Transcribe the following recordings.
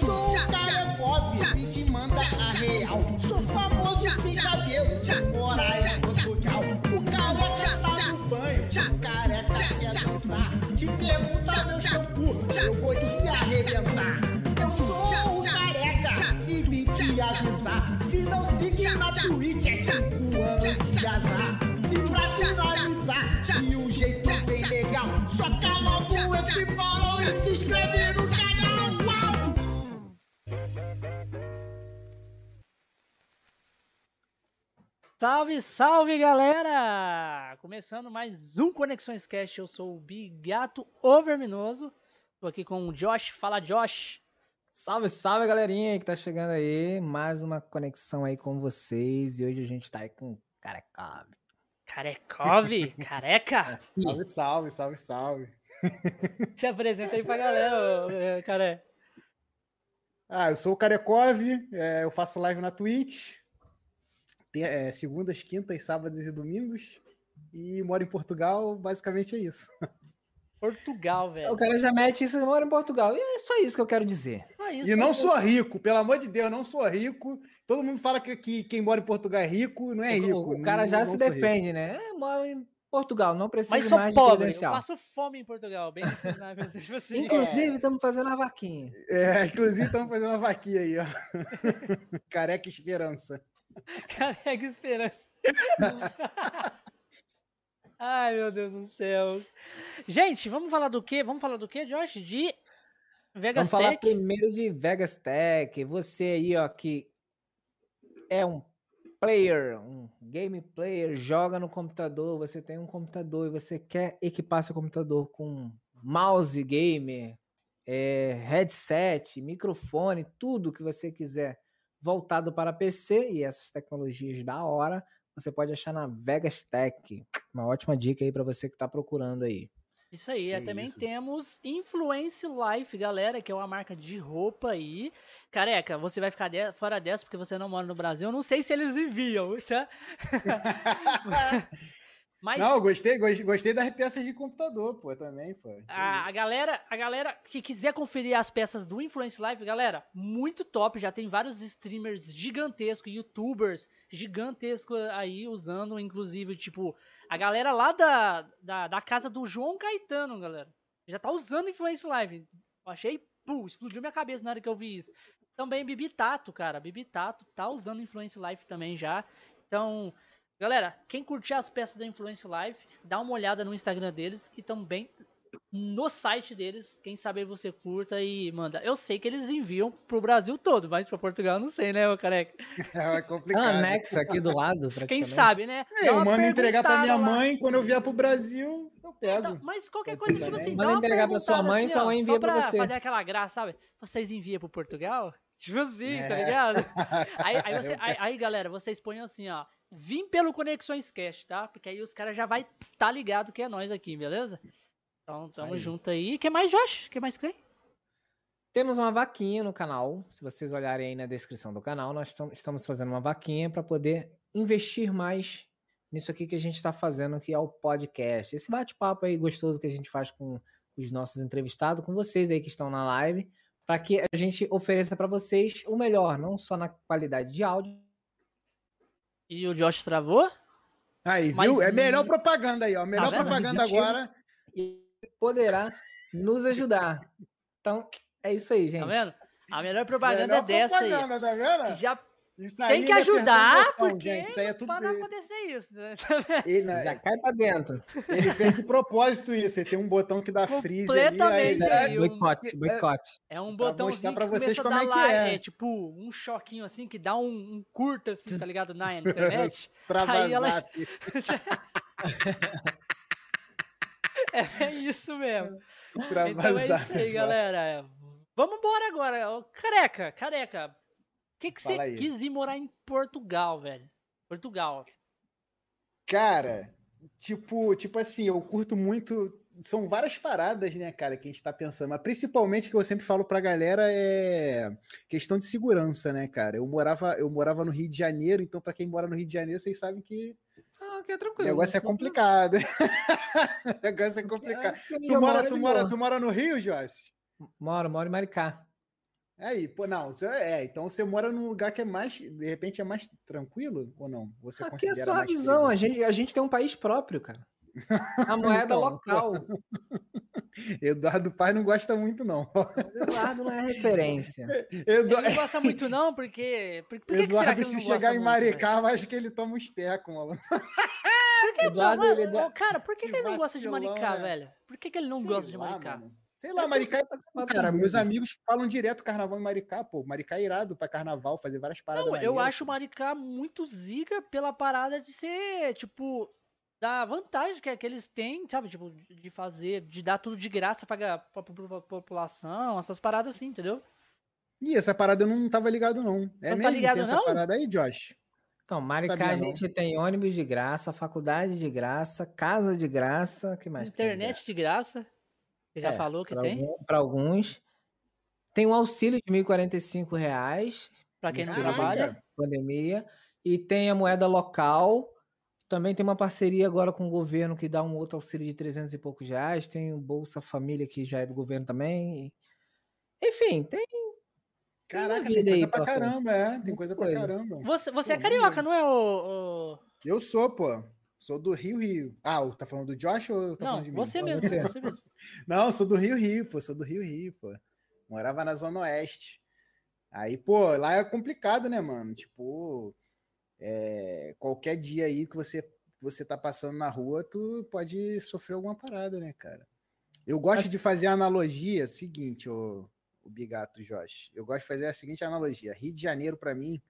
Sou o cara pop e te manda a real. Sou famoso sem cabelo, mora em Portugal. O careca tá no banho, o careca quer dançar. Te pergunta meu shampoo, eu vou te arrebentar. Eu sou o careca e vim te avisar. Se não seguir na Twitch, se inscreve no canal. Uau! Salve, salve galera! Começando mais um Conexões Cast, eu sou o Bigato Overminoso. Tô aqui com o Josh, fala Josh. Salve, salve galerinha que tá chegando aí. Mais uma conexão aí com vocês. E hoje a gente tá aí com Carecove. Carecov, careca? Salve, salve, salve, salve. Se apresenta aí pra galera, é, cara. Ah, eu sou o Karekov, é, eu faço live na Twitch, te- é, segundas, quintas, sábados e domingos, e moro em Portugal, basicamente é isso. Portugal, velho. O cara já mete isso, mora em Portugal. E é só isso que eu quero dizer. Isso, E não só sou rico, pelo amor de Deus, não sou rico. Todo mundo fala que, que quem mora em Portugal é rico, não é O- rico. o, não- cara já não se sou rico. defende, né? É, moro em Portugal, não precisa Mas sou mais de pobre, eu credencial. passo fome em Portugal, bem assim, tipo assim. Inclusive, estamos fazendo a vaquinha. É, inclusive estamos fazendo uma vaquinha aí, ó. Careca Esperança. Carrega esperança. Ai, meu Deus do céu. Gente, vamos falar do quê? Vamos falar do quê, Josh? De Vegas Vamos falar Tech? primeiro de Vegas Tech. Você aí, ó, que é um player, um game player, joga no computador, você tem um computador e você quer equipar seu computador com mouse gamer, é, headset, microfone, tudo que você quiser voltado para PC e essas tecnologias da hora, você pode achar na Vegas Tech. Uma ótima dica aí para você que está procurando aí. Isso aí, É também isso. temos Influence Life, galera, que é uma marca de roupa aí. Careca, você vai ficar de- fora dessa porque você não mora no Brasil. Eu não sei se eles enviam, tá? Mas Não, gostei, gos- gostei das peças de computador, pô, também, pô. A, a galera, a galera que quiser conferir as peças do Influence Life, galera, muito top. Já tem vários streamers gigantescos, youtubers gigantescos aí usando, inclusive, tipo, a galera lá da, da, da casa do João Caetano, galera. Já tá usando Influence Live. Achei, pô, explodiu minha cabeça na hora que eu vi isso. Também Bibi Tato, cara. Bibi Tato tá usando Influence Life também já. Então, galera, quem curtir as peças da Influence Life, dá uma olhada no Instagram deles e também no site deles. Quem sabe você curta e manda. Eu sei que eles enviam pro Brasil todo, mas pra Portugal eu não sei, né, ô careca? É É complicado. um anexo aqui do lado, Quem sabe, né? É, eu mando entregar pra minha perguntada lá. mãe, quando eu vier pro Brasil, eu pego. Mas qualquer Pode coisa, tipo assim, Manda dá uma entregar pra sua mãe, assim, sua mãe só envia pra pra você. fazer aquela graça, sabe? Vocês enviam pro Portugal? Tipo assim, tá É. ligado? Aí, aí, você- Eu aí- aí, galera, vocês põem assim, ó. Vim pelo Conexões Cast, tá? Porque aí os caras já vai tá ligado que é nós aqui, beleza? Então, tamo aí. junto aí. que mais, Josh? que mais, Clay? Temos uma vaquinha no canal. Se vocês olharem aí na descrição do canal, nós tam- estamos fazendo uma vaquinha para poder investir mais nisso aqui que a gente está fazendo, que é o podcast. Esse bate-papo aí gostoso que a gente faz com os nossos entrevistados, com vocês aí que estão na live, para que a gente ofereça para vocês o melhor, não só na qualidade de áudio. E o Josh travou? Aí, Mas- viu? É melhor propaganda aí, ó. Melhor vendo? propaganda agora. E poderá nos ajudar. Então, é isso aí, gente. Tá vendo? A melhor propaganda melhor é dessa aí. propaganda, tá vendo? Já Isso tem aí que não é ajudar, botão, porque gente. Isso aí é tudo. pra não acontecer isso. né? Ele, Já cai para dentro. ele fez de propósito isso. Ele tem um botão que dá freeze ali. Completamente. Aí, aí, um- Boicote, boicote. É um Pra botãozinho mostrar pra que vocês começa a como dar é que lá, é. é tipo um choquinho assim que dá um, um curto assim, tá ligado? Na internet. Trava Aí ela- zap. é isso mesmo. Trava Então é zap, isso aí, galera. Vamos embora agora. Careca, careca. Por que, que você aí. quis ir morar em Portugal, velho? Portugal. Cara, tipo, tipo assim, eu curto muito. São várias paradas, né, cara, que a gente tá pensando. Mas principalmente que eu sempre falo pra galera é questão de segurança, né, cara? Eu morava, eu morava no Rio de Janeiro, então pra quem mora no Rio de Janeiro, vocês sabem que Ah, que é O tranquilo. negócio é complicado. o negócio é complicado. Tu mora, tu, mora, tu mora no Rio, Joyce? Moro, moro em Maricá. Aí, pô, não, você- é, então você mora num lugar que é mais, de repente é mais tranquilo ou não? Você Aqui é só a mais visão, a gente, a gente tem um país próprio, cara. A moeda Então, local. Eduardo Paz não gosta muito, não. Mas Eduardo não é referência. Ele Edu- não gosta muito, não, porque. Por, por que, que será Eduardo, que ele se não gosta chegar em muito? Maricá, eu acho que ele toma uns tecos, mano. Eduardo, Mano, ele ô, cara, por que, Que que ele não gosta de Maricá, né? velho? Por que, que ele não Sei gosta de lá, Maricá? mano. Sei lá, Maricá é tá Cara, meus amigos falam direto carnaval em Maricá, pô. Maricá é irado pra carnaval, fazer várias paradas. Não, eu acho. Maricá muito zica pela parada de ser, tipo, da vantagem que, que eles têm, sabe? Tipo, de fazer, de dar tudo de graça pra, pra, pra- pra população, essas paradas assim, entendeu? Ih, essa parada eu não tava ligado, não. É Não tá mesmo? ligado, tem essa não? parada aí, Josh? Então, Maricá Sabia a não. gente tem ônibus de graça, faculdade de graça, casa de graça, que mais? que tem de Internet de graça. Você já É, falou que pra tem? algum- Pra alguns. Tem um auxílio de 1.045 reais, Pra quem não trabalha. pandemia. E tem a moeda local. Também tem uma parceria agora com o governo que dá um outro auxílio de 300 e poucos reais. Tem o Bolsa Família que já é do governo também. Enfim, tem. Caraca, vida tem coisa aí pra caramba, é. Tem coisa coisa. pra caramba. Você, você é carioca, não é, o. Eu sou, pô. Sou do Rio, Rio. Ah, tá falando do Josh ou tá Não, falando de mim? você Fala mesmo, você. você mesmo. Não, sou do Rio, Rio, pô. Sou do Rio, Rio, pô. Morava na Zona Oeste. Aí, pô, lá é complicado, né, mano? Tipo, é, qualquer dia aí que você, você tá passando na rua, tu pode sofrer alguma parada, né, cara? Eu gosto Mas- de fazer a analogia seguinte, ô, o Bigato Josh. Eu gosto de fazer a seguinte analogia. Rio de Janeiro, pra mim,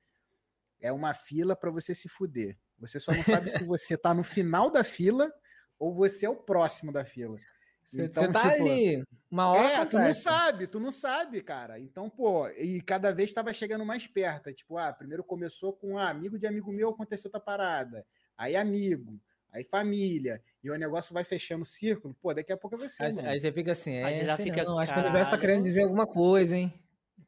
é uma fila pra você se fuder. Você só não sabe se você tá no final da fila ou você é o próximo da fila. Você Então, tá tipo, ali. Uma hora. É, tu não sabe, tu não sabe, cara. Então, pô, e cada vez estava chegando mais perto. Tipo, ah, primeiro começou com ah, amigo de amigo meu, aconteceu outra parada. Aí amigo, aí família. E o negócio vai fechando o círculo. Pô, daqui a pouco é você, Aí, mano. aí você fica assim, Aí é, já fica, não, acho que o universo tá querendo dizer alguma coisa, hein?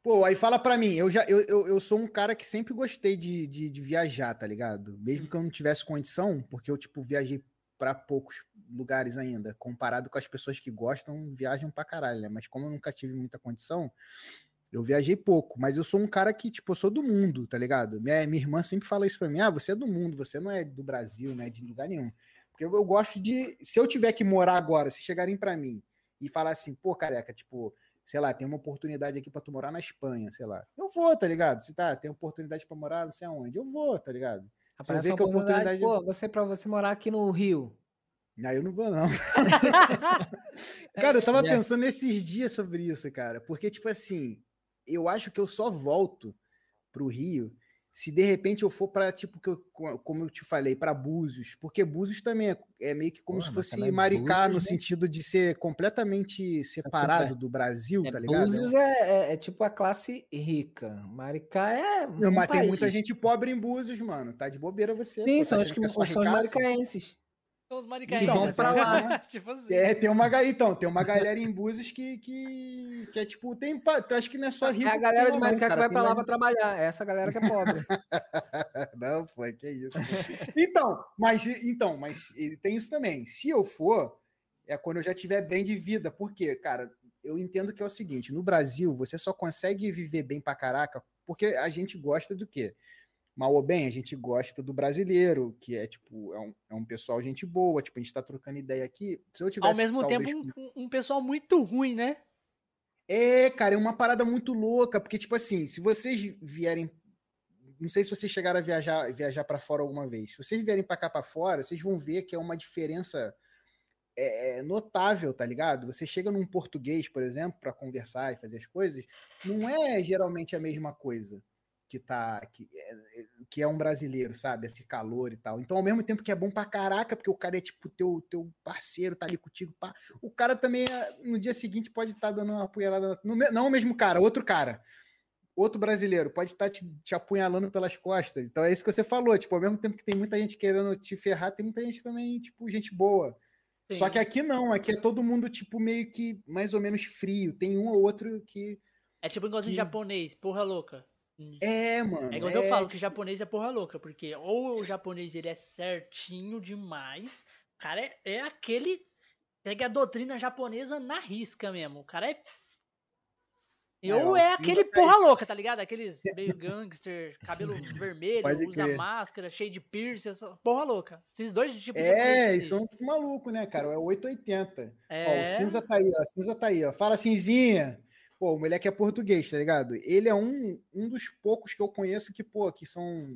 Pô, aí fala pra mim, eu já eu, eu, eu sou um cara que sempre gostei de, de, de viajar, tá ligado? Mesmo que eu não tivesse condição, porque eu, tipo, viajei pra poucos lugares ainda, comparado com as pessoas que gostam, viajam pra caralho, né? Mas como eu nunca tive muita condição, eu viajei pouco, mas eu sou um cara que, tipo, eu sou do mundo, tá ligado? Minha, minha irmã sempre fala isso pra mim, ah, você é do mundo, você não é do Brasil, né, de lugar nenhum. Porque eu, eu gosto de, se eu tiver que morar agora, se chegarem pra mim e falar assim, pô, careca, tipo, sei lá, tem uma oportunidade aqui pra tu morar na Espanha, sei lá. Eu vou, tá ligado? Se tá, tem oportunidade pra morar não sei aonde, eu vou, tá ligado? Aparece ver uma oportunidade, oportunidade- pô, você pra você morar aqui no Rio. Aí eu não vou, não. Cara, eu tava Já- pensando esses dias sobre isso, cara. Porque, tipo assim, eu acho que eu só volto pro Rio se de repente eu for pra, tipo, que eu, co- como eu te falei, pra Búzios. Porque Búzios também é, é meio que como Pô, se fosse Maricá, no Búzios, né? sentido de ser completamente separado do Brasil, É, tá ligado? Búzios é, é- é tipo a classe rica. Maricá é. Não, um mas tem muita país. gente pobre em Búzios, mano. Tá de bobeira você. Sim, pô, são tá os, achando que, é são os maricaenses. São os Que maricaenses. vão pra lá. tipo assim. É, tem uma, ga- então, tem uma galera em Búzios que, que, que é tipo, tem, acho que não é só rico. É a galera de não, Maricá que vai pra lá pra trabalhar. É essa galera que é pobre. Não, foi, que isso. Então, mas então, mas ele tem isso também. Se eu for, é quando eu já tiver bem de vida. Porque, cara, eu entendo que é o seguinte: no Brasil, você só consegue viver bem pra caraca porque a gente gosta do quê? Mal ou bem, a gente gosta do brasileiro, que é tipo, é um, é um pessoal gente boa, tipo, a gente tá trocando ideia aqui. Se eu tivesse Ao mesmo talvez, tempo, um, um pessoal muito ruim, né? É, cara, é uma parada muito louca, porque, tipo assim, se vocês vierem. Não sei se vocês chegaram a viajar, viajar para fora alguma vez. Se vocês vierem para cá para fora, vocês vão ver que é uma diferença é, é, notável, tá ligado? Você chega num português, por exemplo, para conversar e fazer as coisas, não é geralmente a mesma coisa que tá que é, é- que é um brasileiro, sabe? Esse calor e tal. Então, ao mesmo tempo que é bom pra caraca, porque o cara é tipo teu teu parceiro, tá ali contigo, pá, o cara também é, no dia seguinte pode estar dando uma apunhalada, no não o mesmo cara, outro cara. Outro brasileiro pode estar te, te apunhalando pelas costas. Então é isso que você falou, tipo, ao mesmo tempo que tem muita gente querendo te ferrar, tem muita gente também, tipo, gente boa. Só Sim. que aqui não, aqui é todo mundo, tipo, meio que mais ou menos frio. Tem um ou outro que. É tipo igualzinho que- japonês, porra louca. É, mano. É igual eu falo que japonês é porra louca, porque ou o japonês ele é certinho demais, o cara é, é aquele. Segue a doutrina japonesa na risca mesmo. O cara é. É, Ou é cinza aquele tá porra louca, tá ligado? Aqueles meio gangster, cabelo vermelho, Pode usa crer. máscara, cheio de piercing, essa porra louca. Esses dois tipos de É, japonês eles são tudo maluco, né, cara? É o 880. Ó, É. o cinza tá aí, ó. O cinza tá aí, ó. Fala cinzinha. Pô, o moleque é português, tá ligado? Ele é um, um dos poucos que eu conheço que, pô, que são.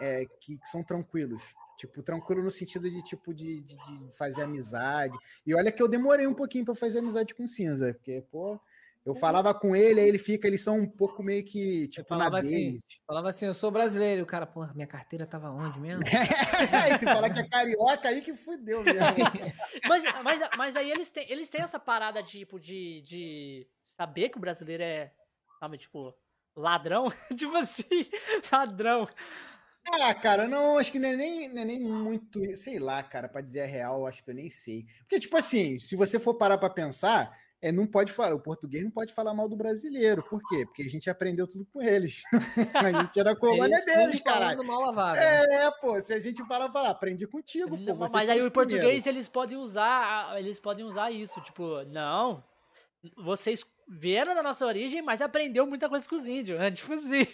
é, que, que são tranquilos. Tipo, tranquilo no sentido de, tipo, de, de, de fazer amizade. E olha que eu demorei um pouquinho pra fazer amizade com o cinza, porque, pô. Eu falava com ele, aí ele fica, eles são um pouco meio que, tipo, na falava assim. Falava assim, eu sou brasileiro. E o cara, porra, minha carteira tava onde mesmo? Aí se falar que é carioca, aí que fudeu mesmo. Mas, mas, mas aí eles têm, eles têm essa parada tipo de, de saber que o brasileiro é, sabe, tipo, ladrão? tipo assim, ladrão. Ah, cara, não, acho que não é, nem, não é nem muito, sei lá, cara, pra dizer a real, acho que eu nem sei. Porque, tipo assim, se você for parar pra pensar, é, não pode falar, o português não pode falar mal do brasileiro. Por quê? Porque a gente aprendeu tudo com eles. a gente era colônia Eles deles, mal lavado. É, pô, se a gente falar, falar, aprendi contigo, pô. Mas aí o português eles podem usar, eles podem usar isso, tipo, não, vocês vieram da nossa origem, mas aprendeu muita coisa com os índios, né? Tipo assim,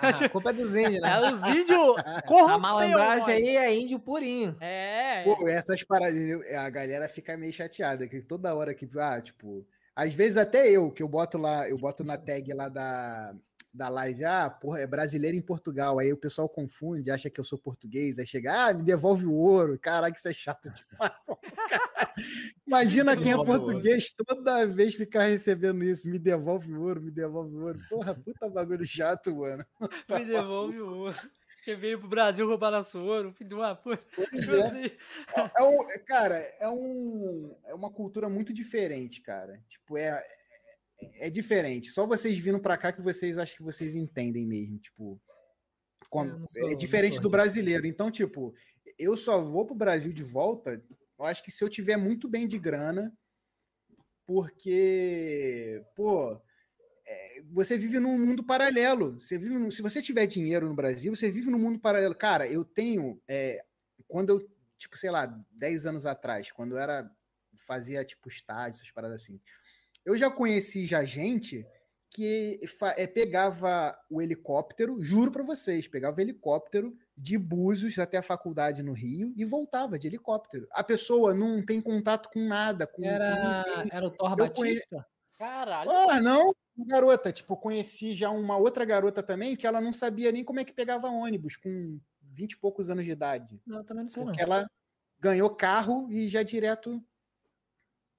Ah, a culpa é dos índios, né? é, os índios corrompeu. A malandragem aí é índio purinho. É, Pô, essas paradas, eu- a galera fica meio chateada, que toda hora que, ah, tipo, às vezes até eu, que eu boto lá, eu boto na tag lá da, da live, ah, porra, é brasileiro em Portugal, aí o pessoal confunde, acha que eu sou português, aí chega, ah, me devolve o ouro, caraca, isso é chato demais. Imagina quem é português toda vez ficar recebendo isso, me devolve o ouro, me devolve o ouro, porra, puta bagulho chato, mano. me devolve o ouro. Você veio pro Brasil roubar nosso ouro, filho de uma puta. Tipo é. assim. É um, cara, é, um, é uma cultura muito diferente, cara. Tipo, é, é, é diferente. Só vocês vindo pra cá que vocês acham que vocês entendem mesmo. Tipo, como- Eu não sou- é diferente do brasileiro. Então, tipo, eu só vou pro Brasil de volta. Eu acho que se eu tiver muito bem de grana, porque, pô, é, você vive num mundo paralelo. Você vive num- se você tiver dinheiro no Brasil, você vive num mundo paralelo. Cara, eu tenho. é, quando eu, tipo, sei lá, 10 anos atrás, quando eu era. fazia, tipo, estádio, essas paradas assim. Eu já conheci já gente que é, pegava o helicóptero, juro pra vocês, pegava o helicóptero de Búzios até a faculdade no Rio e voltava de helicóptero. A pessoa não tem contato com nada, com, com Era, ninguém. era o Thor Eu Batista? Caralho. Ah, não, garota. Tipo, conheci já uma outra garota também que ela não sabia nem como é que pegava ônibus com 20 e poucos anos de idade. Não, eu também não sei não. Porque ela ganhou carro e já direto.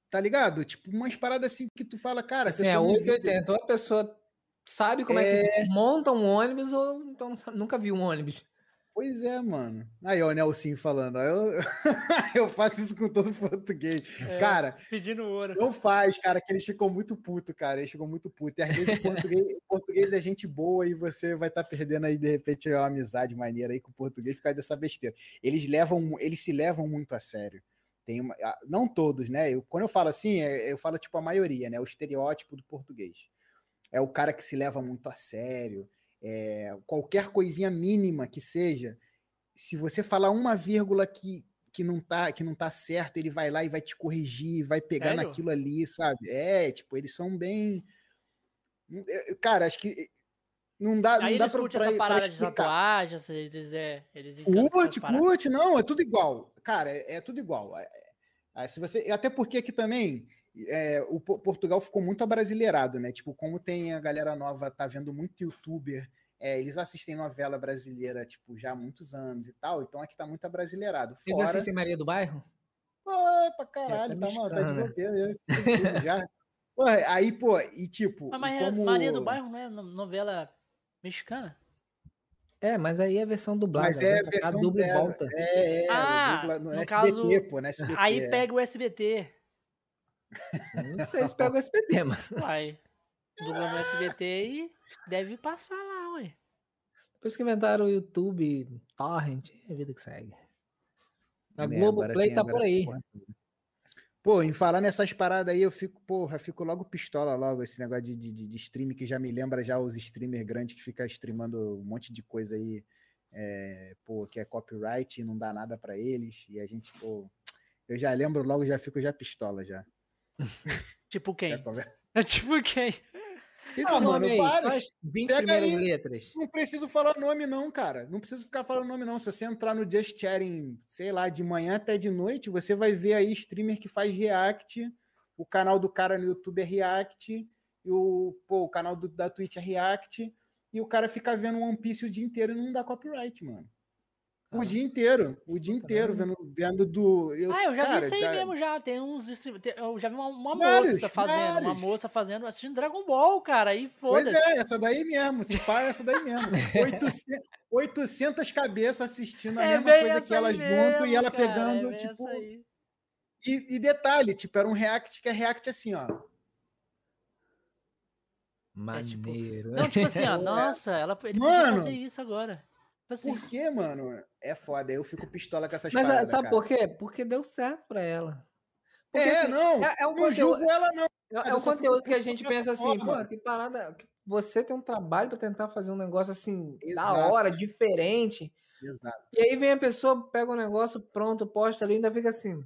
Tá ligado? Tipo, umas paradas assim que tu fala, cara. Assim, é pessoa não vive- 880. Ou a pessoa sabe como é, que monta um ônibus ou então nunca viu um ônibus. Pois é, mano. Aí, ó, o Nelson falando. ó, Eu, eu faço isso com todo português. É, Cara, Pedindo ouro. Não faz, cara, que eles ficam muito puto, cara. Eles ficam muito puto. E às vezes o português, português é gente boa e você vai estar perdendo aí, de repente, uma amizade maneira aí com o português por causa dessa besteira. Eles levam, eles se levam muito a sério. Tem uma, não todos, né? Eu, quando eu falo assim, é- eu falo tipo a maioria, né? O estereótipo do português. É o cara que se leva muito a sério. é, qualquer coisinha mínima que seja, se você falar uma vírgula que, que não tá que não tá certo, ele vai lá e vai te corrigir, vai pegar Sério? naquilo ali, sabe? É, tipo, eles são bem cara, acho que não dá, Aí não dá eles pra, curtem pra- essa pra parada de tatuagem, eles, é, eles Curte, curte, não, é tudo igual. Cara, é, é tudo igual. É- é- se você, até porque aqui também é, o Po- Portugal ficou muito abrasileirado, né? Tipo, como tem a galera nova, tá vendo muito youtuber, é, eles assistem novela brasileira, tipo, já há muitos anos e tal, então aqui tá muito abrasileirado. Vocês Fora, assistem Maria do Bairro? Pô, pra caralho, É, tá, tá mano, tá mexicana, de né? bobeira, já. Porra, aí, pô, e tipo, Mas Maria, como... Maria do Bairro não é no- novela mexicana? É, mas aí é versão dublada. Mas é vem pra cá, versão dubla e dela. volta. É, é, Ah, dubla no, no SBT, caso, pô, no SBT. Aí é. pega o SBT. Não sei se pega o SBT, mano. Uai, dubla no SBT e deve passar lá, ué. Depois que inventaram o YouTube, Torrent, é a vida que segue. A É, Globoplay agora tem- tá por aí. porra toda. Pô, em falar nessas paradas aí, eu fico, porra, fico logo pistola logo, esse negócio de, de, de stream que já me lembra já os streamers grandes que ficam streamando um monte de coisa aí, é, pô, que é copyright e não dá nada para eles, e a gente, pô, eu já lembro logo, já fico já pistola já. Tipo quem? Já conver- tipo quem? Cita Ah, mano, aí, só vários. as 20 Pega primeiras aí. letras. Não preciso falar nome, não, cara. Não preciso ficar falando nome, não. Se você entrar no Just Chatting, sei lá, de manhã até de noite, você vai ver aí streamer que faz react. O canal do cara no YouTube é react. E o, pô, o canal do- da Twitch é react. E o cara fica vendo One Piece o dia inteiro e não dá copyright, mano. O dia inteiro. O dia inteiro, vendo, vendo do. eu- Ah, eu já cara, vi isso aí mesmo já. Tem uns Eu já vi uma, uma Vários, moça fazendo, uma vários. moça fazendo, assistindo Dragon Ball, cara. Aí Pois foda-se. é, essa daí mesmo. Se pá, essa daí mesmo. 800, 800 cabeças assistindo a É mesma coisa que ela aí junto mesmo, e ela cara, é pegando, bem tipo. E, e detalhe, tipo, era um react que é react assim, ó. Maneiro. Não, tipo assim, ó, É. nossa, ela, ele Mano. podia fazer isso agora. Tipo assim, Por quê, mano? É foda, eu fico pistola com essas Mas ah, paradas, sabe cara. por quê? Porque deu certo pra ela. Porque, É, assim, não, é, é um não conteúdo, julgo ela, não. é, é um conteúdo que a gente pensa assim, pô, que parada. Você tem um trabalho pra tentar fazer um negócio assim, da Exato. hora, diferente. Exato. E aí vem a pessoa, pega o negócio pronto, posta ali, ainda fica assim.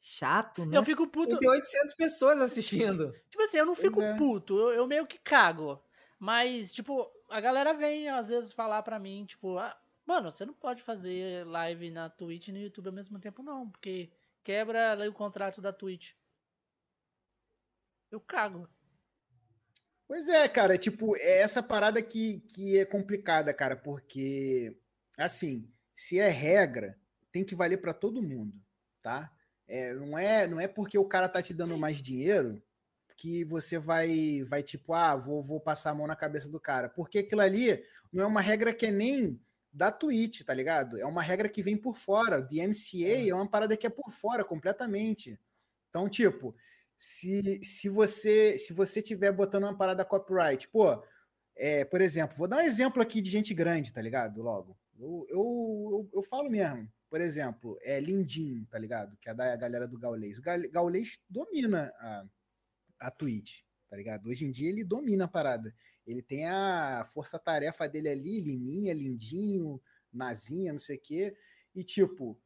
Chato, né? eu fico puto. E tem 800 pessoas assistindo. Tipo assim, eu não fico é. puto, eu, eu meio que cago. Mas, tipo, a galera vem às vezes falar pra mim, tipo, ah, mano, você não pode fazer live na Twitch e no YouTube ao mesmo tempo, não, porque quebra o contrato da Twitch. Eu cago. Pois é, cara, tipo, é essa parada que, que é complicada, cara, porque, assim, se é regra, tem que valer pra todo mundo, tá? É, não, é, não é porque o cara tá te dando mais dinheiro que você vai, vai tipo, ah, vou, vou passar a mão na cabeça do cara. Porque aquilo ali não é uma regra que é nem da Twitch, tá ligado? É uma regra que vem por fora. O DMCA é uma parada que é por fora completamente. Então, tipo, se, se você se você tiver botando uma parada copyright, pô, é, por exemplo, vou dar um exemplo aqui de gente grande, tá ligado? Logo. Eu, eu, eu, eu falo mesmo. Por exemplo, é Lindinho, tá ligado? Que é da galera do Gaulês. O Gaulês domina a, a Twitch, tá ligado? Hoje em dia ele domina a parada. Ele tem a força-tarefa dele ali, Liminha, Lindinho, Nazinha, não sei o quê. E, tipo,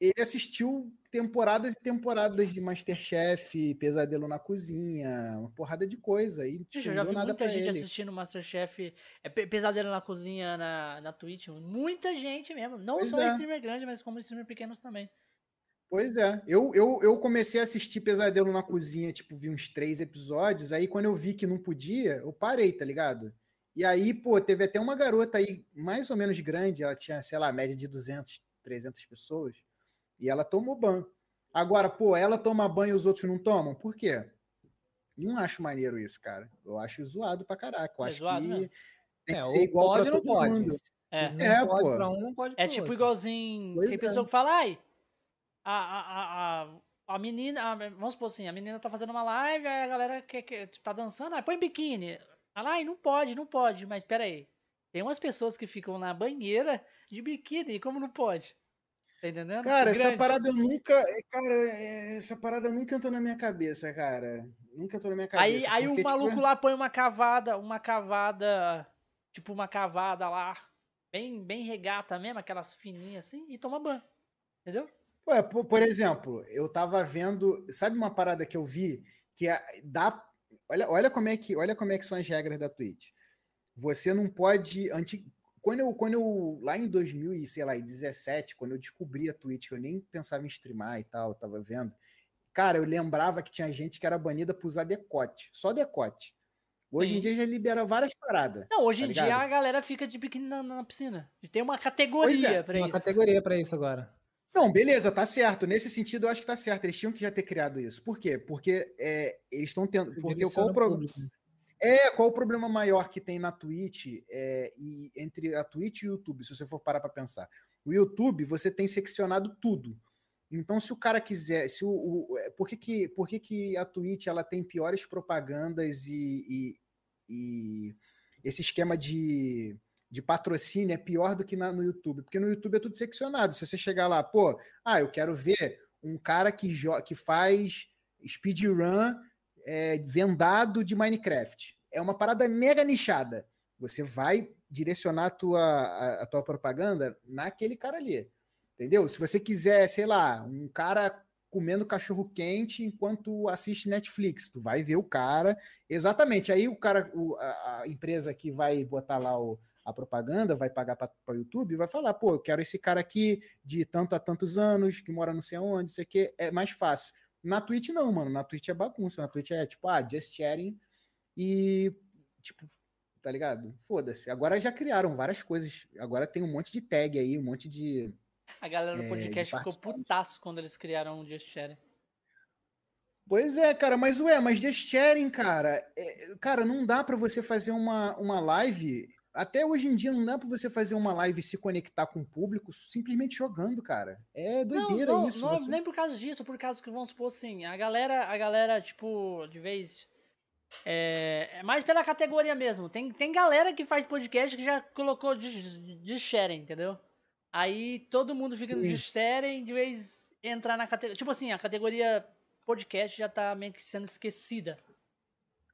ele assistiu temporadas e temporadas de Masterchef, Pesadelo na Cozinha, uma porrada de coisa. E, tipo, eu já vi muita gente ele. assistindo Masterchef, é, Pe- Pesadelo na Cozinha na, na Twitch. Muita gente mesmo. Não Pois só é. streamer grande, mas como streamer pequenos também. Pois é. Eu, eu, eu comecei a assistir Pesadelo na Cozinha, tipo, vi uns três episódios. Aí, quando eu vi que não podia, eu parei, tá ligado? E aí, pô, teve até uma garota aí, mais ou menos grande, ela tinha, sei lá, média de 200, 300 pessoas, e ela tomou ban. Agora, pô, ela toma banho e os outros não tomam? Por quê? Não acho maneiro isso, cara. Eu acho zoado pra caraca. Eu É acho zoado que tem É, que ser igual pode pra ou não todo pode. mundo. Se É. não É, pode pô. pra um, não pode É tipo outro. igualzinho. Pois tem é. pessoa que fala, ai, a, a, a, a, menina. a- vamos supor assim, a menina tá fazendo uma live, aí a galera quer, quer, tipo, tá dançando, aí põe biquíni. Ela, ai, não pode, não pode, mas pera aí. Tem umas pessoas que ficam na banheira de biquíni, como não pode? Tá entendendo? Cara, essa Grande. parada eu nunca. é, Cara, é, essa parada nunca entrou na minha cabeça, cara. Nunca entrou na minha Aí, cabeça. aí porque, o maluco tipo, lá põe uma cavada, uma cavada, tipo uma cavada lá, bem, bem regata mesmo, aquelas fininhas assim, e toma banho. Entendeu? Ué, por, por exemplo, eu tava vendo. Sabe uma parada que eu vi? Que é, dá. Olha, olha, como é que, olha como é que são as regras da Twitch. Você não pode. Anti, quando, eu, quando eu. Lá em 2017, quando eu descobri a Twitch, que eu nem pensava em streamar e tal, eu tava vendo. Cara, eu lembrava que tinha gente que era banida por usar decote. Só decote. Hoje Sim. em dia já libera várias paradas. Não, hoje Tá em dia ligado? a galera fica de biquíni na, na piscina. Tem uma Pois categoria é, pra Uma isso. categoria pra isso agora. Não, beleza, tá certo. Nesse sentido, eu acho que tá certo. Eles tinham que já ter criado isso. Por quê? Porque é, eles estão tendo. Porque qual o problema? público. É, qual o problema maior que tem na Twitch é, e entre a Twitch e o YouTube, se você for parar para pensar? O YouTube, você tem seccionado tudo. Então, se o cara quiser, se o, o- é, por que que, por que que a Twitch ela tem piores propagandas e, e- e esse esquema de, de patrocínio é pior do que na- no YouTube? Porque no YouTube é tudo seccionado. Se você chegar lá, pô, ah, eu quero ver um cara que, que faz speedrun é, vendado de Minecraft. É uma parada mega nichada. Você vai direcionar a tua, a, a tua propaganda naquele cara ali. Entendeu? Se você quiser, sei lá, um cara comendo cachorro quente enquanto assiste Netflix, tu vai ver o cara. Exatamente. Aí o cara, a, a empresa que vai botar lá o, a propaganda, vai pagar para o YouTube, vai falar, pô, eu quero esse cara aqui de tanto a tantos anos, que mora não sei aonde, isso aqui é mais fácil. Na Twitch não, mano. Na Twitch é bagunça. Na Twitch é tipo, ah, just sharing e tipo, tá ligado? Foda-se. Agora já criaram várias coisas. Agora tem um monte de tag aí, um monte de A galera do É, podcast ficou putaço quando eles criaram o Just Sharing. Pois é, cara, mas ué, mas just sharing, cara, é, cara, não dá pra você fazer uma, uma live. Até hoje em dia não dá pra você fazer uma live e se conectar com o público simplesmente jogando, cara. É doideira não, não, isso. não, você- nem por causa disso, por causa que vamos supor assim, a galera, a galera, tipo, de vez. É, é mais pela categoria mesmo. Tem, tem galera que faz podcast que já colocou de, de sharing, entendeu? Aí todo mundo fica no Sim. de sharing, de vez entrar na categoria. Tipo assim, a categoria podcast já tá meio que sendo esquecida.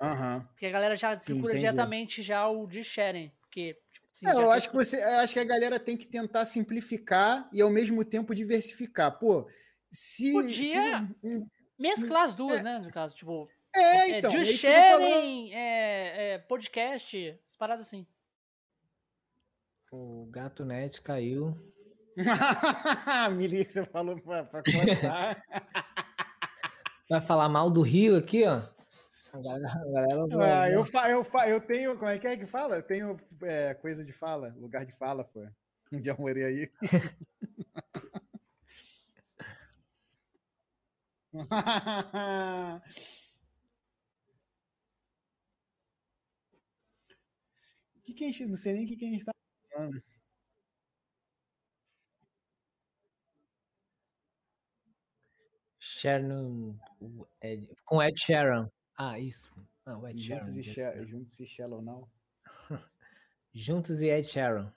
Aham. Porque a galera já Sim, procura entendi. diretamente já o de sharing. Porque, tipo assim, É, eu acho que você, eu acho que a galera tem que tentar simplificar e ao mesmo tempo diversificar. Pô, se Podia- se um- um- mesclar as duas, né? No caso, tipo, é, É, então, de é sharing, é, é, podcast, as paradas assim. O gato net caiu. Você falou pra, pra cortar. Vai falar mal do Rio aqui, ó. A galera, a galera vai- Ah, vai- eu, fa, eu, fa, eu tenho. Como é que é que fala? Eu tenho é, coisa de fala, lugar de fala, pô. Um dia eu morei aí. que que a gente, não sei nem o que, que a gente tá falando. Sharon. com Ed Sheeran. Ah, isso. Ah, o Ed. Juntos e, just Sha- juntos e Shallow Now. Juntos e Ed Sheeran.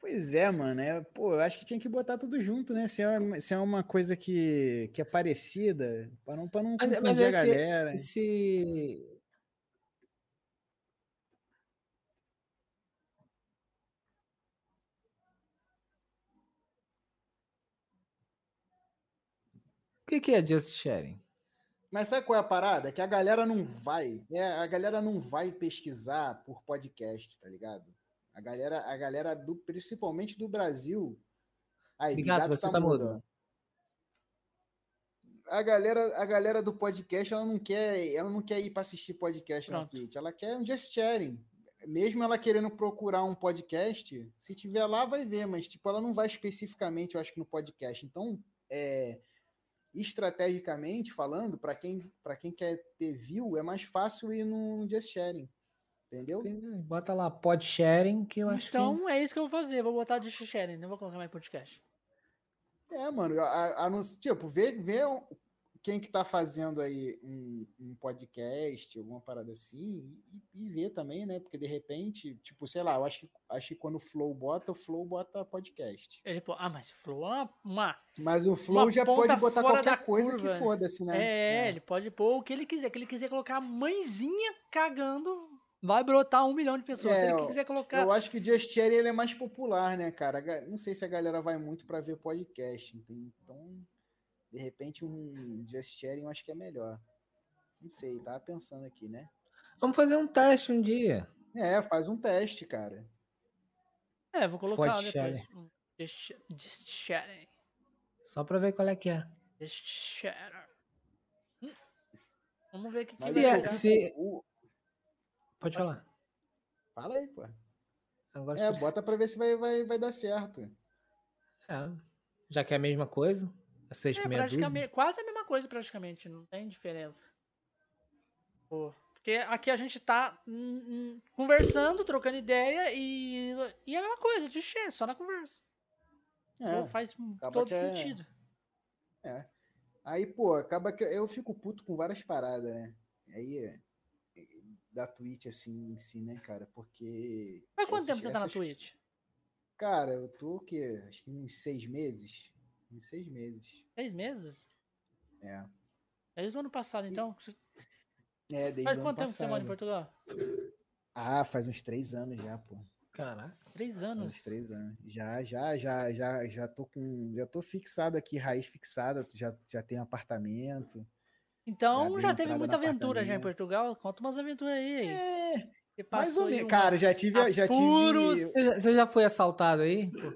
Pois é, mano. É, pô, eu acho que tinha que botar tudo junto, né? Se é, uma- se é uma coisa que, que é parecida, para não, pra não Mas- confundir mas a esse- galera. Esse. O que, que é Just Sharing? Mas sabe qual é a parada? É que a galera não vai, é, a galera não vai pesquisar por podcast, tá ligado? A galera, a galera do, principalmente do Brasil. Aí, Bigato, você tá mudo. ó. A galera, a galera do podcast, ela não quer, ela não quer ir para assistir podcast na Pronto. Twitch, ela quer um just sharing. Mesmo ela querendo procurar um podcast, se tiver lá vai ver, mas tipo, ela não vai especificamente, eu acho que no podcast. Então, é, estrategicamente falando, para quem, para quem quer ter view, é mais fácil ir no Just Sharing. Entendeu? Bota lá pod sharing que eu acho que. Então é isso que eu vou fazer. Vou botar de sharing, não vou colocar mais podcast. É, mano. A, a, tipo, vê, vê um- quem que tá fazendo aí um, um podcast, alguma parada assim, e, e vê também, né? Porque de repente, tipo, sei lá, eu acho que, acho que quando o Flow bota, o Flow bota podcast. É tipo, ah, mas Flow é uma, Mas o Flow já pode botar qualquer coisa curva. que foda-se, né? É, ele pode pôr o que ele quiser. Que ele quiser colocar a mãezinha cagando, vai brotar um milhão de pessoas. É, Se ele quiser colocar. Eu acho que o Just Sharing ele é mais popular, né, cara? Não sei se a galera vai muito pra ver podcast. Então, de repente, um Just Sharing eu acho que é melhor. Não sei, tava pensando aqui, né? Vamos fazer um teste um dia. É, faz um teste, cara. É, vou colocar Pod depois. Just, just sharing. Só pra ver qual é que é. Just sharing. Hum, Vamos ver o que, que Mas Se vai é- se- o- Pode falar. Fala aí, pô. Agora É, bota pra ver se vai, vai, vai dar certo. É, já que é a mesma coisa. É seis É, praticamente, quase a mesma coisa, praticamente. Não tem diferença. Pô, porque aqui a gente tá hum, hum, conversando, trocando ideia e, e é a mesma coisa, de share, só na conversa. É, faz todo é- sentido. é. Aí, pô, acaba que eu fico puto com várias paradas, né? Aí, é, da Twitch, assim, em si, né, cara? Porque... Mas quanto essas- tempo você tá na essas- Twitch? Cara, eu tô o quê? Acho que uns seis meses. Uns seis meses. Seis meses? É. Desde o ano passado, então. É, desde Faz o ano quanto tempo você mora em. Portugal? Ah, faz uns três anos já, pô. Caraca. Três anos. uns três anos. Já, já, já, já, já tô com. Já tô fixado aqui, raiz fixada, já, já tenho apartamento. Então Já já teve muita aventura já em. Portugal. Conta umas aventuras aí. É, Você mais ou aí menos. Cara, já tive. Já tive... Você já, você já foi assaltado aí? Pô,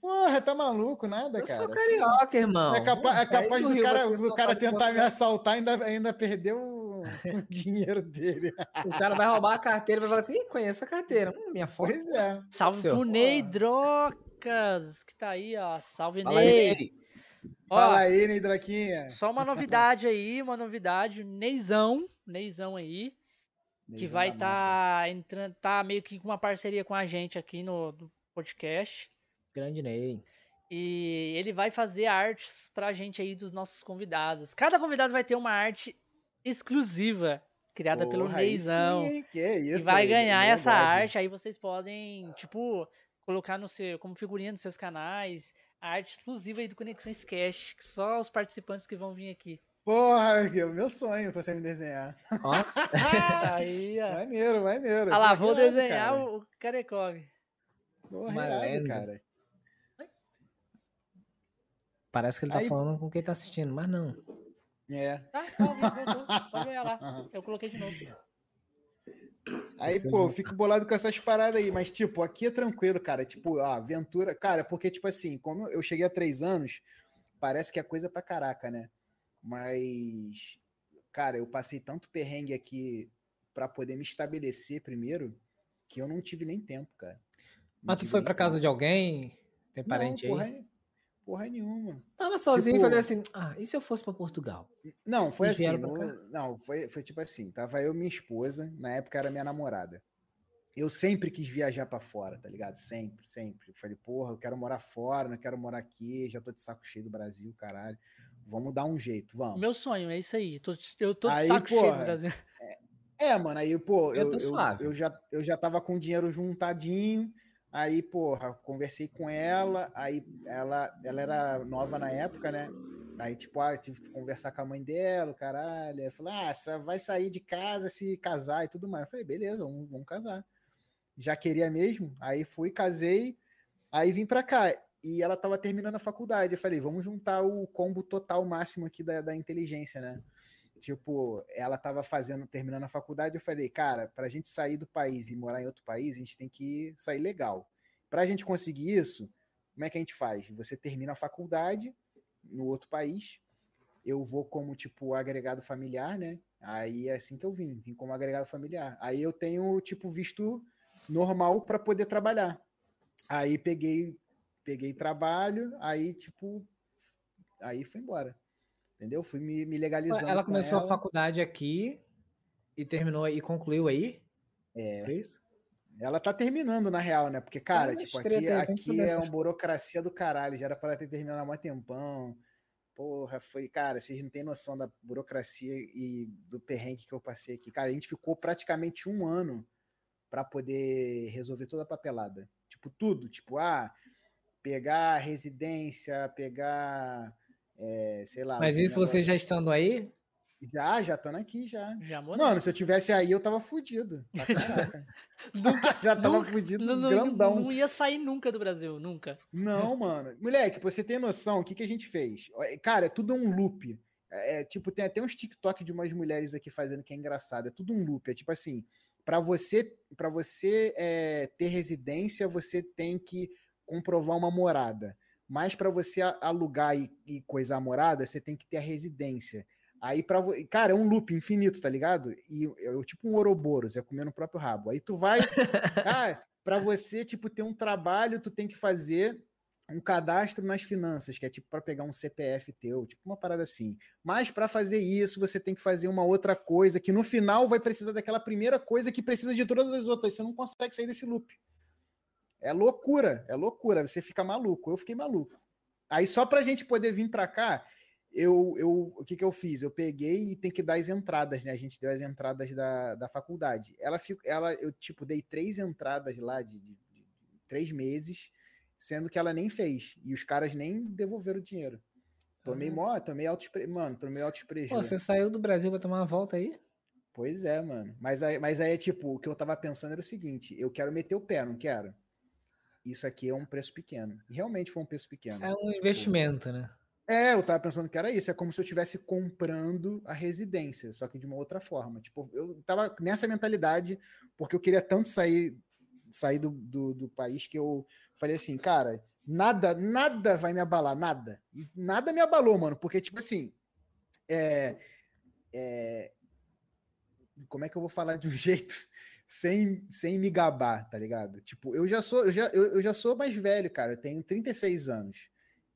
Porra, tá maluco, nada, eu cara. sou carioca, irmão. É, capa- é capaz do do Rio, cara, do cara tentar me assaltar e ainda, ainda perdeu o, o dinheiro dele. O cara vai roubar a carteira e vai falar assim: "Ih, conheço a carteira. Hum, minha foto. Pois é. Salve Seu. pro Ney Drocas, que tá aí, ó. Salve, Fala Ney. aí. Ó, Fala aí, Ney Draquinha. só uma novidade aí, uma novidade. Neizão, Neizão aí, que Neizão vai da massa. tá entrando, tá meio que com uma parceria com a gente aqui no, no podcast. Grande Ney. E ele vai fazer artes pra gente aí dos nossos convidados. Cada convidado vai ter uma arte exclusiva, criada pelo Porra, aí Neizão. sim, que isso, e vai aí, ganhar Ney essa arte, aí vocês podem, tipo, colocar no seu, como figurinha nos seus canais, a arte exclusiva aí do Conexões Cash, que só os participantes que vão vir aqui. Porra, que é o meu sonho você me desenhar. Ó, aí, ó. maneiro, maneiro. Ah lá, vou desenhar cara. o, Carecog. Porra, irado, lenda. cara. Parece que ele tá Aí- falando com quem tá assistindo, mas não. É. Tá, tá, voltou. Pode olhar lá. Eu coloquei de novo. Aí, Você pô, eu não- fico bolado com essas paradas aí, mas, tipo, aqui é tranquilo, cara. Tipo, a aventura. Cara, porque, tipo assim, como eu cheguei há três anos, parece que é coisa pra caraca, né? Mas, cara, eu passei tanto perrengue aqui pra poder me estabelecer primeiro, que eu não tive nem tempo, cara. Não Mas tu foi pra casa tempo. de alguém? Tem Não, parente porra, aí? porra nenhuma. Tava sozinho e tipo- falei assim: ah, e se eu fosse pra Portugal? Não, foi Eles assim. no- não, foi, foi tipo assim. Tava eu e minha esposa, na época era minha namorada. Eu sempre quis viajar pra fora, tá ligado? Sempre, sempre. Eu falei, porra, eu quero morar fora, não quero morar aqui, já tô de saco cheio do Brasil, caralho. Vamos dar um jeito, vamos. Meu sonho é isso aí. Tô- eu tô de Aí, saco cheio do porra, Brasil. É, mano, aí, pô, Eu eu, tô eu, suave. eu já, eu já tava com o dinheiro juntadinho, aí, porra, conversei com ela, aí ela, ela era nova na época, né? Aí, tipo, ah, eu tive que conversar com a mãe dela, caralho. Ela falou, ah, você vai sair de casa se casar e tudo mais. Eu falei, beleza, vamos, vamos casar. Já queria mesmo, aí fui, casei, aí vim pra cá. E ela tava terminando a faculdade. Eu falei, vamos juntar o combo total máximo aqui da, da inteligência, né? Tipo, ela tava fazendo, terminando a faculdade, eu falei, cara, pra gente sair do país e morar em outro país, a gente tem que sair legal. Pra gente conseguir isso, como é que a gente faz? Você termina a faculdade no outro país, eu vou como, tipo, agregado familiar, né? Aí é assim que eu vim, vim como agregado familiar. Aí eu tenho, tipo, visto normal para poder trabalhar. Aí peguei, peguei trabalho, aí, tipo, aí fui embora. Entendeu? Fui me, me legalizando. Ela com começou a ela. faculdade aqui e terminou e concluiu aí? É. Foi isso? Ela tá terminando, na real, né? Porque, cara, tipo, aqui, tem que aqui saber é uma burocracia do caralho. Já era pra ela ter terminado há mó tempão. Porra, foi, cara, vocês não têm noção da burocracia e do perrengue que eu passei aqui. Cara, a gente ficou praticamente um ano pra poder resolver toda a papelada. Tipo, tudo. Tipo, ah, pegar residência, pegar, é, sei lá. Mas isso você já estando aí? Já, já estando aqui, já. Já morei. Mano, se eu tivesse aí, eu tava fudido. Nunca, já tava nunca- fudido, não, não- grandão. não ia sair nunca do Brasil, nunca. Não, mano. Moleque, pra você ter noção, o que, que a gente fez? Cara, é tudo um loop. É, é, tipo, tem até uns TikTok de umas mulheres aqui fazendo que é engraçado. É tudo um loop. É tipo assim, para você, pra você é, ter residência, você tem que comprovar uma morada. Mas para você alugar e, e coisar a morada, você tem que ter a residência. Aí para cara, é um loop infinito, tá ligado? E é tipo um Ouroboros, é comer no próprio rabo. Aí tu vai, cara, para você tipo ter um trabalho, tu tem que fazer um cadastro nas finanças, que é tipo para pegar um CPF teu, tipo uma parada assim. Mas para fazer isso, você tem que fazer uma outra coisa que no final vai precisar daquela primeira coisa que precisa de todas as outras. Você não consegue sair desse loop. É loucura, é loucura. Você fica maluco. Eu fiquei maluco. Aí só pra gente poder vir para cá, eu, eu, o que que eu fiz? Eu peguei e tem que dar as entradas, né? A gente deu as entradas da, da faculdade. Ela, ela, eu tipo dei três entradas lá de, de, de três meses. sendo que ela nem fez. E os caras nem devolveram o dinheiro. Tomei Ah. mó, tomei altos, mano, tomei altos prejuízos. você saiu do Brasil pra tomar uma volta aí? Pois é, mano. Mas aí, mas aí é tipo, o que eu tava pensando era o seguinte: eu quero meter o pé, não quero. Isso aqui é um preço pequeno. E realmente foi um preço pequeno. É um investimento, né? É, eu tava pensando que era isso. É como se eu estivesse comprando a residência, só que de uma outra forma. Tipo, eu tava nessa mentalidade, porque eu queria tanto sair, sair do, do, do país que eu falei assim, cara, nada, nada vai me abalar, nada. E nada me abalou, mano, porque, tipo assim, é, é, como é que eu vou falar de um jeito sem, sem me gabar, tá ligado? Tipo, eu já sou, eu já, eu, eu já sou mais velho, cara, eu tenho 36 anos.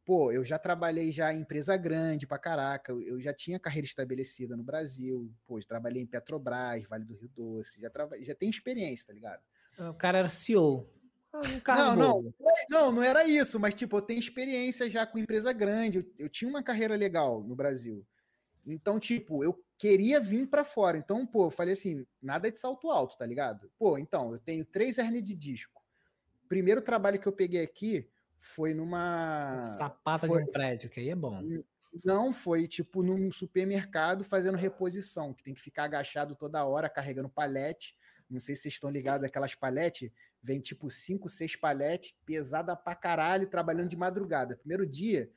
Pô, eu já trabalhei já em empresa grande pra caraca, eu, já tinha carreira estabelecida no Brasil, pô, já trabalhei em Petrobras, Vale do Rio Doce, já, traba, já tenho experiência, tá ligado? O cara era CEO. Ah, Um Não, não, bobo. não, não era isso, mas tipo, eu tenho experiência já com empresa grande, eu, eu tinha uma carreira legal no Brasil. Então, tipo, eu queria vir pra fora. Então, pô, eu falei assim, nada de salto alto, tá ligado? Pô, então, eu tenho três hernias de disco. Primeiro trabalho que eu peguei aqui foi numa Sapata foi- de um prédio, que aí é bom. não foi tipo num supermercado fazendo reposição, que tem que ficar agachado toda hora carregando palete. Não sei se vocês estão ligados aquelas palete, vem tipo cinco, seis palete, pesada pra caralho, trabalhando de madrugada. Primeiro dia,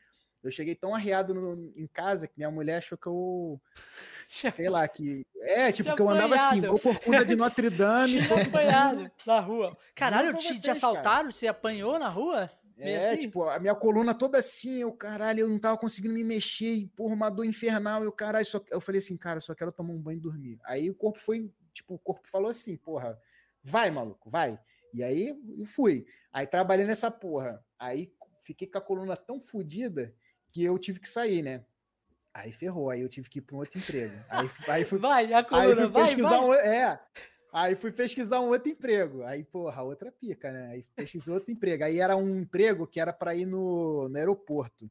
eu cheguei tão arreado no- em casa que minha mulher achou que eu, sei lá, que é, tipo, que eu andava assim, apanhado. igual corcunda de Notre Dame, apanhado na rua. Caralho, te, te vocês, cara. assaltaram? Você apanhou na rua? É, assim? tipo, a minha coluna toda assim, eu, caralho, eu não tava conseguindo me mexer, e, porra, uma dor infernal, eu, caralho, só, eu falei assim, cara, eu só quero tomar um banho e dormir. Aí o corpo foi, tipo, o corpo falou assim, porra, vai, maluco, vai. E aí eu fui. Aí trabalhei nessa porra. Aí fiquei com a coluna tão fodida que eu tive que sair, né? Aí ferrou, aí eu tive que ir para um outro emprego. Aí, aí fui Vai, a Aí coluna, fui vai, pesquisar vai. um. É. Aí fui pesquisar um outro emprego. Aí, porra, outra pica, né? Aí pesquisei outro emprego. Aí era um emprego que era para ir no, no aeroporto.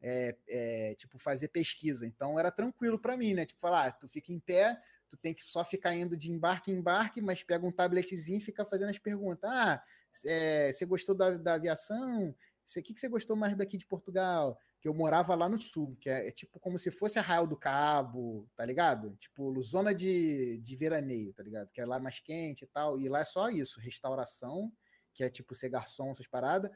É, é, tipo, fazer pesquisa. Então era tranquilo para mim, né? Tipo, falar, ah, tu fica em pé, tu tem que só ficar indo de embarque em embarque, mas pega um tabletzinho e fica fazendo as perguntas. Ah, é, você gostou da, da aviação? O que, que você gostou mais daqui de Portugal? Que eu morava lá no sul, que é, é tipo como se fosse Arraial do Cabo, tá ligado? Tipo, zona de, de veraneio, tá ligado? Que é lá mais quente e tal. E lá é só isso, restauração, que é tipo ser garçom, essas paradas,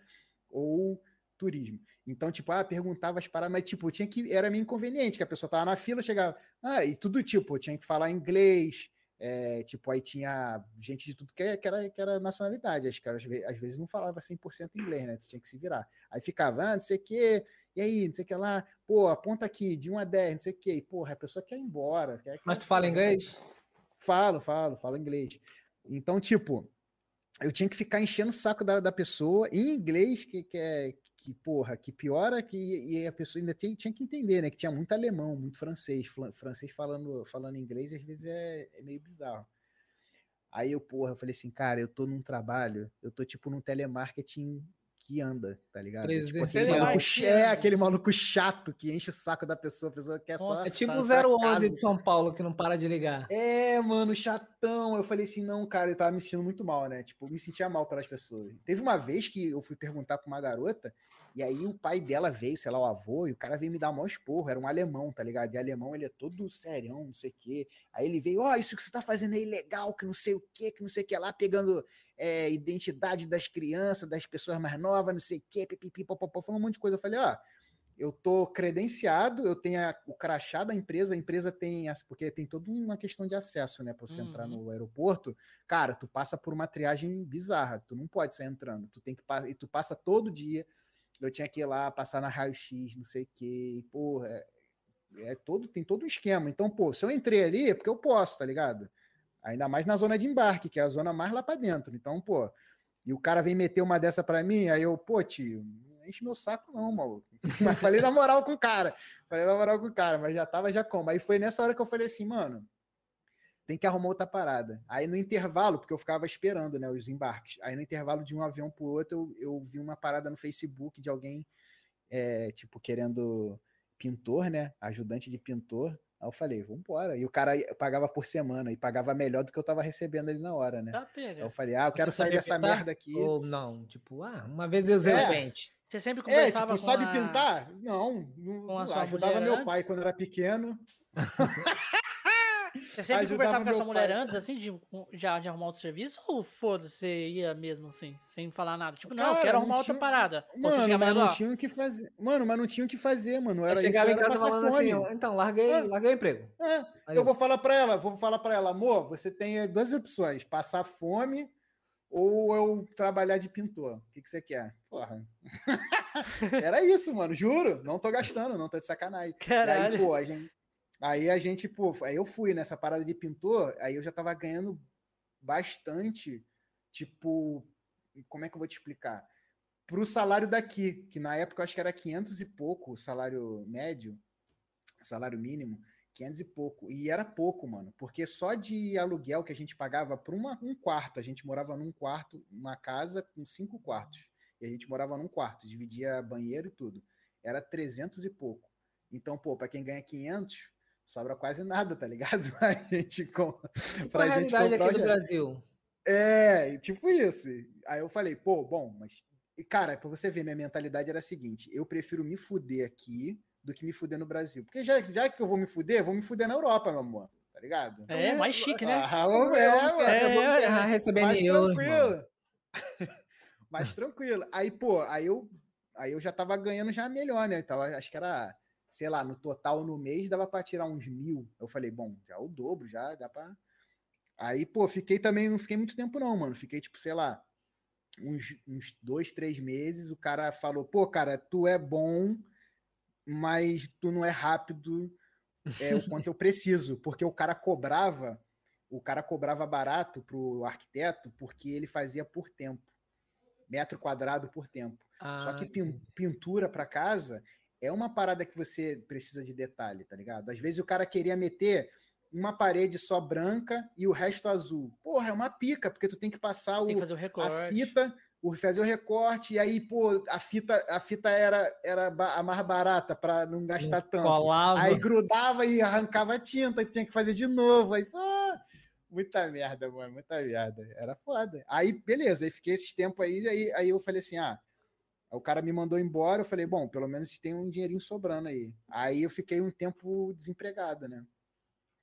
ou turismo. Então, tipo, ah, perguntava as paradas, mas tipo, tinha que. Era meio inconveniente, que a pessoa tava na fila, chegava. Ah, e tudo tipo, tinha que falar inglês. É, tipo, aí tinha gente de tudo que, que, era, que era nacionalidade. Às vezes, às vezes não falava 100% inglês, né? Tu tinha que se virar. Aí ficava, ah, não sei o quê, e aí, não sei o que lá, pô, aponta aqui, de 1 a 10, não sei o que. E, porra, a pessoa quer ir embora. Quer, Mas tu fala inglês? Falo, falo, falo inglês. Então, tipo, eu tinha que ficar enchendo o saco da, da pessoa em inglês, que, que é que, porra, que piora que e a pessoa ainda tinha, tinha que entender, né? Que tinha muito alemão, muito francês, flan- francês falando, falando inglês, às vezes é, é meio bizarro. Aí eu, porra, eu falei assim, cara, eu tô num trabalho, eu tô tipo num telemarketing que anda, tá ligado? Tipo, aquele Presencial. maluco, é, aquele maluco chato que enche o saco da pessoa, a pessoa quer só Nossa, É tipo o Sarcasmo. 011 de São Paulo, que não para de ligar. é, mano, chatão. Eu falei assim, não, cara, eu tava me sentindo muito mal, né? Tipo, me sentia mal pelas pessoas. Teve uma vez que eu fui perguntar pra uma garota, e aí o pai dela veio, sei lá, o avô, e o cara veio me dar o maior esporro. Era um alemão, tá ligado? E alemão, ele é todo serião, não sei o quê. Aí ele veio, ó, isso que você tá fazendo é ilegal, que não sei o quê, que não sei o que lá, pegando é, identidade das crianças, das pessoas mais novas, não sei o quê, pipipi, popopó, falando um monte de coisa. Eu falei, ó, eu tô credenciado, eu tenho a- o crachá da empresa, a empresa tem, as- porque tem toda uma questão de acesso, né, para você entrar Uhum. no aeroporto. Cara, tu passa por uma triagem bizarra, tu não pode sair entrando, tu tem que e tu passa todo dia. Eu tinha que ir lá passar na raio-x, não sei o quê, e, porra, é, é todo tem todo um esquema. Então, pô, se eu entrei ali é porque eu posso, tá ligado? Ainda mais na zona de embarque, que é a zona mais lá para dentro. Então, pô, e o cara vem meter uma dessa para mim, aí eu, pô, tio, não enche meu saco não, maluco. Mas falei na moral com o cara. Falei na moral com o cara, mas já tava já como. Aí foi nessa hora que eu falei assim, mano, tem que arrumar outra parada. Aí no intervalo, porque eu ficava esperando, né, os embarques. Aí no intervalo de um avião pro outro, eu, eu vi uma parada no Facebook de alguém, é, tipo, querendo pintor, né, ajudante de pintor. Aí eu falei, vambora. E o cara pagava por semana e pagava melhor do que eu tava recebendo ali na hora, né? Tá, Aí pega. eu falei, ah, eu quero sair dessa pintar? merda aqui. Ou não, tipo, ah, uma vez eu usei É. o pente. Você sempre É, conversava tipo, com sabe a- pintar? Não, não com a sua ajudava meu pai quando era pequeno. Você sempre ajudava conversava com a meu sua mulher pai. antes, assim, de, já de arrumar outro serviço? Ou foda-se, você ia mesmo assim, sem falar nada? Tipo, não, eu Cara, quero não arrumar outra tinha- parada. Ou você Mano, mas não tinha o que fazer. Mano, mas não tinha o que fazer, mano. Eu Era chegava isso, em casa falando assim, fome. ó, então, larguei, Ah. larguei o emprego. É, Aí eu vou falar pra ela, vou falar pra ela, amor, você tem duas opções: passar fome ou eu trabalhar de pintor. O que, que você quer? Porra. Era isso, mano, juro. Não tô gastando, não tô de sacanagem. E aí, caralho. pô, a gente, aí a gente, pô, aí eu fui nessa parada de pintor, aí eu já tava ganhando bastante, tipo, como é que eu vou te explicar? Pro salário daqui, que na época eu acho que era 500 e pouco salário médio, salário mínimo, 500 e pouco. E era pouco, mano, porque só de aluguel que a gente pagava por uma, um quarto, a gente morava num quarto, uma casa com cinco quartos. E a gente morava num quarto, dividia banheiro e tudo. Era 300 e pouco. Então, pô, pra quem ganha 500, sobra quase nada, tá ligado? A gente com Qual a gente realidade aqui do. Brasil? É, tipo isso. Aí eu falei, pô, bom, mas. E, cara, pra você ver, minha mentalidade era a seguinte: eu prefiro me fuder aqui do que me fuder no Brasil. Porque já, já que eu vou me fuder, vou me fuder na Europa, meu amor. Tá ligado? É, mais chique, né? Ah, eu vou É, enterrar recebendo Mais euro, tranquilo. Mais tranquilo. Aí, pô, aí eu, aí eu já tava ganhando já melhor, né? Tava, acho que era, sei lá, no total no mês dava pra tirar uns mil. Eu falei, bom, já o dobro, já dá pra. Aí, pô, fiquei também, não fiquei muito tempo, não, mano. Fiquei, tipo, sei lá, uns, uns dois, três meses. O cara falou, pô, cara, tu é bom, mas tu não é rápido é, o quanto eu preciso. Porque o cara cobrava, o cara cobrava barato pro arquiteto porque ele fazia por tempo. Metro quadrado por tempo. Só Ah, que pin- pintura para casa é uma parada que você precisa de detalhe, tá ligado? Às vezes o cara queria meter uma parede só branca e o resto azul. Porra, é uma pica, porque tu tem que passar Tem que o, fazer o a recorte. fita, o, fazer o recorte, e aí, pô, a fita, a fita era, era a mais barata para não gastar tanto. colava. Aí grudava e arrancava a tinta, e tinha que fazer de novo. Aí, pô, muita merda, mano, muita merda. Era foda. Aí, beleza, aí fiquei esses tempos aí, aí, aí eu falei assim, ah, o cara me mandou embora, eu falei, bom, pelo menos tem um dinheirinho sobrando aí. Aí eu fiquei um tempo desempregado, né?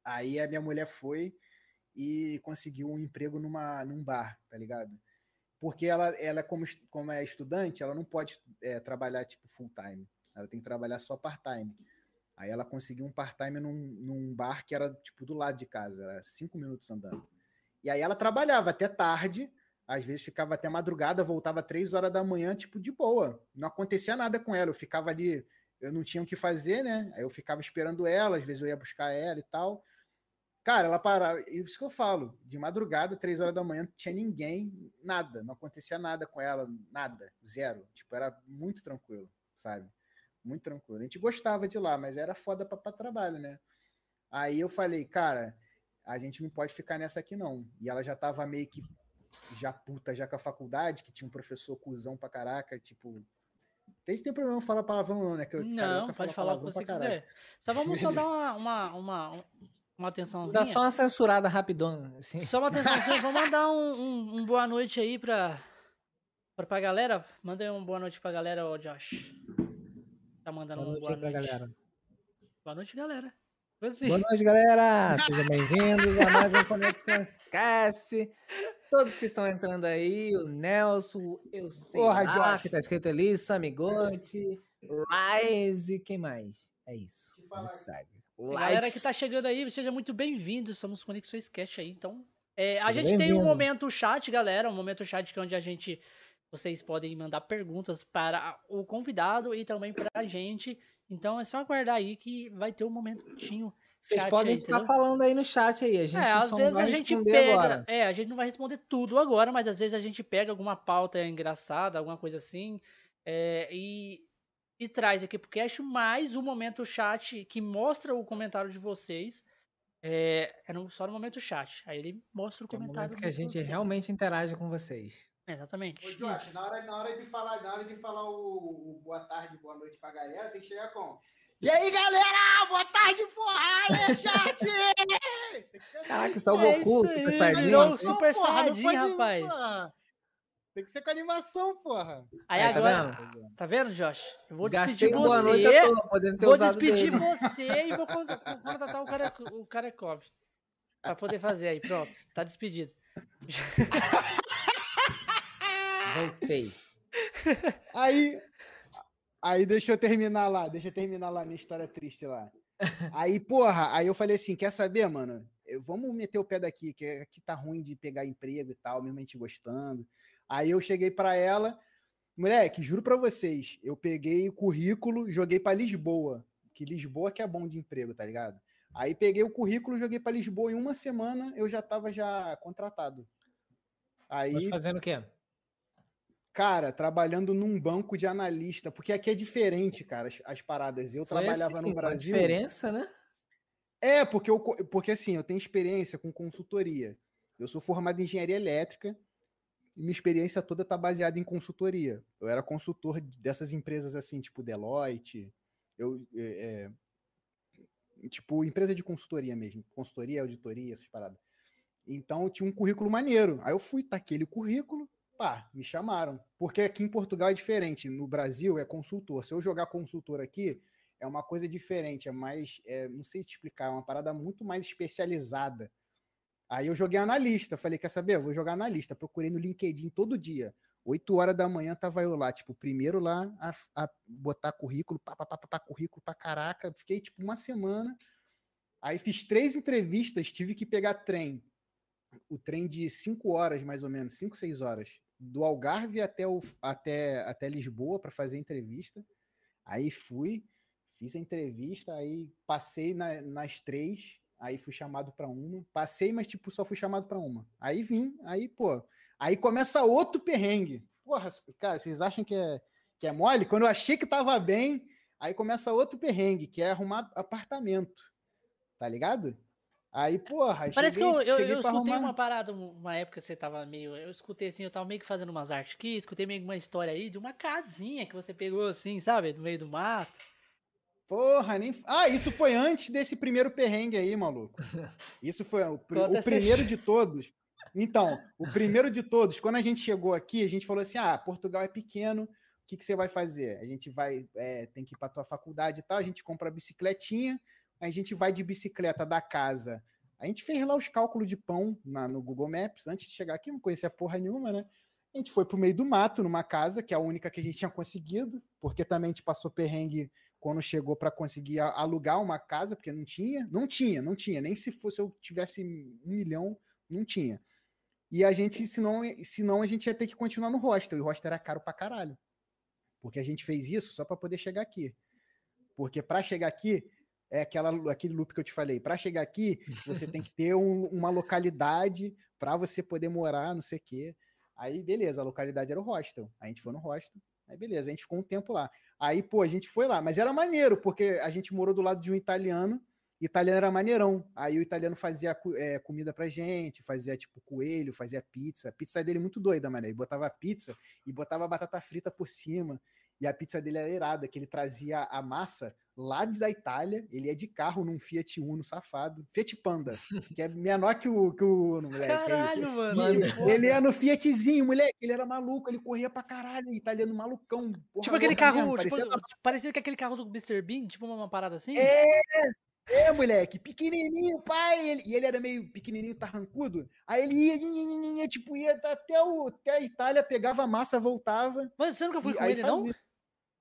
Aí a minha mulher foi e conseguiu um emprego numa, num bar, tá ligado? Porque ela, ela como, est- como é estudante, ela não pode é, trabalhar, tipo, full time. Ela tem que trabalhar só part-time. Aí ela conseguiu um part-time num, num bar que era, tipo, do lado de casa. Era cinco minutos andando. E aí ela trabalhava até tarde, às vezes ficava até madrugada, voltava três horas da manhã, tipo, de boa. Não acontecia nada com ela. Eu ficava ali, eu não tinha o que fazer, né? Aí eu ficava esperando ela, às vezes eu ia buscar ela e tal. Cara, ela parava, isso que eu falo, de madrugada, três horas da manhã, não tinha ninguém, nada, não acontecia nada com ela, nada, zero. Tipo, era muito tranquilo, sabe? Muito tranquilo. A gente gostava de lá, mas era foda pra, pra trabalho, né? Aí eu falei, cara, a gente não pode ficar nessa aqui, não. E ela já tava meio que já puta já com a faculdade, que tinha um professor cuzão pra caraca, tipo. Tem, tem problema falar palavrão, não, né? Que eu- Não, pode fala falar o que você quiser. Só vamos só dar uma, uma, uma, uma atençãozinha. Dá só uma censurada rapidona, assim. Só uma atençãozinha. Vamos mandar um, um, um boa noite aí pra, pra, pra galera. Manda aí um boa noite pra galera, ô Josh. Tá mandando Boa um noite boa aí pra noite. galera. Boa noite, galera. Você. Boa noite, galera! Sejam bem-vindos a mais um Conexões Cast. Todos que estão entrando aí, o Nelson, eu sei Porra, lá, Josh. que tá escrito ali, Samigote, Rise, quem mais? É isso, a gente segue. A galera que tá chegando aí, seja muito bem-vindo. Somos Conexões Cash aí. Então, é, a gente tem um momento chat, galera. Um momento chat que é onde a gente. Vocês podem mandar perguntas para o convidado e também para a gente. Então é só aguardar aí que vai ter um momentinho. Vocês chat podem aí, ficar entendeu? falando aí no chat aí, a gente é, às só vezes não vai a gente responder pega. agora. É, a gente não vai responder tudo agora, mas às vezes a gente pega alguma pauta engraçada, alguma coisa assim, é, e, e traz aqui pro cast mais um momento chat que mostra o comentário de vocês. É, é no- só no momento chat. Aí ele mostra o É o comentário momento que a gente vocês. realmente interage com vocês. Exatamente. Ô, Josh, na hora, na hora de falar, na hora de falar o, o boa tarde, boa noite pra galera, tem que chegar com. E aí, galera? Boa tarde, porra! Aí, chat! Caraca, só o É Goku, Super virou um assim. Super Porra, não pode- rapaz. porra. Tem que ser com animação, porra. Aí Aí, tá agora, tá vendo, Josh? Eu vou Gastei despedir boa noite você. à toa, podendo ter Vou usado despedir dele. você e vou con- contratar o, cara, o Karekov. Pra poder fazer aí, pronto. Tá despedido. Voltei. Aí, aí deixa eu terminar lá, deixa eu terminar lá minha história triste lá. Aí, porra, aí eu falei assim, quer saber, mano? Eu- vamos meter o pé daqui, que aqui tá ruim de pegar emprego e tal, mesmo a gente gostando. Aí eu cheguei pra ela, moleque, juro pra vocês, eu peguei o currículo, joguei pra Lisboa, que Lisboa que é bom de emprego, tá ligado? Aí peguei o currículo, joguei pra Lisboa, em uma semana eu já tava já contratado. Aí Mas fazendo o quê? Cara, trabalhando num banco de analista, porque aqui é diferente, cara, as, as paradas. Eu Foi trabalhava assim, no Brasil. diferença, né? É, porque, eu, porque assim, eu tenho experiência com consultoria. Eu sou formado em engenharia elétrica e minha experiência toda está baseada em consultoria. Eu era consultor dessas empresas assim, tipo Deloitte, eu, é, é, tipo empresa de consultoria mesmo, consultoria, auditoria, essas paradas. Então eu tinha um currículo maneiro. Aí eu fui, taquei o currículo, pá, me chamaram. Porque aqui em Portugal é diferente. No Brasil é consultor. Se eu jogar consultor aqui, é uma coisa diferente, é mais, é, não sei te explicar, é uma parada muito mais especializada. Aí eu joguei analista, falei, quer saber? Eu vou jogar analista. Procurei no LinkedIn todo dia. 8 horas da manhã tava eu lá, tipo, primeiro lá a, a botar currículo, pá, currículo pra caraca. Fiquei tipo uma semana. Aí fiz três entrevistas, tive que pegar trem. O trem de 5 horas, mais ou menos, 5, 6 horas. Do Algarve até, o, até, até Lisboa para fazer entrevista. Aí fui, fiz a entrevista, aí passei na- nas três, aí fui chamado para uma. Passei, mas tipo, só fui chamado para uma. Aí vim, aí, pô, aí começa outro perrengue. Porra, cara, vocês acham que é, que é mole? Quando eu achei que tava bem, aí começa outro perrengue, que é arrumar apartamento. Tá ligado? Aí, porra, Parece cheguei- que eu, eu, eu escutei arrumar- uma parada, uma época que você tava meio. Eu escutei assim, eu tava meio que fazendo umas artes aqui, escutei meio que uma história aí de uma casinha que você pegou assim, sabe? No meio do mato. Porra, nem. Ah, isso foi antes desse primeiro perrengue aí, maluco. Isso foi o, o primeiro de todos. Então, o primeiro de todos, quando a gente chegou aqui, a gente falou assim: ah, Portugal é pequeno, o que, que você vai fazer? A gente vai, é, tem que ir para tua faculdade e tal, a gente compra a bicicletinha, a gente vai de bicicleta da casa. A gente fez lá os cálculos de pão na- no Google Maps, antes de chegar aqui, não conhecia porra nenhuma, né? A gente foi pro meio do mato, numa casa, que é a única que a gente tinha conseguido, porque também a gente passou perrengue quando chegou para conseguir alugar uma casa, porque não tinha, não tinha, não tinha, nem se fosse eu tivesse um milhão, não tinha. E a gente, senão, senão a gente ia ter que continuar no hostel, e o hostel era caro pra caralho. Porque a gente fez isso só para poder chegar aqui. Porque para chegar aqui, é aquela, aquele loop que eu te falei, para chegar aqui, você tem que ter um- uma localidade para você poder morar, não sei o quê. Aí, beleza, a localidade era o hostel. A gente foi no hostel. Aí, beleza, a gente ficou um tempo lá. Aí, pô, a gente foi lá, mas era maneiro, porque a gente morou do lado de um italiano, italiano era maneirão. Aí o italiano fazia é, comida pra gente, fazia tipo coelho, fazia pizza. A pizza dele é muito doida, mano. Ele botava pizza e botava batata frita por cima. E a pizza dele era irada, que ele trazia a massa lá da Itália. Ele ia de carro num Fiat Uno safado. Fiat Panda, que é menor que o, que o Uno, moleque. Aí, Caralho, mano. Mano, foda. ele ia no Fiatzinho, moleque. Ele era maluco, ele corria pra caralho. Italiano malucão. porra Tipo aquele carro, mesmo, tipo, parecia parecia que aquele carro do Mr. Bean, tipo uma, uma parada assim. É, é, moleque, pequenininho, pai. Ele, e ele era meio pequenininho, tarrancudo. Aí ele ia, ia, ia, ia, tipo, ia até, o, até a Itália, pegava a massa, voltava. Mas você nunca foi com ele, não? fazia.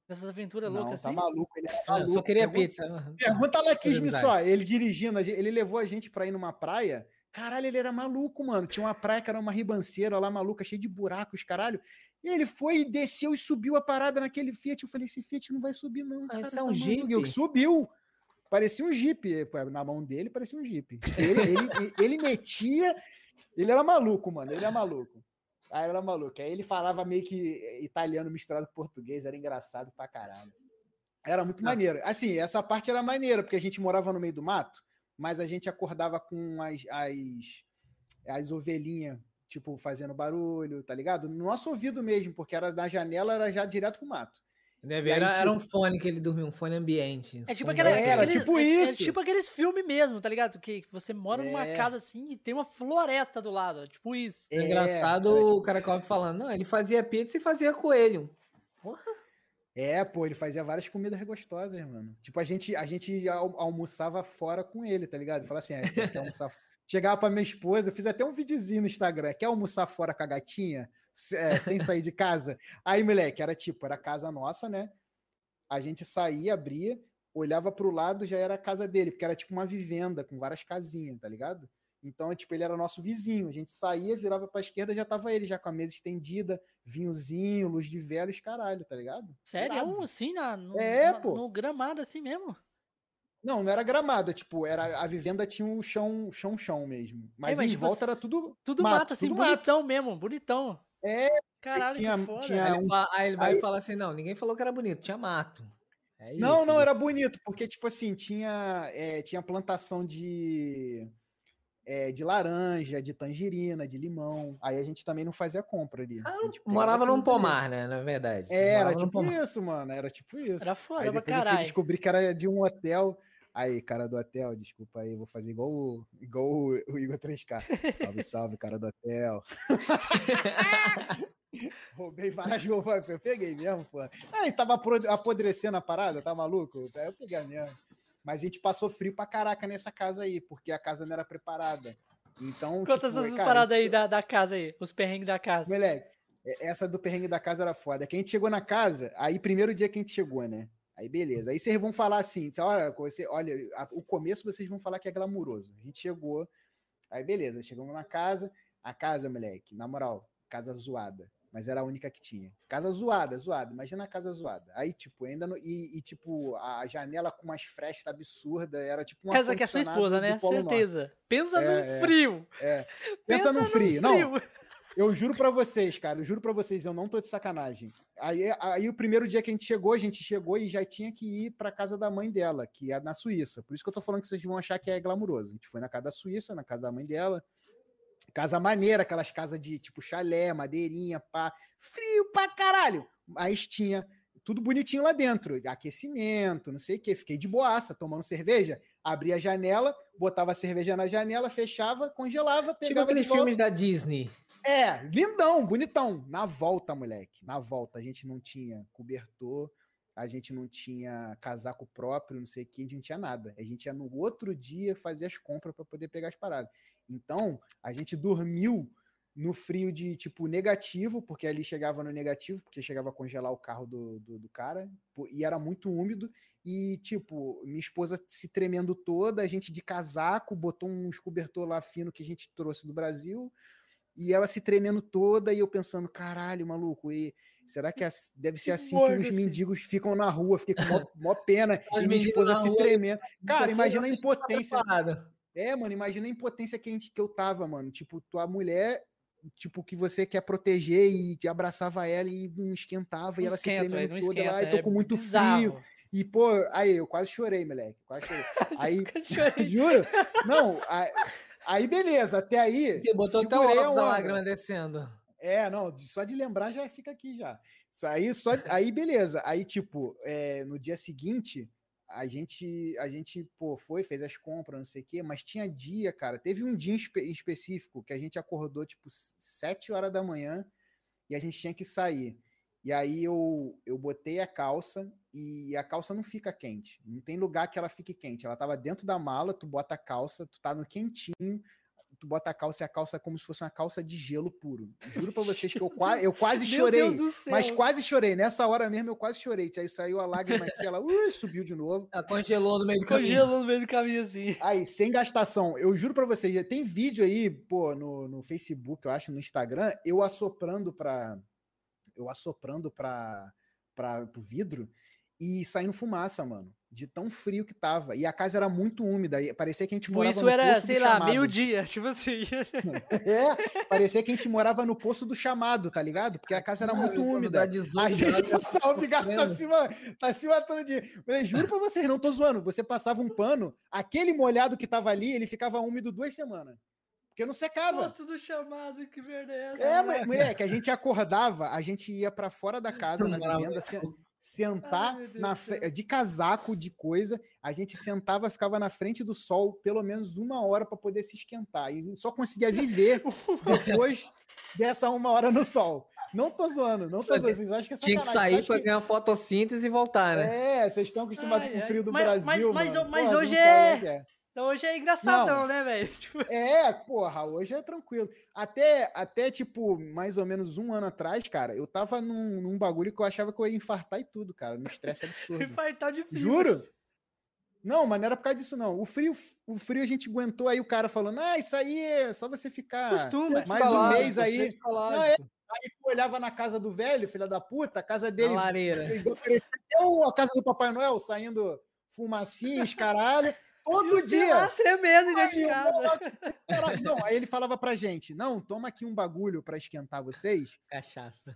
Nessas aventuras Não, loucas tá assim? maluco. Ele era Ah, maluco. só queria Pergunta- pizza. Pergunta Curiosidade. só. Ele dirigindo, ele levou a gente pra ir numa praia. Caralho, ele era maluco, mano. Tinha uma praia que era uma ribanceira lá, maluca, cheia de buracos, caralho. E ele foi e desceu e subiu a parada naquele Fiat. Eu falei, esse Fiat não vai subir, não. Ah, cara, esse é um maluco. Jeep. Eu subiu. Parecia um Jeep. Na mão dele, parecia um Jeep. Ele, ele, ele metia. Ele era maluco, mano. Ele é maluco. Aí ele era maluco. Aí ele falava meio que italiano misturado com português. Era engraçado pra caralho. Era muito Ah. maneiro. Assim, essa parte era maneira, porque a gente morava no meio do mato, mas a gente acordava com as, as, as ovelhinhas, tipo, fazendo barulho, tá ligado? No nosso ouvido mesmo, porque era na janela, era já direto pro mato. Deve E aí, era, era um tipo- fone que ele dormia, um fone ambiente. É tipo som aquela, daquele. Era aqueles, tipo é- é isso. tipo aqueles filmes mesmo, tá ligado? Que você mora numa É. casa assim e tem uma floresta do lado. é Tipo isso. É É, engraçado era tipo- o Caracol falando, não, ele fazia pizza e fazia coelho. É, pô, ele fazia várias comidas gostosas, mano. Tipo, a gente, a gente al- almoçava fora com ele, tá ligado? Fala assim, é, quer almoçar... Chegava pra minha esposa, eu fiz até um videozinho no Instagram, quer almoçar fora com a gatinha? É, sem sair de casa? Aí, moleque, era tipo, era casa nossa, né? A gente saía, abria, olhava pro lado, já era a casa dele, porque era tipo uma vivenda com várias casinhas, tá ligado? Então, tipo, ele era nosso vizinho. A gente saía, virava pra esquerda, já tava ele, já com a mesa estendida, vinhozinho, luz de vela, e os caralho, tá ligado? Sério? Irado. Assim, na, no, É, na- pô. no gramado assim mesmo? Não, não era gramado, é tipo, era, a vivenda tinha um chão, chão, chão mesmo. Mas, mas em tipo, volta era tudo. Tudo Mato, mato, assim, tudo mato. bonitão mesmo, bonitão. É, Caralho, tinha- que foda. tinha- Aí ele, um- fa- aí ele vai aí- e fala assim, não, ninguém falou que era bonito, tinha mato. É Não, isso, não, ele- era bonito, porque, tipo assim, tinha, é, tinha plantação de, é, de laranja, de tangerina, de limão. Aí a gente também não fazia compra ali. Ah, gente morava num pomar, né, na verdade. É, era tipo pomar. isso, mano. Era tipo isso. Era foda aí pra depois eu fui caralho. descobrir que era de um hotel. Aí, cara do hotel, desculpa aí, vou fazer igual o, igual o, o Igor 3K. Salve, salve, cara do hotel. Roubei várias roupas, eu peguei mesmo, pô. Aí tava apodrecendo a parada, tá maluco? Eu peguei mesmo. Mas a gente passou frio pra caraca nessa casa aí, porque a casa não era preparada. Então, Conta tipo, essas paradas aí da, da casa aí, os perrengues da casa. Moleque, é- essa do perrengue da casa era foda. Que a gente chegou na casa, aí primeiro dia que a gente chegou, né? Aí beleza. Aí vocês vão falar assim, olha, você, olha, a- o começo vocês vão falar que é glamuroso. A gente chegou, aí beleza, chegamos na casa, a casa, moleque, na moral, casa zoada. Mas era a única que tinha. Casa zoada, zoada. Imagina a casa zoada. Aí, tipo, ainda no, e, e, tipo, a janela com umas frestas absurdas, era tipo um Essa que é sua esposa, né? Norte. Certeza. Pensa É, no é. frio. Pensa no frio. Não, frio. Eu juro pra vocês, cara, eu juro pra vocês, eu não tô de sacanagem. Aí, aí o primeiro dia que a gente chegou, a gente chegou e já tinha que ir pra casa da mãe dela, que é na Suíça. Por isso que eu tô falando que vocês vão achar que é glamuroso. A gente foi na casa da Suíça, na casa da mãe dela. Casa maneira, aquelas casas de tipo chalé, madeirinha, pá. Frio pra caralho. Mas tinha tudo bonitinho lá dentro. Aquecimento, não sei o quê. Fiquei de boaça, tomando cerveja. Abria a janela, botava a cerveja na janela, fechava, congelava, Tipo pegava aqueles de volta. filmes da Disney. É, lindão, bonitão. Na volta, moleque. Na volta, a gente não tinha cobertor, a gente não tinha casaco próprio, não sei o que, a gente não tinha nada. A gente ia no outro dia fazer as compras para poder pegar as paradas. Então, a gente dormiu no frio de tipo negativo, porque ali chegava no negativo, porque chegava a congelar o carro do, do, do cara, e era muito úmido. E, tipo, minha esposa se tremendo toda, a gente de casaco, botou uns cobertor lá fino que a gente trouxe do Brasil, e ela se tremendo toda, e eu pensando, caralho, maluco, e será que é deve ser assim que os assim. mendigos ficam na rua? Fiquei com mó, mó pena, e minha esposa se rua, tremendo. Cara, imagina a impotência. É, mano, imagina a impotência que, a gente, que eu tava, mano. Tipo, tua mulher, tipo, que você quer proteger e te abraçava ela e não esquentava, e Não ela se esquenta, tremendo velho, não toda. Ela, esquenta. Ai, tô é com muito bizarro. frio. E, pô, aí, eu quase chorei, moleque. Quase chorei. Aí, Chorei. juro? Não, aí, aí beleza, até aí. Você botou até o óculos a lágrima descendo. É, não, só de lembrar já fica aqui já. Isso aí, só, aí beleza. Aí, tipo, é, no dia seguinte, a gente, a gente, pô, foi, fez as compras, não sei o quê, mas tinha dia, cara, teve um dia em espe- específico que a gente acordou, tipo, sete horas da manhã e a gente tinha que sair. E aí eu, eu botei a calça e a calça não fica quente. Não tem lugar que ela fique quente. Ela tava dentro da mala, tu bota a calça, tu tá no quentinho, tu bota a calça e a calça é como se fosse uma calça de gelo puro. Juro pra vocês que eu, qua- eu quase Meu chorei. Deus do céu. Mas quase chorei. Nessa hora mesmo eu quase chorei. Aí saiu a lágrima aqui, ela uh, subiu de novo. Ela congelou no meio do caminho. Congelou no meio do caminho assim. Aí, sem gastação, eu juro pra vocês, tem vídeo aí, pô, no, no Facebook, eu acho, no Instagram, eu assoprando pra. Eu assoprando pra, pra, pro vidro e saindo fumaça, mano. De tão frio que tava. E a casa era muito úmida. E parecia que a gente Tipo, morava isso no era, poço do sei lá, chamado. meio-dia. Tipo assim. É, parecia que a gente morava no poço do chamado, tá ligado? Porque a casa era muito úmida. Dá 18 A gente passava, ficava tá se, tá se matando de. Eu juro pra vocês, não tô zoando. Você passava um pano, aquele molhado que tava ali, ele ficava úmido duas semanas. Porque não secava. Posto do chamado, que merda é essa? É, mas, moleque, a gente acordava, a gente ia pra fora da casa, na vivenda, se- sentar Ai, na de casaco, de coisa. A gente sentava, ficava na frente do sol pelo menos uma hora para poder se esquentar. E só conseguia viver depois dessa uma hora no sol. Não tô zoando, não tô zoando. Vocês acham que é Tinha que sair, fazer uma fotossíntese e voltar, né? É, vocês estão acostumados Ai, com o ai. frio do Mas- mas- Brasil, mas- mano. mas Porra, hoje é- é. Então hoje é engraçadão, Não. né, velho? Tipo, É, porra, hoje é tranquilo. Até, até, tipo, mais ou menos um ano atrás, cara, eu tava num, num bagulho que eu achava que eu ia infartar e tudo, cara, num estresse absurdo. infartar de frio. Juro? Não, mas não era por causa disso, não. O frio, o frio a gente aguentou aí o cara falando, ah, isso aí é só você ficar. Costuma. mais um mês aí. Não, é- Aí tu olhava na casa do velho, filha da puta, a casa Na dele lareira. igual parecia até a casa do Papai Noel, saindo fumacinhas, caralho, todo lá, dia. tremendo dentro de Aí, casa. Não, aí ele falava pra gente, não, toma aqui um bagulho pra esquentar vocês. Cachaça.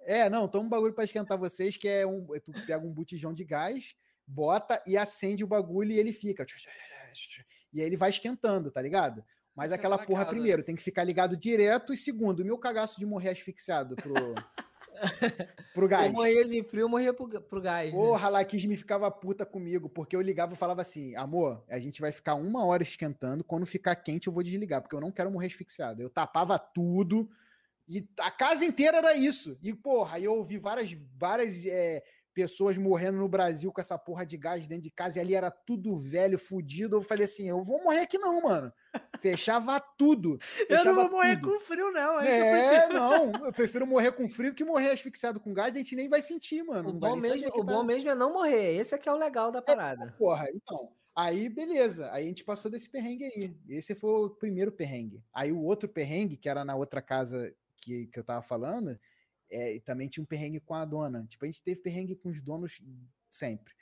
É, não, toma um bagulho pra esquentar vocês, que é um. Tu pega um botijão de gás, bota e acende o bagulho e ele fica. E aí ele vai esquentando, tá ligado? Mas aquela porra, primeiro, tem que ficar ligado direto. E segundo, o meu cagaço de morrer asfixiado pro, pro gás. Eu morria de frio, eu morria pro, pro gás. né? Porra, a Laquis ficava puta comigo, porque eu ligava e falava assim: amor, a gente vai ficar uma hora esquentando, quando ficar quente eu vou desligar, porque eu não quero morrer asfixiado. Eu tapava tudo, e a casa inteira era isso. E, porra, aí eu ouvi várias, várias é, pessoas morrendo no Brasil com essa porra de gás dentro de casa, e ali era tudo velho, fudido. Eu falei assim: eu vou morrer aqui não, mano. Fechava tudo. Eu não fechava vou morrer tudo. com frio, não. É, É, não, eu prefiro morrer com frio que morrer asfixiado com gás, a gente nem vai sentir, mano. O bom, mesmo, o tá- bom mesmo é não morrer. Esse é que é o legal da parada. Porra, então. Aí, beleza. Aí a gente passou desse perrengue aí. Esse foi o primeiro perrengue. Aí o outro perrengue, que era na outra casa que, que eu tava falando, é, também tinha um perrengue com a dona. Tipo, a gente teve perrengue com os donos sempre.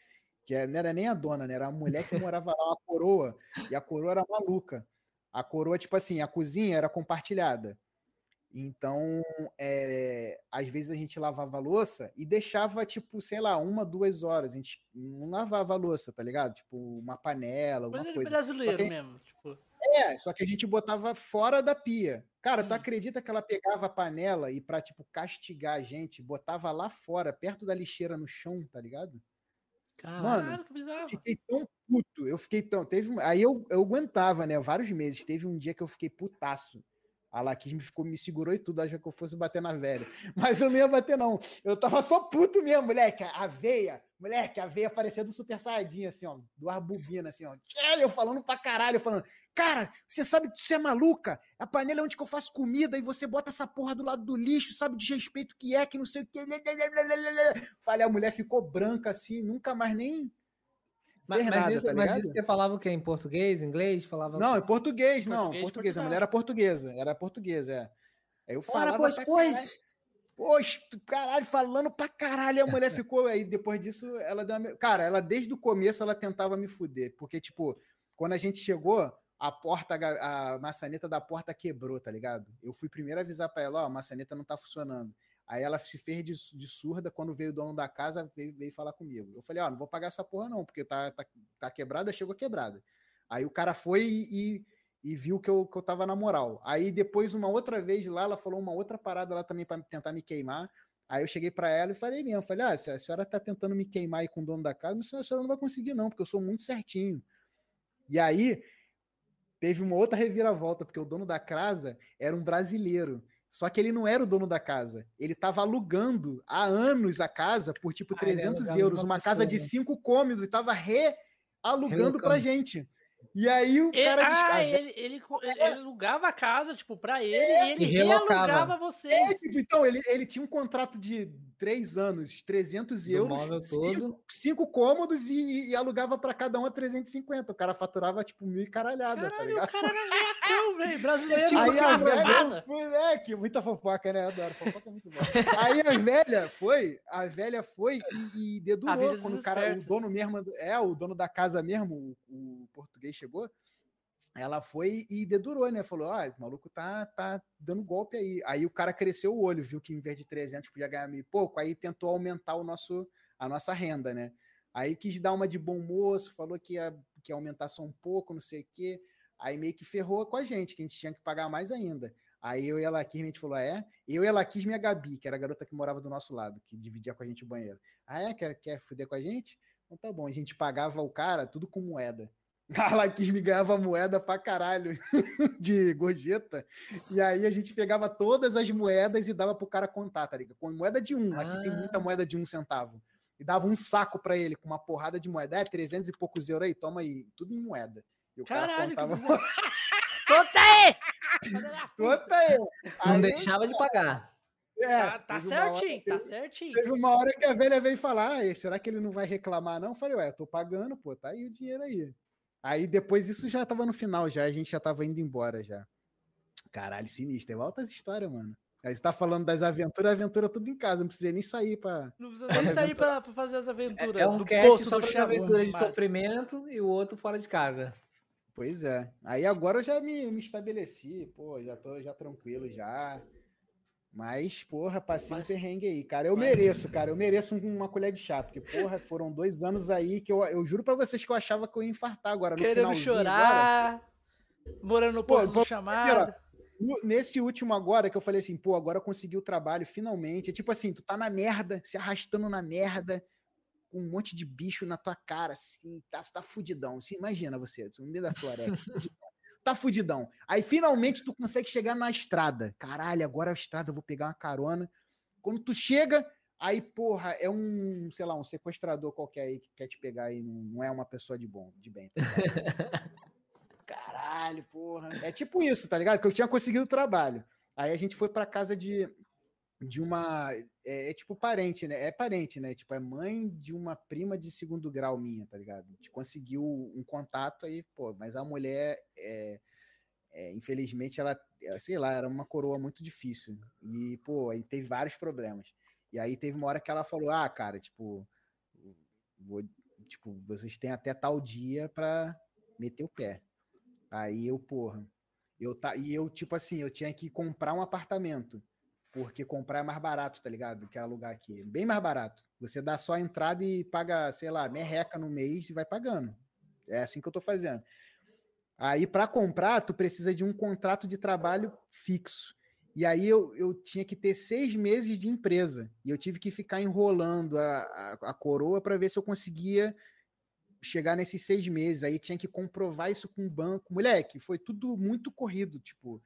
Que é- não era nem a dona, né? Era a mulher que morava lá, uma coroa. E a coroa era maluca. A coroa, tipo assim, a cozinha era compartilhada. Então, é, às vezes a gente lavava a louça e deixava, tipo, sei lá, uma, duas horas. A gente não lavava a louça, tá ligado? Tipo, uma panela, alguma Coisa coisa. brasileiro que- mesmo. Tipo, É, só que a gente botava fora da pia. Cara, tu Hum. acredita que ela pegava a panela e pra, tipo, castigar a gente, botava lá fora, perto da lixeira no chão, tá ligado? Caralho. Mano, que bizarro. Fiquei tão puto, eu fiquei tão. Teve, aí eu, eu aguentava, né? Vários meses. Teve um dia que eu fiquei putaço. A Laquis me, ficou, me segurou e tudo, achou que eu fosse bater na velha. Mas eu não ia bater, não. Eu tava só puto mesmo, moleque. A veia, moleque, a veia parecia do Super Saiyajin, assim, ó. Duas bobinas, assim, ó. Eu falando pra caralho, falando, cara, você sabe que você é maluca? A panela é onde que eu faço comida e você bota essa porra do lado do lixo, sabe de respeito que é, que não sei o que. Falei, a mulher ficou branca assim, nunca mais nem. Mas, mas isso, tá mas isso você falava o quê? Em português, inglês? Falava... Não, em português, não. Português, Português. A mulher era portuguesa. Era portuguesa, é. Aí eu Ora, falava. pois, pra pois. Poxa, tu- caralho, falando pra caralho. A mulher ficou. Aí depois disso, ela deu uma... Cara, ela desde o começo ela tentava me fuder. Porque, tipo, quando a gente chegou, a porta, a maçaneta da porta quebrou, tá ligado? Eu fui primeiro avisar pra ela: ó, a maçaneta não tá funcionando. Aí ela se fez de, de surda quando veio o dono da casa, veio, veio falar comigo. Eu falei, ó, não vou pagar essa porra não, porque tá, tá, tá quebrada, chegou quebrada. Aí o cara foi e, e viu que eu, que eu tava na moral. Aí depois, uma outra vez lá, ela falou uma outra parada lá também para tentar me queimar. Aí eu cheguei para ela e falei mesmo, falei, ah, a senhora tá tentando me queimar aí com o dono da casa, mas a senhora não vai conseguir não, porque eu sou muito certinho. E aí teve uma outra reviravolta, porque o dono da casa era um brasileiro. Só que ele não era o dono da casa. Ele estava alugando há anos a casa por tipo Ah, ele 300 alugava de euros, uma uma casa de né? cinco cômodos, e estava realugando pra Relocando. gente. E aí o Ele, cara ah, ele, ele, ele alugava a casa, tipo, pra ele e ele E relocava. realugava vocês. É, tipo, então, ele, ele tinha um contrato de três anos, 300 Do euros, cinco, cinco cômodos e, e alugava para cada um a 350. O cara faturava tipo mil e caralhada, tá Caralho, ligado? o cara era velho. Brasileiro. Tipo, Aí a velha, moleque, muita fofoca, né? Adoro, fofoca é muito bom. Aí a velha foi, a velha foi e, e dedurou quando o cara, o espertos. dono mesmo, é, o dono da casa mesmo, o, o português chegou, ela foi e dedurou, né? Falou, ah, esse maluco tá, tá dando golpe aí. Aí o cara cresceu o olho, viu que em vez de 300 podia ganhar e pouco, aí tentou aumentar o nosso, a nossa renda, né? Aí quis dar uma de bom moço, falou que ia, que ia aumentar só um pouco, não sei o quê. Aí meio que ferrou com a gente, que a gente tinha que pagar mais ainda. Aí eu e a Laquis, a gente falou, ah, é? Eu e a Laquis, minha Gabi, que era a garota que morava do nosso lado, que dividia com a gente o banheiro. Ah, é? Quer, quer fuder com a gente? Então tá bom. A gente pagava o cara tudo com moeda. A Laquis me ganhava moeda pra caralho de gorjeta. E aí a gente pegava todas as moedas e dava pro cara contar, tá ligado? Com moeda de um. Aqui tem muita moeda de um centavo. E dava um saco pra ele com uma porrada de moeda. É, 300 e poucos euros aí, toma aí. Tudo em moeda. E o Caralho, cara que contava. Conta aí! Conta aí. Não Aí, deixava de pagar. é, Tá, tá certinho, tá certinho. Teve uma hora que a velha veio falar: "Ah, será que ele não vai reclamar, não? Eu falei, ué, eu tô pagando, pô, tá aí o dinheiro aí. Aí depois isso já tava no final, já, a gente já tava indo embora já. Caralho, sinistro. Tem altas histórias, mano. Aí você tá falando das aventuras, aventura tudo em casa, não precisei nem sair pra. Não precisa nem sair pra, pra fazer as aventuras. É um do cast poço as Xabu, aventuras de sofrimento e o outro fora de casa. Pois é. Aí agora eu já me, me estabeleci, pô, já tô já tranquilo já. Mas, porra, passei um Mas- perrengue aí, cara. Eu mas- mereço, cara. Eu mereço um- uma colher de chá, porque, porra, foram dois anos aí que eu, eu juro pra vocês que eu achava que eu ia infartar agora. No Querendo finalzinho agora. chorar, morando no do chamado. No- Nesse último agora que eu falei assim, pô, agora eu consegui o trabalho, finalmente. É tipo assim, tu tá na merda, se arrastando na merda, com um monte de bicho na tua cara, assim, tá, tu tá fudidão. Assim, imagina você, no meio da floresta. tá fudidão. Aí finalmente tu consegue chegar na estrada. Caralho, agora a estrada, eu vou pegar uma carona. Quando tu chega, aí, porra, é um, sei lá, um sequestrador qualquer aí que quer te pegar aí, não, é uma pessoa de bom, de bem. tá? Caralho, porra. É tipo isso, tá ligado? Que eu tinha conseguido o trabalho. Aí a gente foi pra casa de, de uma. É, é tipo parente, né? É parente, né? Tipo, é mãe de uma prima de segundo grau minha, tá ligado? A gente conseguiu um contato aí, pô, mas a mulher, é, é, infelizmente, ela, é, sei lá, era uma coroa muito difícil. E, pô, aí teve vários problemas. E aí teve uma hora que ela falou: ah, cara, tipo, vou, tipo vocês têm até tal dia pra meter o pé. Aí eu, porra, eu tá, e eu, tipo assim, eu tinha que comprar um apartamento, porque comprar é mais barato, tá ligado? Que alugar aqui. Bem mais barato. Você dá só a entrada e paga, sei lá, merreca no mês e vai pagando. É assim que eu tô fazendo. Aí, para comprar, tu precisa de um contrato de trabalho fixo. E aí eu, eu tinha que ter seis meses de empresa. E eu tive que ficar enrolando a, a, a coroa para ver se eu conseguia chegar nesses seis meses. Aí tinha que comprovar isso com o banco. Moleque, foi tudo muito corrido. Tipo,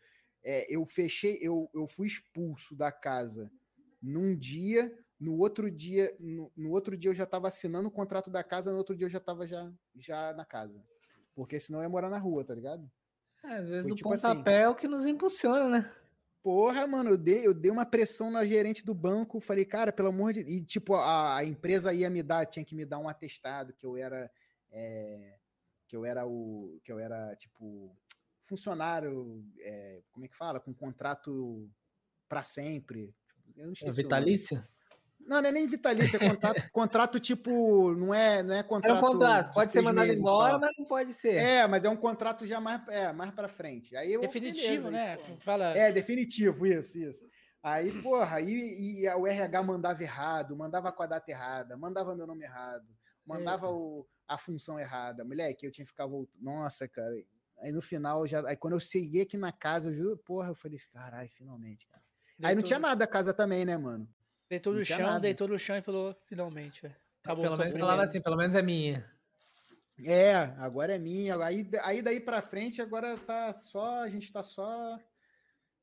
é, eu fechei, eu, eu fui expulso da casa num dia, no outro dia, no, no outro dia eu já estava assinando o contrato da casa, no outro dia eu já estava já, já na casa. Porque senão eu ia morar na rua, tá ligado? É, às vezes Foi o tipo pontapé é o que nos impulsiona, né? Porra, mano, eu dei, eu dei uma pressão na gerente do banco, falei, cara, pelo amor de E, tipo, a, a empresa ia me dar, tinha que me dar um atestado que eu era. é, que eu era o. que eu era, tipo, funcionário. é, como é que fala? Com contrato pra sempre. Eu não É vitalício? Não, não é nem vitalício, é contrato, contrato tipo. Não é, não é contrato. Era um contrato. de Pode ser mandado embora, só. mas não pode ser. É, mas é um contrato já mais, é, mais pra frente. Aí eu, Definitivo, beleza, né? aí. Fala. É, definitivo, isso, isso. Aí, porra, aí e o RH mandava errado, mandava com a data errada, mandava meu nome errado, mandava o, a função errada. Moleque, eu tinha que ficar voltando. Nossa, cara. Aí no final, já, aí quando eu cheguei aqui na casa, eu juro, porra, eu falei, caralho, finalmente, cara. Aí não Deitou- tinha nada a casa também, né, mano? Deitou no chão, nada. deitou no chão e falou, finalmente, velho. Acabou pelo o menos falava assim, pelo menos é minha. É, agora é minha. Aí, aí daí pra frente, agora tá só, a gente tá só.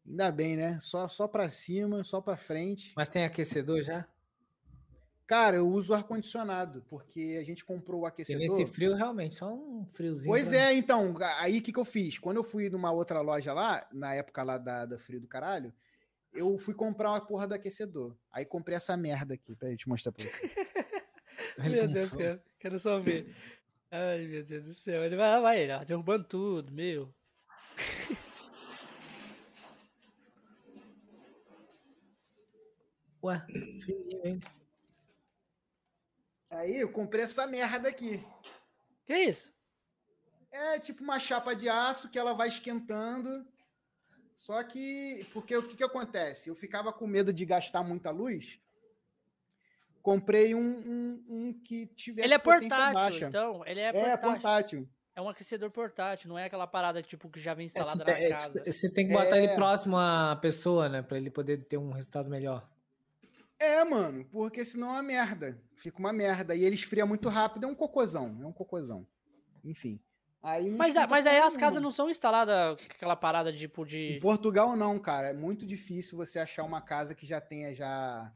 Ainda bem, né? Só, só pra cima, só pra frente. Mas tem aquecedor já? Cara, eu uso ar-condicionado, porque a gente comprou o E aquecedor. nesse frio, realmente, só um friozinho. Pois pra- é, então, aí o que, que eu fiz? Quando eu fui numa outra loja lá, na época lá da, da Frio do Caralho, eu fui comprar uma porra do aquecedor. Aí comprei essa merda aqui, pra te mostrar pra você. Ele Meu Deus, fome. quero, quero só ver. Ai, meu Deus do céu. Ele vai, vai, ó, derrubando tudo, meu. Ué, fininho, hein? Aí eu comprei essa merda aqui. Que isso? É tipo uma chapa de aço que ela vai esquentando. Só que, porque o que, que acontece? Eu ficava com medo de gastar muita luz. Comprei um, um, um que tivesse Ele é potência portátil, baixa. então. Ele é É, portátil. portátil. É um aquecedor portátil, não é aquela parada tipo que já vem É, instalada você, na tem, casa. é, você tem que botar ele É. próximo à pessoa, né? Pra ele poder ter um resultado melhor. É, mano, porque senão é uma merda. Fica uma merda. E ele esfria muito rápido, é um cocôzão. É um cocôzão. Enfim. Aí Mas, a- esquenta mas aí as casas não são instaladas com aquela parada tipo Em de. Portugal não, cara. É muito difícil você achar uma casa que já tenha já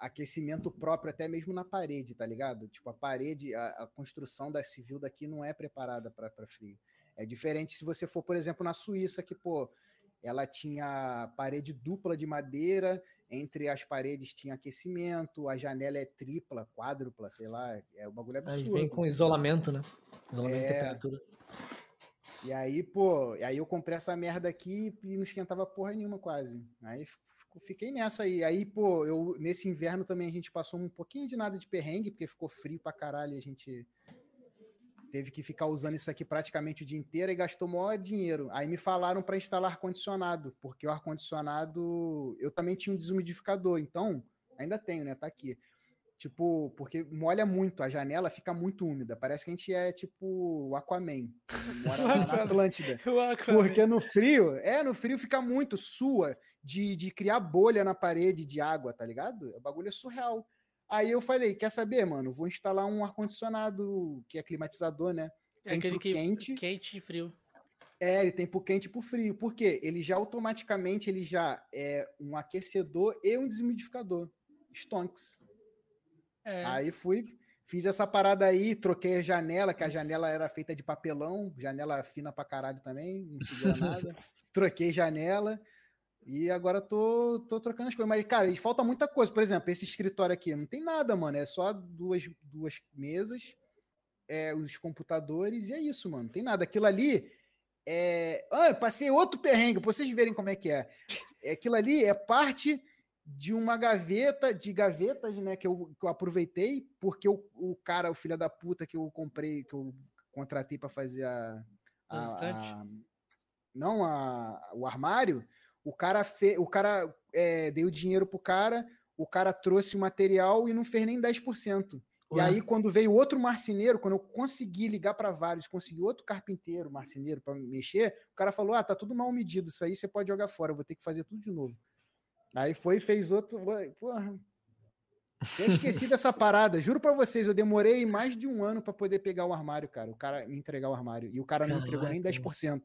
aquecimento próprio, até mesmo na parede, tá ligado? Tipo, a parede, a, a construção da civil daqui não é preparada para frio. É diferente se você for, por exemplo, na Suíça, que, pô, ela tinha parede dupla de madeira, entre as paredes tinha aquecimento, a janela é tripla, quádrupla, sei lá, é o bagulho Aí absurdo. vem com isolamento, né? Isolamento de É. temperatura. E aí, pô, e aí eu comprei essa merda aqui e não esquentava porra nenhuma quase. Aí fiquei nessa aí. Aí, pô, eu nesse inverno também a gente passou um pouquinho de nada de perrengue, porque ficou frio pra caralho e a gente teve que ficar usando isso aqui praticamente o dia inteiro e gastou maior dinheiro. Aí me falaram para instalar ar-condicionado, porque o ar-condicionado eu também tinha um desumidificador, então ainda tenho, né? Tá aqui. Tipo, porque molha muito, a janela fica muito úmida. Parece que a gente é tipo o Aquaman, mora na Atlântida. Porque no frio, é, no frio fica muito, sua, de, de criar bolha na parede de água, tá ligado? O bagulho é surreal. Aí eu falei, quer saber, mano? Vou instalar um ar-condicionado que é climatizador, né? É tem aquele que quente. quente e frio. É, ele tem pro quente e pro frio. Por quê? Ele já automaticamente ele já é um aquecedor e um desumidificador. Stonks. É. Aí fui, fiz essa parada aí, troquei a janela, que a janela era feita de papelão, janela fina pra caralho também, não segura nada. troquei janela e agora tô, tô trocando as coisas. Mas, cara, e falta muita coisa. Por exemplo, esse escritório aqui não tem nada, mano. É só duas, duas mesas, é, os computadores e é isso, mano. Não tem nada. Aquilo ali é. Ah, eu passei outro perrengue, pra vocês verem como é que é. É, Aquilo ali é parte de uma gaveta, de gavetas, né, que eu, que eu aproveitei, porque o, o cara, o filho da puta que eu comprei, que eu contratei para fazer a, a- a- não a, o armário, o cara fe, o cara é, deu dinheiro pro cara, o cara trouxe o material e não fez nem 10%. E Ué. aí, quando veio outro marceneiro, quando eu consegui ligar para vários, consegui outro carpinteiro, marceneiro, para mexer, o cara falou: Ah, tá tudo mal medido, isso aí você pode jogar fora, eu vou ter que fazer tudo de novo. Aí foi e fez outro. Porra. Eu esqueci dessa parada. Juro pra vocês, eu demorei mais de um ano pra poder pegar o armário, cara. O cara me entregar o armário. E o cara não entregou nem Caraca. 10%.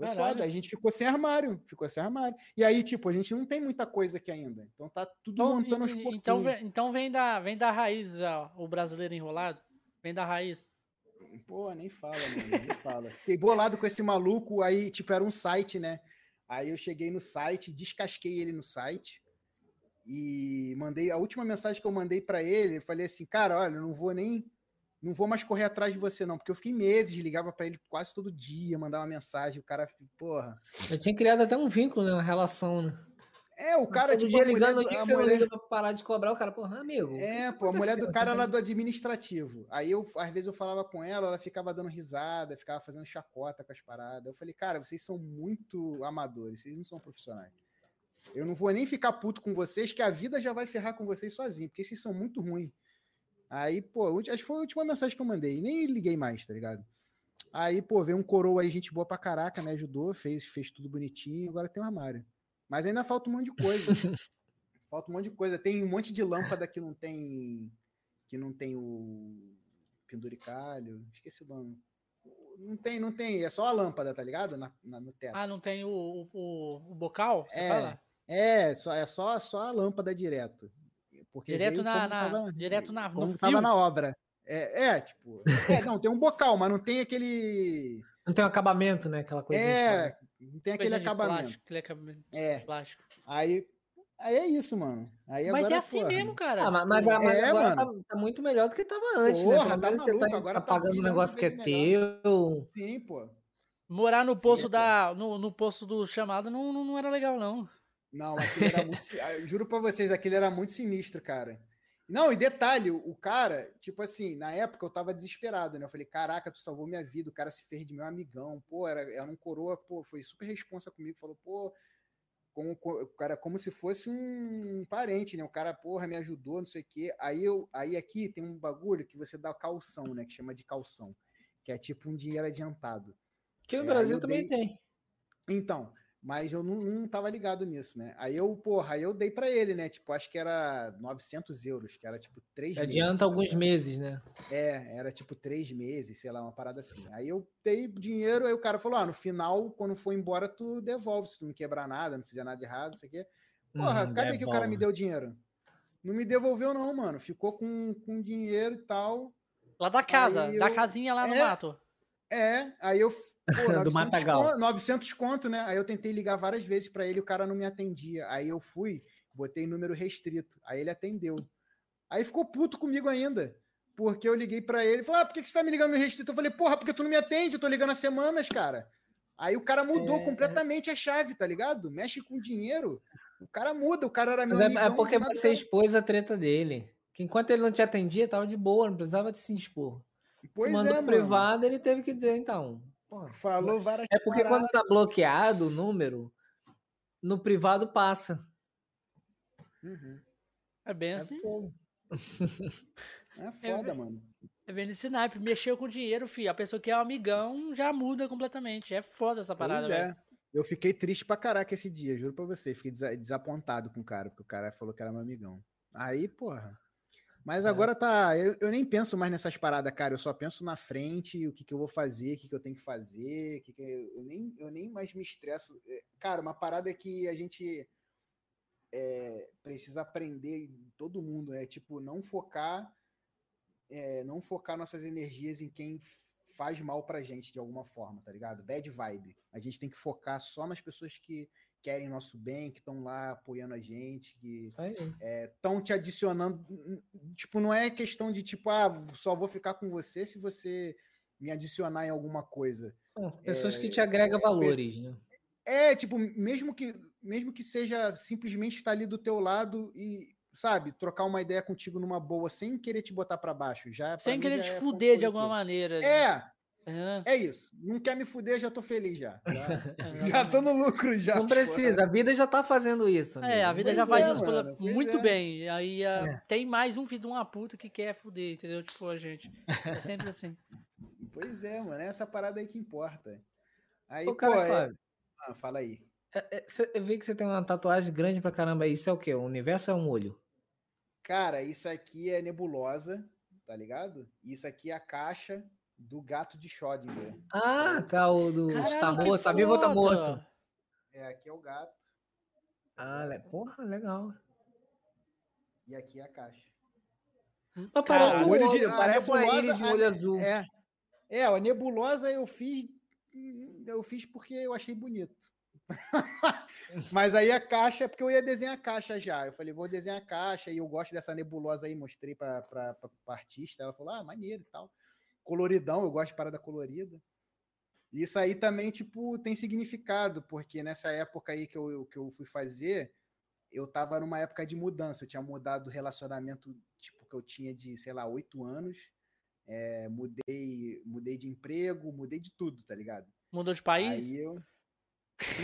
Foi Caralho. foda. A gente ficou sem armário. Ficou sem armário. E aí, tipo, a gente não tem muita coisa aqui ainda. Então tá tudo Então, montando aos pouquinhos. então, vem, então vem da, vem da raiz ó, o brasileiro enrolado. Vem da raiz. Pô, nem fala, mano, nem fala. Fiquei bolado com esse maluco, aí, tipo, era um site, né? Aí eu cheguei no site, descasquei ele no site e mandei a última mensagem que eu mandei pra ele, eu falei assim, cara, olha, eu não vou nem não vou mais correr atrás de você não, porque eu fiquei meses, ligava pra ele quase todo dia, mandava mensagem, o cara, porra. Eu tinha criado até um vínculo, né? Uma relação, né? É, o cara Todo tipo, dia mulher ligando, do- o dia que você não mulher- liga pra parar de cobrar, o cara, porra, amigo. É, pô, a mulher do cara lá tá- do administrativo. Aí eu, às vezes, eu falava com ela, ela ficava dando risada, ficava fazendo chacota com as paradas. Eu falei, cara, vocês são muito amadores, vocês não são profissionais. Eu não vou nem ficar puto com vocês, que a vida já vai ferrar com vocês sozinho, porque vocês são muito ruins. Aí, pô, acho que foi a última mensagem que eu mandei, nem liguei mais, tá ligado? Aí, pô, veio um coroa aí, gente boa pra caraca, me ajudou, fez, fez tudo bonitinho, agora tem um armário. Mas ainda falta um monte de coisa. falta um monte de coisa. Tem um monte de lâmpada que não tem. Que não tem o penduricalho. Esqueci o nome. Não tem, não tem. É só a lâmpada, tá ligado? Na, na- no teto. Ah, não tem o, o, o- bocal? É, fala? É, só, é só, só a lâmpada direto. Porque Direto na- na- tava- direto na- no como fio. tava na obra. É, é, tipo. é, não, tem um bocal, mas não tem aquele. Não tem um acabamento, né? Aquela coisa. É, não tem aquele acabamento. Plástico, aquele acabamento É, plástico. aí, aí é isso, mano. Aí Mas agora, é assim porra, mesmo, cara. Ah, mas, mas, É, agora tá, mano. tá muito melhor do que tava antes, Porra, né? Pelo tá você maluco, tá, agora tá tá pagando um milhões negócio que é vezes teu. Sim, pô. Morar no Sim, posto é, da. No, no posto do chamado não, não, não era legal, não. Não, aquele era muito. ah, juro pra vocês, aquele era muito sinistro, cara. Não, e detalhe, o cara, tipo assim, na época eu tava desesperado, né? Eu falei, caraca, tu salvou minha vida, o cara se fez de meu amigão, pô, era, era um coroa, pô, foi super responsa comigo, falou, pô, como, cara, como se fosse um parente, né? O cara, porra, me ajudou, não sei o quê. Aí, eu, aí aqui tem um bagulho que você dá calção, né? Que chama de calção. que é tipo um dinheiro adiantado. Que no É, Brasil também dei- tem. Então, mas eu não, não tava ligado nisso, né? Aí eu, porra, aí eu dei pra ele, né? Tipo, acho que era 900 euros, que era tipo três Você meses. adianta tá alguns ligado? meses, né? É, era tipo três meses, sei lá, uma parada assim. Aí eu dei dinheiro, aí o cara falou: ah, no final, quando for embora, tu devolve, se tu não quebrar nada, não fizer nada de errado, não sei o quê. Porra, Uhum, cadê que o cara me deu dinheiro? Não me devolveu, não, mano. Ficou com, com dinheiro e tal. Lá da casa, Aí da eu- casinha lá no É. mato. É, aí eu. Pô, 900 Matagal. conto, 900 conto, né? Aí eu tentei ligar várias vezes pra ele, o cara não me atendia. Aí eu fui, botei número restrito. Aí ele atendeu. Aí ficou puto comigo ainda. Porque eu liguei pra ele e falou: Ah, por que que você tá me ligando no restrito? Eu falei, porra, porque tu não me atende, eu tô ligando há semanas, cara. Aí o cara mudou É. completamente a chave, tá ligado? Mexe com dinheiro. O cara muda, o cara era meu Mas é, é amigão, porque do nada você cara- expôs a treta dele. Que enquanto ele não te atendia, tava de boa, não precisava de se expor. Pois Mandou é, privado, ele teve que dizer, então. Porra, Falou várias É porque paradas. quando tá bloqueado o número, no privado passa. Uhum. É bem É assim. fogo. É foda, mano. É bem nesse naipe. Mexeu com dinheiro, filho. A pessoa que é um amigão já muda completamente. É foda essa parada, Pois velho. é. Eu fiquei triste pra caraca esse dia, juro pra você. Fiquei desa- desapontado com o cara, porque o cara falou que era meu amigão. Aí, porra. Mas É. agora tá. Eu, eu nem penso mais nessas paradas, cara. Eu só penso na frente, o que, que eu vou fazer, o que, que eu tenho que fazer. Que que eu, nem, eu nem mais me estresso. É, Cara, uma parada que a gente é, precisa aprender, todo mundo, é tipo, não focar. é, não focar nossas energias em quem faz mal pra gente de alguma forma, tá ligado? Bad vibe. A gente tem que focar só nas pessoas que querem nosso bem, que estão lá apoiando a gente, que estão te adicionando. Tipo, não é questão de tipo, ah, só vou ficar com você se você me adicionar em alguma coisa. Bom, pessoas que É, te agregam é, valores, né? É, tipo, mesmo que mesmo que seja simplesmente estar ali do teu lado e, sabe, trocar uma ideia contigo numa boa, sem querer te botar pra baixo, já pra Sem querer te é fuder de alguma maneira. É, É, é isso. Não quer me fuder, já tô feliz já. Já, já exatamente. tô no lucro já. Não precisa, a vida já tá fazendo isso. É, a amigo. vida Pois já faz é, isso pela- mano, muito é. bem. Aí ah, É. tem mais um filho de uma puta que quer fuder, entendeu? Tipo, a gente. É sempre assim. Pois é, mano. É essa parada aí que importa. Aí, Ô, pô, cara, é- Flávio, Ah, fala aí. é- é, eu vi que você tem uma tatuagem grande pra caramba aí. Isso é o quê? O universo é um olho? Cara, isso aqui é nebulosa, tá ligado? Isso aqui é a caixa do gato de Schrödinger. Ah, tá. O do Caralho, está morto, tá vivo ou tá morto? É, aqui é o gato Ah, le- porra, legal. e aqui é a caixa. Mas parece o um olho de- a parece uma nebulosa- íris de olho azul. É. É, a nebulosa eu fiz. Eu fiz porque eu achei bonito. Mas aí a caixa, é porque eu ia desenhar a caixa já. Eu falei, vou desenhar a caixa e eu gosto dessa nebulosa aí, mostrei pra, pra, pra artista. Ela falou, ah, maneiro e tal. Coloridão, eu gosto de parada colorida. Isso aí também, tipo, tem significado, porque nessa época aí que eu, que eu fui fazer, eu tava numa época de mudança. Eu tinha mudado o relacionamento, tipo, que eu tinha de, sei lá, oito anos. É, mudei, mudei de emprego, mudei de tudo, tá ligado? Mudou de país? Aí eu.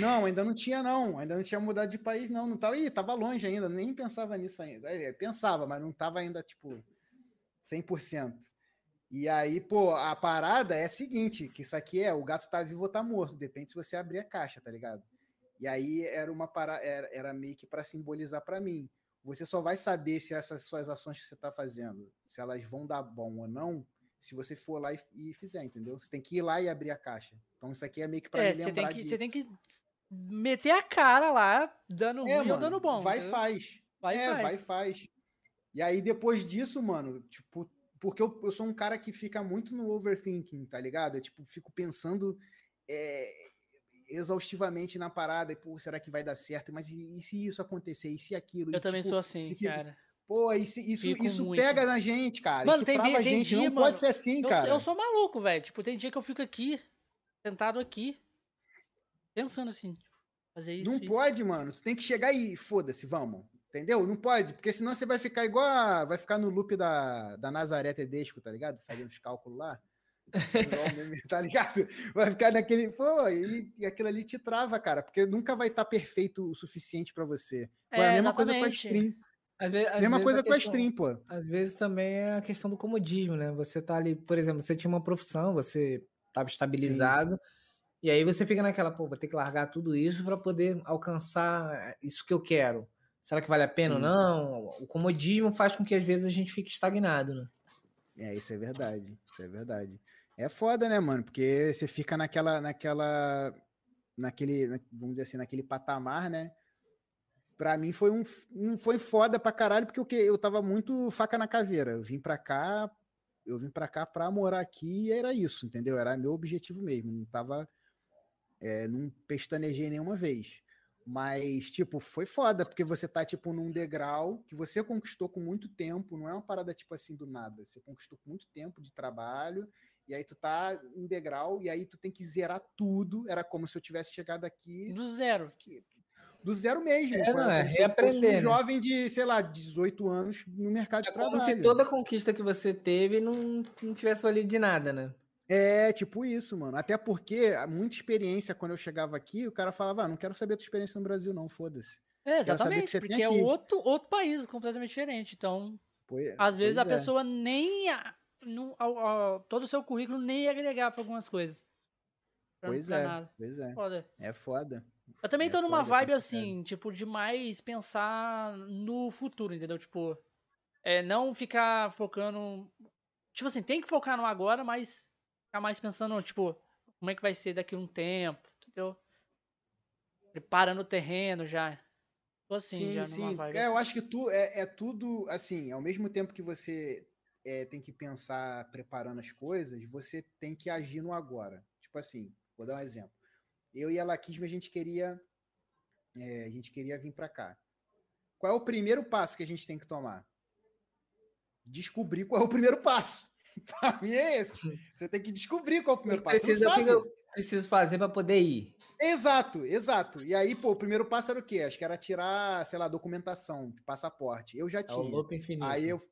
Não, ainda não tinha, não. Ainda não tinha mudado de país, não. Não tava. Ih, tava longe ainda, nem pensava nisso ainda. É, pensava, mas não tava ainda, tipo, 100%. E aí, pô, a parada é a seguinte: que isso aqui é o gato tá vivo ou tá morto, depende se você abrir a caixa, tá ligado? E aí era uma parada, era, era meio que para simbolizar para mim. Você só vai saber se essas suas ações que você tá fazendo, se elas vão dar bom ou não, se você for lá e, e fizer, entendeu? Você tem que ir lá e abrir a caixa. Então isso aqui é meio que para É, me você tem, lembrar que, você tem que meter a cara lá, dando É, ruim ou mano, dando bom. Vai e faz. Vai é, faz. vai e faz. E aí, depois disso, mano, tipo, porque eu, eu sou um cara que fica muito no overthinking, tá ligado? Eu, tipo, fico pensando é, exaustivamente na parada, e, pô, será que vai dar certo? Mas e, e se isso acontecer? E se aquilo? Eu E, também tipo, sou assim, fica- cara. Pô, se- isso, Fico isso muito. pega na gente, cara. Mano, isso tem dia- a gente. dia, não mano, pode ser assim, Eu, cara. eu sou maluco, velho. Tipo, tem dia que eu fico aqui, sentado aqui, pensando assim, fazer isso. Não isso. pode, mano. Tu tem que chegar e foda-se, vamos. Entendeu? Não pode, porque senão você vai ficar igual. a- vai ficar no loop da, da Nazaré Tedesco, tá ligado? Fazendo os cálculos lá. Tá ligado? Vai ficar naquele. Pô, e, e aquilo ali te trava, cara, porque nunca vai estar perfeito o suficiente pra você. Foi a É, mesma coisa com a exatamente. stream. Às vezes, às Mesma vezes coisa a com a stream, pô. Às vezes também é a questão do comodismo, né? Você tá ali, por exemplo, você tinha uma profissão, você estava estabilizado, e aí você fica naquela, pô, vou ter que largar tudo isso para poder alcançar isso que eu quero. Será que vale a pena ou Sim. não? O comodismo faz com que às vezes a gente fique estagnado, né? É, isso é verdade. Isso é verdade. É foda, né, mano? Porque você fica naquela, naquela, naquele, na- vamos dizer assim, naquele patamar, né? Pra mim foi um, um foi foda pra caralho, porque eu, eu tava muito faca na caveira. Eu vim pra cá, eu vim pra cá pra morar aqui e era isso, entendeu? Era meu objetivo mesmo. Não tava, é, não pestanejei nenhuma vez. Mas, tipo, foi foda, porque você tá, tipo, num degrau que você conquistou com muito tempo, não é uma parada, tipo assim, do nada. Você conquistou com muito tempo de trabalho, e aí tu tá em degrau, e aí tu tem que zerar tudo. Era como se eu tivesse chegado aqui Do zero. do zero mesmo. É, não, é reaprender, né? um jovem de, sei lá, 18 anos no mercado de É como trabalho. se toda conquista que você teve não, não tivesse valido de nada, né? É, tipo isso, mano. Até porque a muita experiência, quando eu chegava aqui, o cara falava, ah, não quero saber a tua experiência no Brasil, não, foda-se. É, exatamente, porque é outro, outro país completamente diferente. Então, Pois- às vezes a é. pessoa nem. a- não- ao- ao- todo o seu currículo nem ia agregar pra algumas coisas. Pra- Pois é, nada. pois é. Foda. É foda. Eu também É tô numa vibe assim, tipo, de mais pensar no futuro, entendeu? Tipo, é, não ficar focando. Tipo assim, tem que focar no agora, mas ficar mais pensando, tipo, como é que vai ser daqui a um tempo, entendeu? Preparando o terreno já. Tô assim, já numa vibe. É, eu assim. acho que tu, é, é tudo, assim, ao mesmo tempo que você é, tem que pensar preparando as coisas, você tem que agir no agora. Tipo assim, vou dar um exemplo. Eu e a Laquisme, a gente queria, é, a gente queria vir para cá. Qual é o primeiro passo que a gente tem que tomar? Descobrir qual é o primeiro passo. Pra mim é esse. Você tem que descobrir qual é o primeiro passo. Precisa, o que eu preciso fazer para poder ir? Exato, exato. E aí, pô, o primeiro passo era o quê? Acho que era tirar, sei lá, documentação, de passaporte. Eu já É o tinha. loop infinito. Aí eu,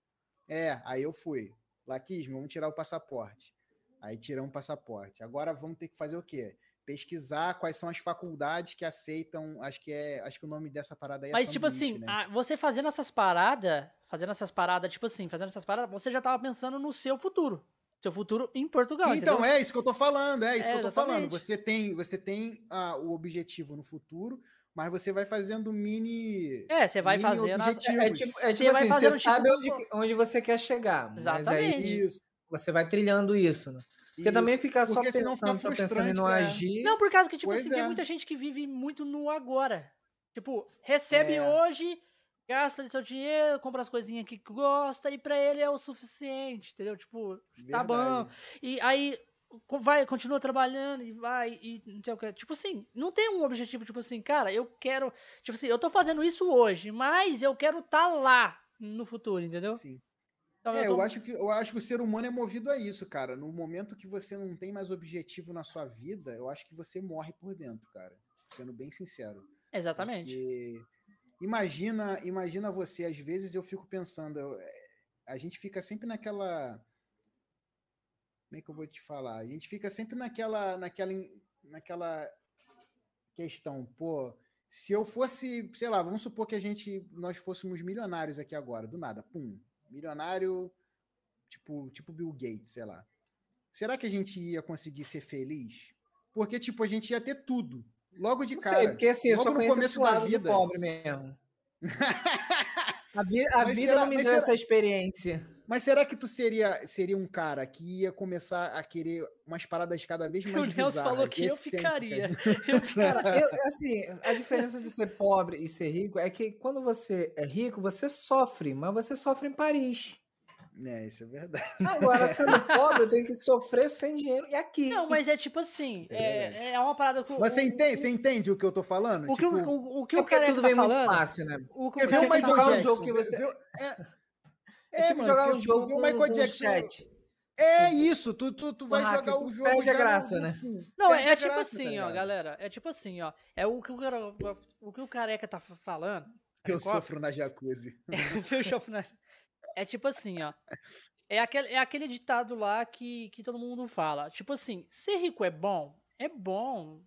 é, aí eu fui. Laquismo, vamos tirar o passaporte. Aí tiramos o passaporte. Agora vamos ter que fazer o quê? Pesquisar quais são as faculdades que aceitam. Acho que é, acho que o nome dessa parada aí é Mas, tipo assim, né? a- você fazendo essas paradas, fazendo essas paradas, tipo assim, fazendo essas paradas, você já tava pensando no seu futuro. Seu futuro em Portugal, Então, entendeu? é isso que eu tô falando, é isso É, que eu tô falando. exatamente. Você tem, você tem ah, o objetivo no futuro, mas você vai fazendo mini. É, você vai fazendo as... objetivos. É tipo, é Você tipo vai assim, você tipo, sabe como- onde, onde você quer chegar. Mas aí Exatamente. Isso. você vai trilhando isso, né? Porque isso. também ficar só Porque senão fica pensando, só pensando em não né? agir. Não, por causa que, tipo Pois assim, tem é. muita gente que vive muito no agora. Tipo, recebe É. hoje, gasta seu dinheiro, compra as coisinhas que gosta, e pra ele é o suficiente, entendeu? Tipo, tá bom. Verdade. E aí vai, continua trabalhando e vai, e não sei o que. Tipo assim, não tem um objetivo, tipo assim, cara, eu quero. Tipo assim, eu tô fazendo isso hoje, mas eu quero estar lá no futuro, entendeu? Sim. Então É, tô- eu acho, que, eu acho que o ser humano é movido a isso, cara. No momento que você não tem mais objetivo na sua vida, eu acho que você morre por dentro, cara. Sendo bem sincero. Exatamente. Porque imagina, imagina você, às vezes eu fico pensando, é, a gente fica sempre naquela. Como é que eu vou te falar? A gente fica sempre naquela, naquela, naquela questão, pô. Se eu fosse, sei lá, vamos supor que a gente, nós fôssemos milionários aqui agora, do nada, pum, milionário, tipo, tipo Bill Gates, sei lá. Será que a gente ia conseguir ser feliz? Porque, tipo, a gente ia ter tudo. Logo de Não cara. sei, porque assim, eu só conheço esse lado do vida. pobre mesmo. A, vi- a vida será- não me deu será- essa experiência. Mas será que tu seria, seria um cara que ia começar a querer umas paradas cada vez O mais Nelson falou bizarras, que eu ficaria. Eu ficaria. Cara, eu- assim, a diferença de ser pobre e ser rico é que quando você é rico, você sofre, mas você sofre em Paris. É, isso é verdade. Agora, sendo pobre, eu tenho que sofrer sem dinheiro e aqui. Não, mas é tipo assim, é, é uma parada que o- Mas você o- entende, você entende o que eu tô falando? O que, o- Tipo, o, o que É o porque cara tudo tá vem muito falando, fácil, né? o que o o cara de Michael jogar um jogo que você- Vê- É, É, tipo mano, jogar um tipo, jogo com, o Michael com Jackson. chat. É isso, tu, tu, tu vai Rafa, jogar tu o jogo. perde a graça, né? no- Não, é a tipo graça, assim, tá ó, galera. É tipo assim, ó. É o que o, cara- o que o careca tá fa- falando. Eu sofro na jacuzzi. Meu chofre- É tipo assim, ó. É aquele, é aquele ditado lá que, que todo mundo fala. Tipo assim, ser rico é bom? É bom.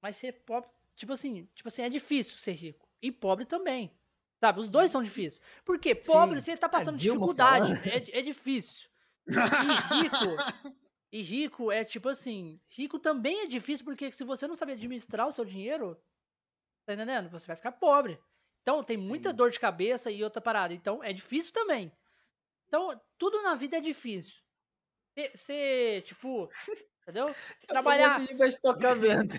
Mas ser pobre. Tipo assim, tipo assim, é difícil ser rico. E pobre também. Sabe? Os dois são difíceis. Por quê? Pobre, Sim. você tá passando Dilma dificuldade. É, é difícil. E rico. E rico é tipo assim. Rico também é difícil porque se você não sabe administrar o seu dinheiro, tá entendendo? Você vai ficar pobre. Então tem muita Sim. dor de cabeça e outra parada. Então é difícil também. Então tudo na vida é difícil. Você, tipo, entendeu? Trabalhar, Vai estocamento.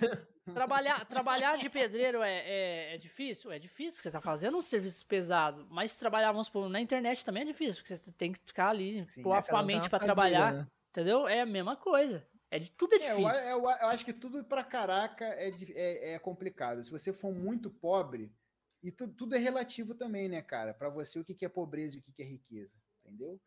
trabalhar, trabalhar de pedreiro é, é, é difícil? É difícil, você tá fazendo um serviço pesado. Mas trabalhar, vamos supor, na internet também é difícil, porque você tem que ficar ali, Sim, pôr a Cada um sua mente fadiga, trabalhar, né? entendeu? É a mesma coisa. É de, tudo é É, eu, difícil. eu- eu acho que tudo pra caraca é, é, é complicado. Se você for muito pobre, e tu- tudo é relativo também, né, cara? Pra você, o que que é pobreza e o que que é riqueza, entendeu?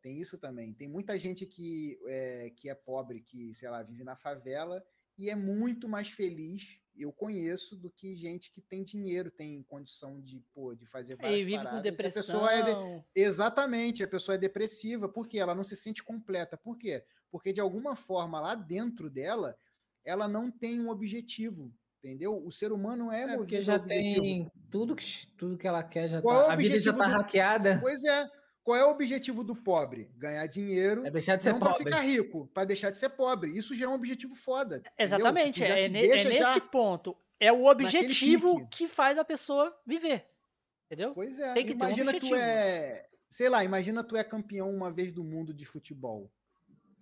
Tem isso também. Tem muita gente que é, que é pobre, que, sei lá, vive na favela e é muito mais feliz, eu conheço, do que gente que tem dinheiro, tem condição de, pô, de fazer várias E vive com paradas. A depressão. pessoa é de- Exatamente, a pessoa é depressiva, porque ela não se sente completa. Por quê? Porque de alguma forma lá dentro dela, ela não tem um objetivo, entendeu? O ser humano é, É porque já tem tudo que, tudo que ela quer, já Qual é tá. o A vida já tá do- hackeada. Pois é. Qual é o objetivo do pobre? Ganhar dinheiro, É deixar de ser não para pobre. ficar rico, para deixar de ser pobre. Isso já é um objetivo foda. Exatamente, Tipo, é, ne- é nesse já- ponto. É o objetivo que faz a pessoa viver. Entendeu? Pois é. Tem que ter um imagina tu é, sei lá, imagina tu é campeão uma vez do mundo de futebol.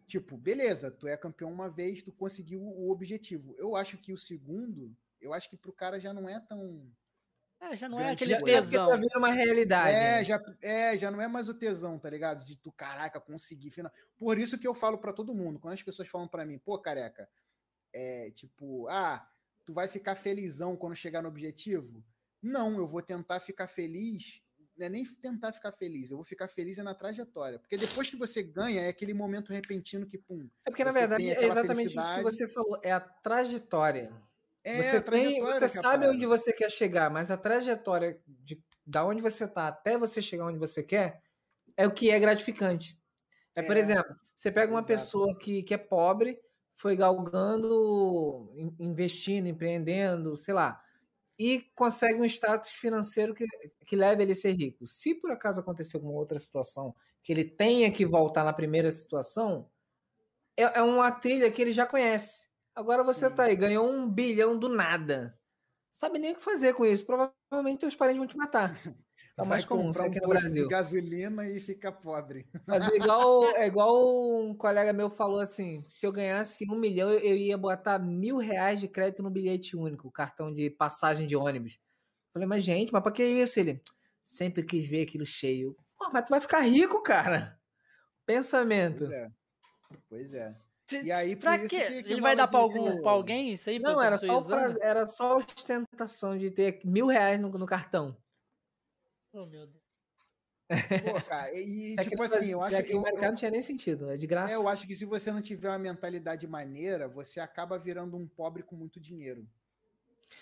Tipo, beleza, tu é campeão uma vez, tu conseguiu o objetivo. Eu acho que o segundo, eu acho que pro cara já não é tão É, já não é aquele. É tesão. tá vindo uma realidade. É, né? já, é, já não é mais o tesão, tá ligado? De tu, caraca, conseguir. Final. Por isso que eu falo pra todo mundo. Quando as pessoas falam pra mim, pô, careca, é tipo, ah, tu vai ficar felizão quando chegar no objetivo? Não, eu vou tentar ficar feliz. Não é nem tentar ficar feliz, eu vou ficar feliz é na trajetória. Porque depois que você ganha, é aquele momento repentino que, pum. É porque, na verdade, é exatamente isso que você falou. É a trajetória. É você tem, você sabe onde você quer chegar, mas a trajetória de da onde você tá até você chegar onde você quer é o que é gratificante. É, por É, exemplo, você pega uma exato. pessoa que, que é pobre, foi galgando, in- investindo, empreendendo, sei lá, e consegue um status financeiro que, que leve ele a ser rico. Se por acaso acontecer alguma outra situação que ele tenha que voltar na primeira situação, é, é uma trilha que ele já conhece. Agora você Sim. tá aí, ganhou um bilhão do nada. Sabe nem o que fazer com isso. Provavelmente teus parentes vão te matar. É mais comum, comprar isso um aqui no Brasil. de gasolina e fica pobre. Mas é igual, é igual um colega meu falou assim: se eu ganhasse um milhão, eu, eu ia botar mil reais de crédito no bilhete único, cartão de passagem de ônibus. Falei, mas gente, mas pra que isso? Ele sempre quis ver aquilo cheio. Pô, mas tu vai ficar rico, cara. Pensamento. Pois é. Pois é. E aí, por Pra isso quê? que- que Ele vai dar pra, algum, pra alguém isso aí? Não, pra era só, o prazer, era só a ostentação de ter mil reais no, no cartão. Oh, meu Deus. Pô, cara, e, É que tipo assim, eu se acho que eu, mercado não tinha nem sentido, é de graça. é, eu acho que se você não tiver uma mentalidade maneira, você acaba virando um pobre com muito dinheiro.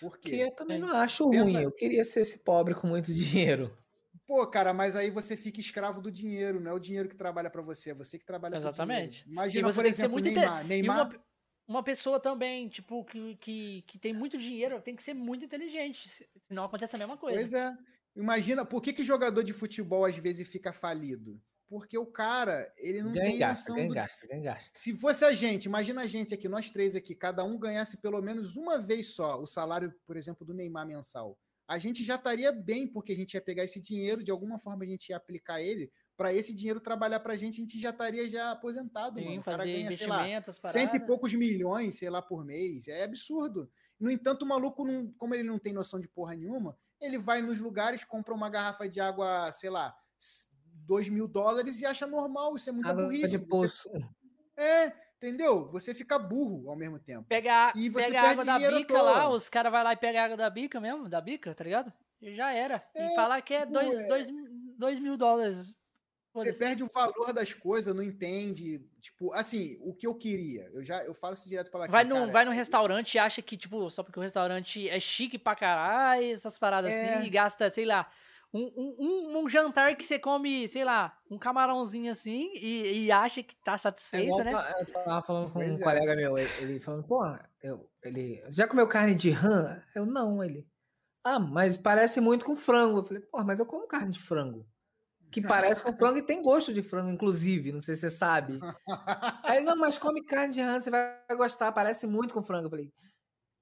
Por Que quê? eu também É. não acho Pensa- ruim. Eu queria ser esse pobre com muito dinheiro. Pô, cara, mas aí você fica escravo do dinheiro, não é o dinheiro que trabalha pra você, é você que trabalha Exatamente. dinheiro. Imagina, E você por exemplo, muito inte- Neymar. E Neymar, uma, uma pessoa também, tipo, que, que, que tem muito dinheiro, tem que ser muito inteligente. se- Senão acontece a mesma coisa. Pois é. Imagina, por que, que jogador de futebol às vezes fica falido? Porque o cara, ele não Ganha e tem gasta, ganha e do, gasta, ganha e gasta. Se fosse a gente, imagina a gente aqui, nós três aqui, cada um ganhasse pelo menos uma vez só o salário, por exemplo, do Neymar mensal. A gente já estaria bem, porque a gente ia pegar esse dinheiro, de alguma forma a gente ia aplicar ele, para esse dinheiro trabalhar pra gente, a gente já estaria já aposentado, Sim, mano. O cara fazer ganha, sei lá, cento e poucos milhões, sei lá, por mês. É absurdo. No entanto, o maluco, não, como ele não tem noção de porra nenhuma, ele vai nos lugares, compra uma garrafa de água, sei lá, 2 mil dólares e acha normal. Isso é muita Água burrice. é, entendeu? Você fica burro ao mesmo tempo. Pega, E você pega a água da bica lá, os caras vão lá e pegam a água da bica mesmo, da bica, tá ligado? E já era. É, e falar que é pô, 2 é- mil dólares. Você perde o valor das coisas, não entende. Tipo, assim, o que eu queria. Eu já eu falo isso direto pra lá. Vai num, vai num restaurante e acha que, tipo, só porque o restaurante é chique pra caralho, essas paradas É. assim, e gasta, sei lá, um, um, um, um jantar que você come, sei lá, um camarãozinho assim, e, e acha que tá É satisfeito, igual né? tá- eu tava falando com Pois um é. colega meu, ele, ele falando, pô, eu, ele, já comeu carne de rã? Eu não, ele. Ah, mas parece muito com frango. Eu falei, pô, mas eu como carne de frango. Que parece com frango e tem gosto de frango, inclusive. Não sei se você sabe. Aí, não, mas come carne de rã, você vai gostar. Parece muito com frango. Eu falei,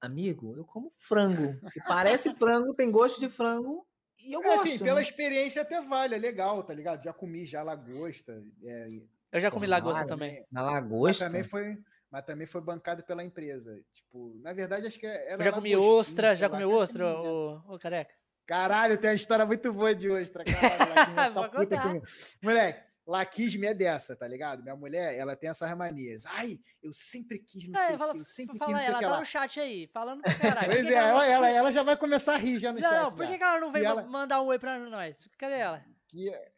amigo, eu como frango. Que parece frango, tem gosto de frango e eu É, gosto. assim, pela né? experiência até vale, é legal, tá ligado? Já comi já lagosta. é, Eu já comi lagosta também. Na mas lagosta. também foi, mas também foi bancado pela empresa. Tipo, na verdade acho que era Eu já comi ostra, já cara, ostra, merda. ô, ô careca? Caralho, tem uma história muito boa de ostra, caralho. Puta comigo. Moleque, laquisme é dessa, tá ligado? Minha mulher, ela tem essas manias. Ai, eu sempre quis não sei É, o fala, que, eu sempre quis fala não sei ela, que tá lá. no chat aí, falando pra caralho. Pois é, ela, ela, ela já vai começar a rir já no Não, chat. não, por já. que que ela não veio ela- mandar um oi pra nós? Cadê ela? Que é-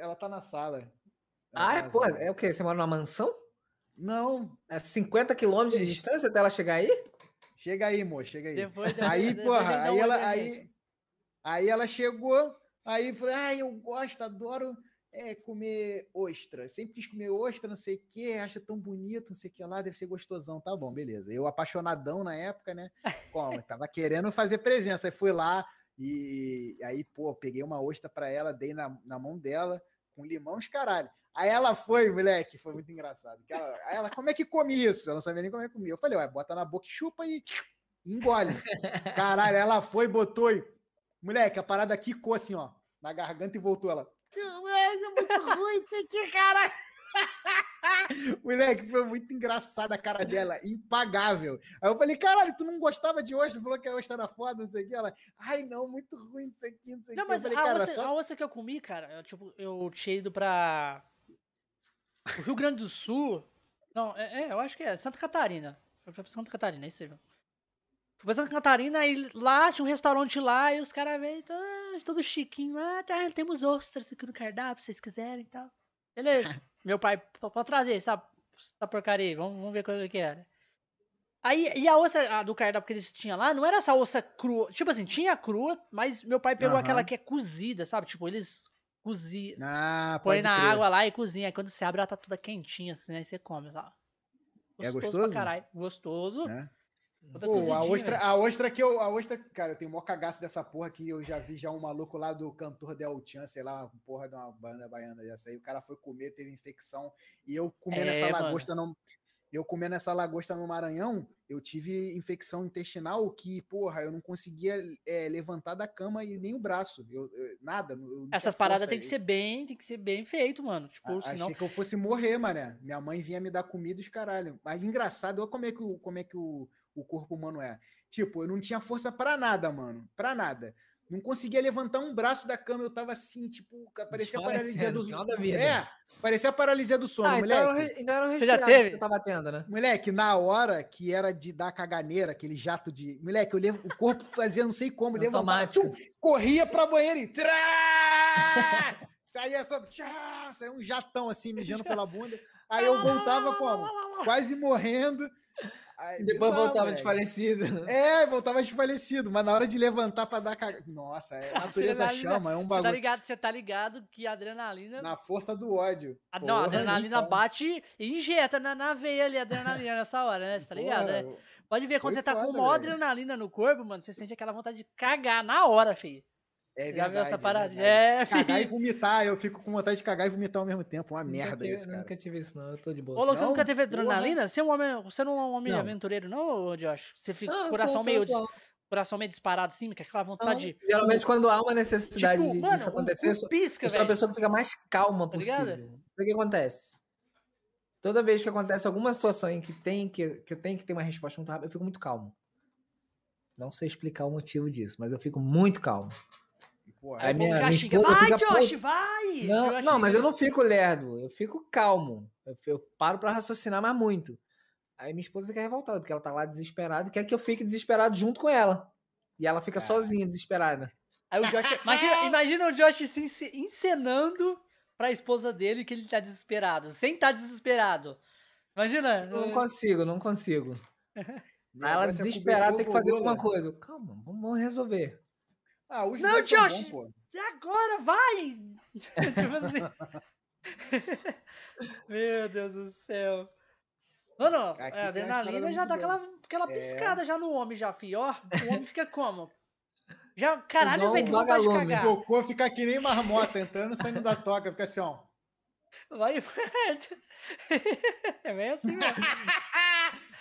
ela tá na sala. Ela Ah, tá é, pô, é o quê? Você mora numa mansão? Não, É 50 quilômetros de distância até ela chegar aí? chega aí, moço, chega aí. Depois, Aí, depois- depois vem porra, aí ela, aí, aí ela chegou, aí falei, ai, eu gosto, adoro é, comer ostra. Sempre quis comer ostra, não sei o que, acha tão bonito, não sei o que lá, deve ser gostosão. Tá bom, beleza. Eu apaixonadão na época, né? Como, tava querendo fazer presença. Aí fui lá e aí, pô, peguei uma ostra pra ela, dei na, na mão dela, com limão, os caralho. Aí ela foi, moleque, foi muito engraçado. ela- aí ela, como é que come isso? Ela não sabia nem como é que comia. Eu falei, ué, bota na boca e chupa e engole. Caralho, ela foi, botou e. Moleque, a parada quicou assim, ó, na garganta e voltou ela. É muito ruim isso aqui, caralho. Moleque, foi muito engraçada a cara dela, impagável. Aí eu falei, caralho, tu não gostava de ostra? Falou que a ostra era foda, não sei o que. Ela, ai, não, muito ruim isso aqui, não sei o Não, que. mas eu falei, a, cara, ostra, a só... ostra que eu comi, cara, eu, tipo, eu tinha ido pra. O Rio Grande do Sul. Não, é, é, eu acho que é. Santa Catarina. Foi pra Santa Catarina, é isso aí, viu? Fui pra Santa Catarina e lá tinha um restaurante lá e os caras veio todo, todo chiquinho lá. Tá, temos ostras aqui no cardápio, se vocês quiserem e tal. Beleza. Meu pai, "P- pode trazer essa, essa porcaria aí, vamos, vamos ver qual é que era. Aí, e a ostra a do cardápio que eles tinham lá, não era essa ostra crua. Tipo assim, tinha crua, mas meu pai pegou Aham. aquela que é cozida, sabe? Tipo, eles cozinham, Ah, põe na crer. água lá e cozinha. Aí quando você abre, ela tá toda quentinha, assim, aí você come, sabe? É pra gostoso? caralho. Gostoso. É. Pô, a ostra, velho. a ostra que eu. A ostra, cara, eu tenho maior cagaço dessa porra que eu já vi já um maluco lá do cantor Del Chan, sei lá, uma porra de uma banda baiana dessa aí. O cara foi comer, teve infecção. E eu comendo É, essa mano. lagosta no. Eu comendo essa lagosta no Maranhão, eu tive infecção intestinal que, porra, eu não conseguia é, levantar da cama e nem o braço. Eu, eu- nada. eu não Essas paradas tem que ser bem, tem que ser bem feito, mano. Tipo, A- senão. Achei que eu fosse morrer, mané. Minha mãe vinha me dar comida e os caralho. Mas engraçado, olha como é que, o, como é que o, o corpo humano é. Tipo, eu não tinha força pra nada, mano. Pra nada. Não conseguia levantar um braço da cama. Eu tava assim, tipo, parecia a paralisia do vida. É, parecia a paralisia do sono, Ah, então moleque. era um re- ainda era um Você já resfriado que teve? você tava tendo, né? Moleque, na hora que era de dar caganeira, aquele jato de. Moleque, eu levo, o corpo fazia não sei como, levantava, tchum, corria pra banheiro e. Trá! Saía só. Tchá, saía um jatão assim, mijando pela bunda. Aí eu voltava como? Quase morrendo. Aí, depois bizarro, voltava moleque. desfalecido. É, voltava desfalecido, mas na hora de levantar pra dar cagada. Nossa, é, a natureza chama, é um Você tá bagulho. ligado, você tá ligado que a adrenalina. Na força do ódio. a, não, a Porra, nem adrenalina fala. bate e injeta na, na veia ali a adrenalina nessa hora, né? Você tá ligado, Porra, né? Pode ver, quando você tá com foda, maior velho. adrenalina no corpo, mano, você sente aquela vontade de cagar na hora, filho. É Já viu verdade, essa é parada? verdade. É, Cagar e vomitar, eu fico com vontade de cagar e vomitar ao mesmo tempo. Uma Nunca merda tive- isso, cara. Nunca tive isso, não. Eu tô de boa. Ô, louco, você Não? nunca teve adrenalina? Você, é um homem, você não é um homem Não. aventureiro, não, Josh? Você fica Não, com o coração meio, des- coração meio disparado assim, com aquela vontade de. Geralmente, quando há uma necessidade Tipo, de, mano, disso um, acontecer, eu sou, um pisca, eu sou a pessoa que fica mais calma Tá ligado? possível. O que acontece? Toda vez que acontece alguma situação em que, tem que, que eu tenho que ter uma resposta muito rápida, eu fico muito calmo. Não sei explicar o motivo disso, mas eu fico muito calmo. Porra, Aí povo minha- já minha esposa vai, fica Josh, puta. vai! Não, Josh, não, mas eu não fico lerdo, eu fico calmo. Eu, eu paro pra raciocinar mais muito. Aí minha esposa fica revoltada, porque ela tá lá desesperada e quer que eu fique desesperado junto com ela. E ela fica Cara. sozinha, desesperada. Aí o Josh. Imagina, imagina o Josh se ence- encenando pra esposa dele que ele tá desesperado. Sem estar desesperado. Imagina. Não consigo, não consigo. Aí ela é desesperada tem que fazer alguma né? coisa. Calma, vamos resolver. Ah, os Não, Josh! bons, pô. E agora, vai! tipo assim. Meu Deus do céu. Mano, a umas adrenalina já dá aquela, aquela É. piscada já no homem, já, fi. Ó, o homem fica como? Já, caralho, velho, que vontade de cagar. Cocô fica que nem marmota, entrando e saindo da toca, fica assim, ó. Vai perto. É bem assim, velho.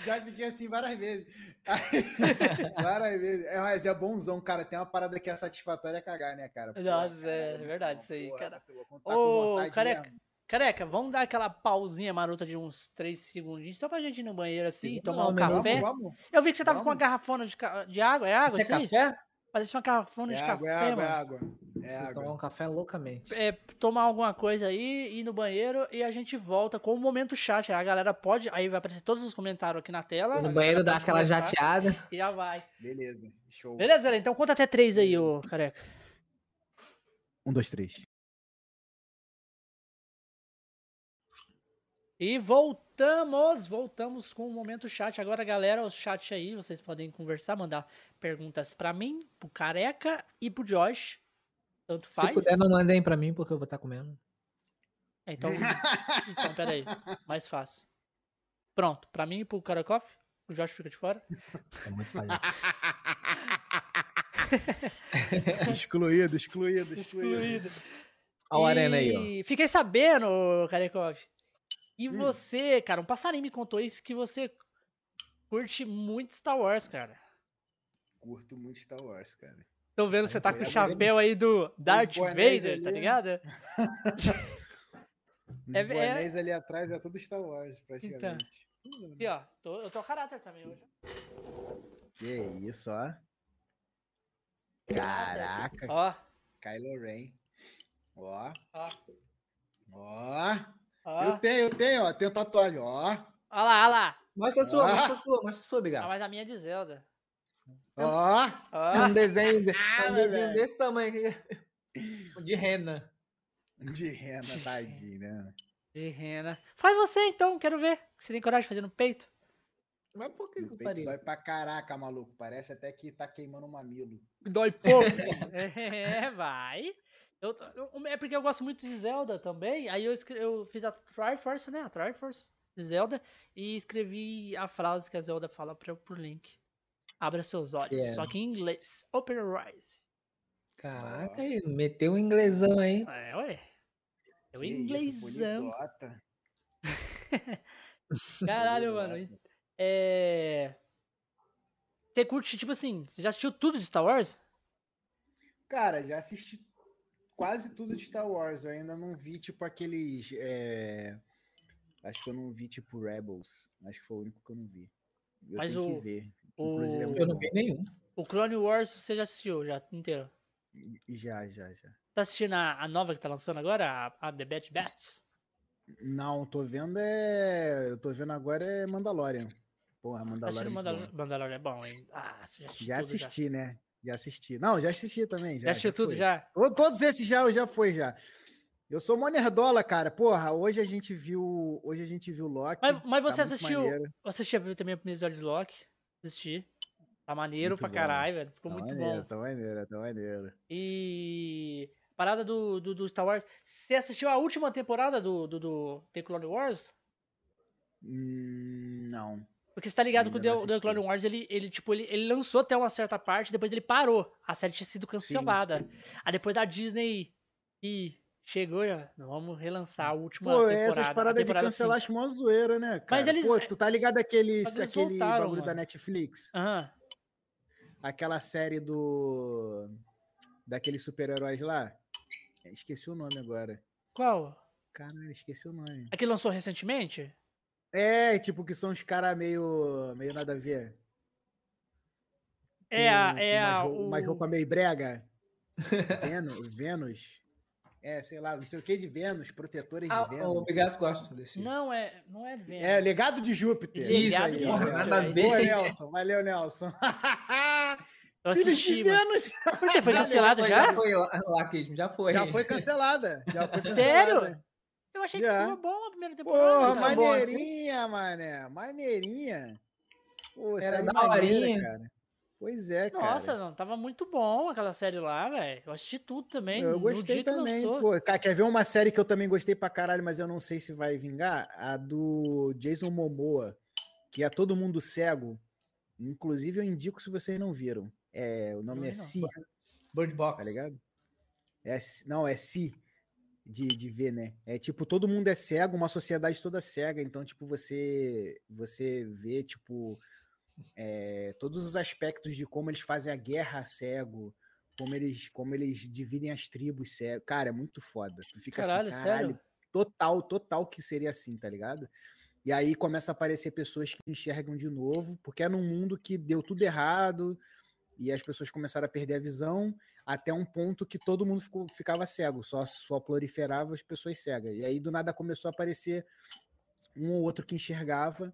Já fiquei assim várias vezes. várias vezes. É, mas é bonzão, cara. Tem uma parada que é satisfatória é cagar, né, cara? Pô, Nossa, cara, é verdade bom, isso aí, porra, cara. tá Ô, careca, mesmo. careca, vamos dar aquela pausinha marota de uns 3 segundinhos só pra gente ir no banheiro assim, Segunda tomar um não, melhor café. Vamos, vamos. Eu vi que você tava com uma Vamos. garrafona de, de água. É água Isso é aí? café? Parece uma garrafona É de água, é café, água, é mano. água. É Vocês tomam água. um café loucamente. É, tomar alguma coisa aí, ir no banheiro e a gente volta com o momento chat. A galera pode. Aí vai aparecer todos os comentários aqui na tela. No banheiro dá aquela jateada. E já vai. Beleza, show. Beleza, galera? Então conta até três aí, ô careca. Um, dois, três. E voltamos, voltamos com o momento chat. Agora, galera, o chat aí, vocês podem conversar, mandar perguntas pra mim, pro Careca e pro Josh. Tanto faz. Se puder, não mandem pra mim, porque eu vou estar comendo. É, Então, então, peraí, mais fácil. Pronto, pra mim e pro Karakoff, o Josh fica de fora. É muito palhaço. excluído, excluído, excluído. Excluído. Olha o Arena aí, ó. Fiquei sabendo, Karekov, que Hum. você, cara, um passarinho me contou isso, que você curte muito Star Wars, cara. Curto muito Star Wars, cara. Tô vendo você tá com o chapéu aí do Darth Vader, tá né? ligado? É- é- bonéis ali atrás é tudo Star Wars, praticamente. Tudo, E ó, tô- eu tô caráter também hoje. Que isso, ó. Caraca, Ó, Kylo Ren. Ó, ó, ó. Ó. Eu tenho, eu tenho, ó. Tenho tatuagem, ó. Ó lá, ó lá. Mostra a sua, Ah. mostra a sua, mostra a sua, Ah, Bigal. mas a minha é de Zelda. Ó. É um desenho, é Ah, um desenho desse tamanho aqui. De rena. De rena, tadinho, né? de rena. Faz você então, quero ver. Você tem coragem de fazer no peito? Mas por que, que faria? dói pra caraca, maluco. Parece até que tá queimando o mamilo. Dói pouco. é, vai. Eu, eu- é porque eu gosto muito de Zelda também. Aí eu, eu fiz a Triforce, né? A Triforce de Zelda. E escrevi a frase que a Zelda fala pra, pro Link. Abra seus olhos. É. Só que em inglês. Open your eyes. Caraca, aí, meteu um inglesão aí. É, ué. É o poliglota. Caralho, mano. É. Você curte, tipo assim, você já assistiu tudo de Star Wars? Cara, já assisti quase tudo de Star Wars. Eu ainda não vi, tipo, aqueles. é, Acho que eu não vi, tipo, Rebels. Acho que foi o único que eu não vi. Eu Mas tenho o- que ver. o- é Eu não vi nenhum. O Clone Wars você já assistiu, já inteiro. Já, já, já. Tá assistindo a, a nova que tá lançando agora? A, a The Bad Batch? Não, tô vendo é. Eu tô vendo agora é Mandalorian. Porra, Tá Mandalorian. é bom. Mandalorian é bom, hein? Ah, você já assistiu Já tudo, assisti, né? Já assisti. Não, já assisti também. Já, Já assistiu tudo foi. já? Todos esses já, já foi já. Eu sou mó nerdola, cara. Porra, hoje a gente viu, hoje a gente viu Loki. Mas, mas tá você muito assistiu. Você assistiu também o primeiro episódio de Loki? Assisti. Tá maneiro Muito pra bom. caralho, velho. Ficou Tá muito maneiro, bom. Tá maneiro, tá maneiro. E. Parada do, do, do Star Wars. Você assistiu a última temporada do, do, do The Clone Wars? Hum, não. Porque você tá ligado que o The. Clone Wars, ele, ele, tipo, ele, ele lançou até uma certa parte, depois ele parou. A série tinha sido cancelada. Aí depois a Disney que chegou, já, vamos relançar a última Pô, temporada. essas paradas de temporada cancelar cinco. acho mó zoeira, né, cara? Mas eles- Pô, tu tá ligado aquele, Mas eles aquele voltaram, bagulho da mano. Netflix? Aham. Aquela série do... Daqueles super-heróis lá? Esqueci o nome agora. Qual? Caralho, esqueci o nome. A que lançou recentemente? É, tipo, que são os caras meio, meio nada a ver. É com- É com a umas, rou- o- umas roupas meio brega. Vênus, Vênus. É, sei lá, não sei o que de Vênus, protetores Ah, de Vênus. o Obrigado, gosto desse. Não, é. Não é Vênus. É, legado de Júpiter. Isso, ó. Júpiter, nada a é isso. ver. Boa, Nelson. Valeu, Nelson. Eu assisti. Vênus. Por quê? Foi Já cancelado foi, já? Já foi, lá- Laquismo, já foi. Já foi cancelada. Já foi Sério? Eu achei Já. que ficou bom a primeira temporada. Porra, bom assim? maneirinha, mané. Maneirinha. Pô, Era daorinha. maneira, cara. Pois é, cara. Nossa, não, tava muito bom aquela série lá, velho. Eu assisti tudo também. Eu gostei também. Pô, cara, quer ver uma série que eu também gostei pra caralho, mas eu não sei se vai vingar? A do Jason Momoa, que é Todo Mundo Cego. Inclusive, eu indico se vocês não viram. É, o nome Não é. Si. Bird Box. tá ligado? É, não, é si de, de ver, né? É tipo, todo mundo é cego, uma sociedade toda cega, então, tipo, você você vê, tipo, é, todos os aspectos de como eles fazem a guerra cego, como eles, como eles dividem as tribos cego. Cara, é muito foda. Tu fica Caralho, assim, caralho, sério? total, total que seria assim, tá ligado? E aí começa a aparecer pessoas que enxergam de novo, porque é num mundo que deu tudo errado e as pessoas começaram a perder a visão até um ponto que todo mundo ficou- ficava cego, só, só proliferava as pessoas cegas. E aí do nada começou a aparecer um ou outro que enxergava.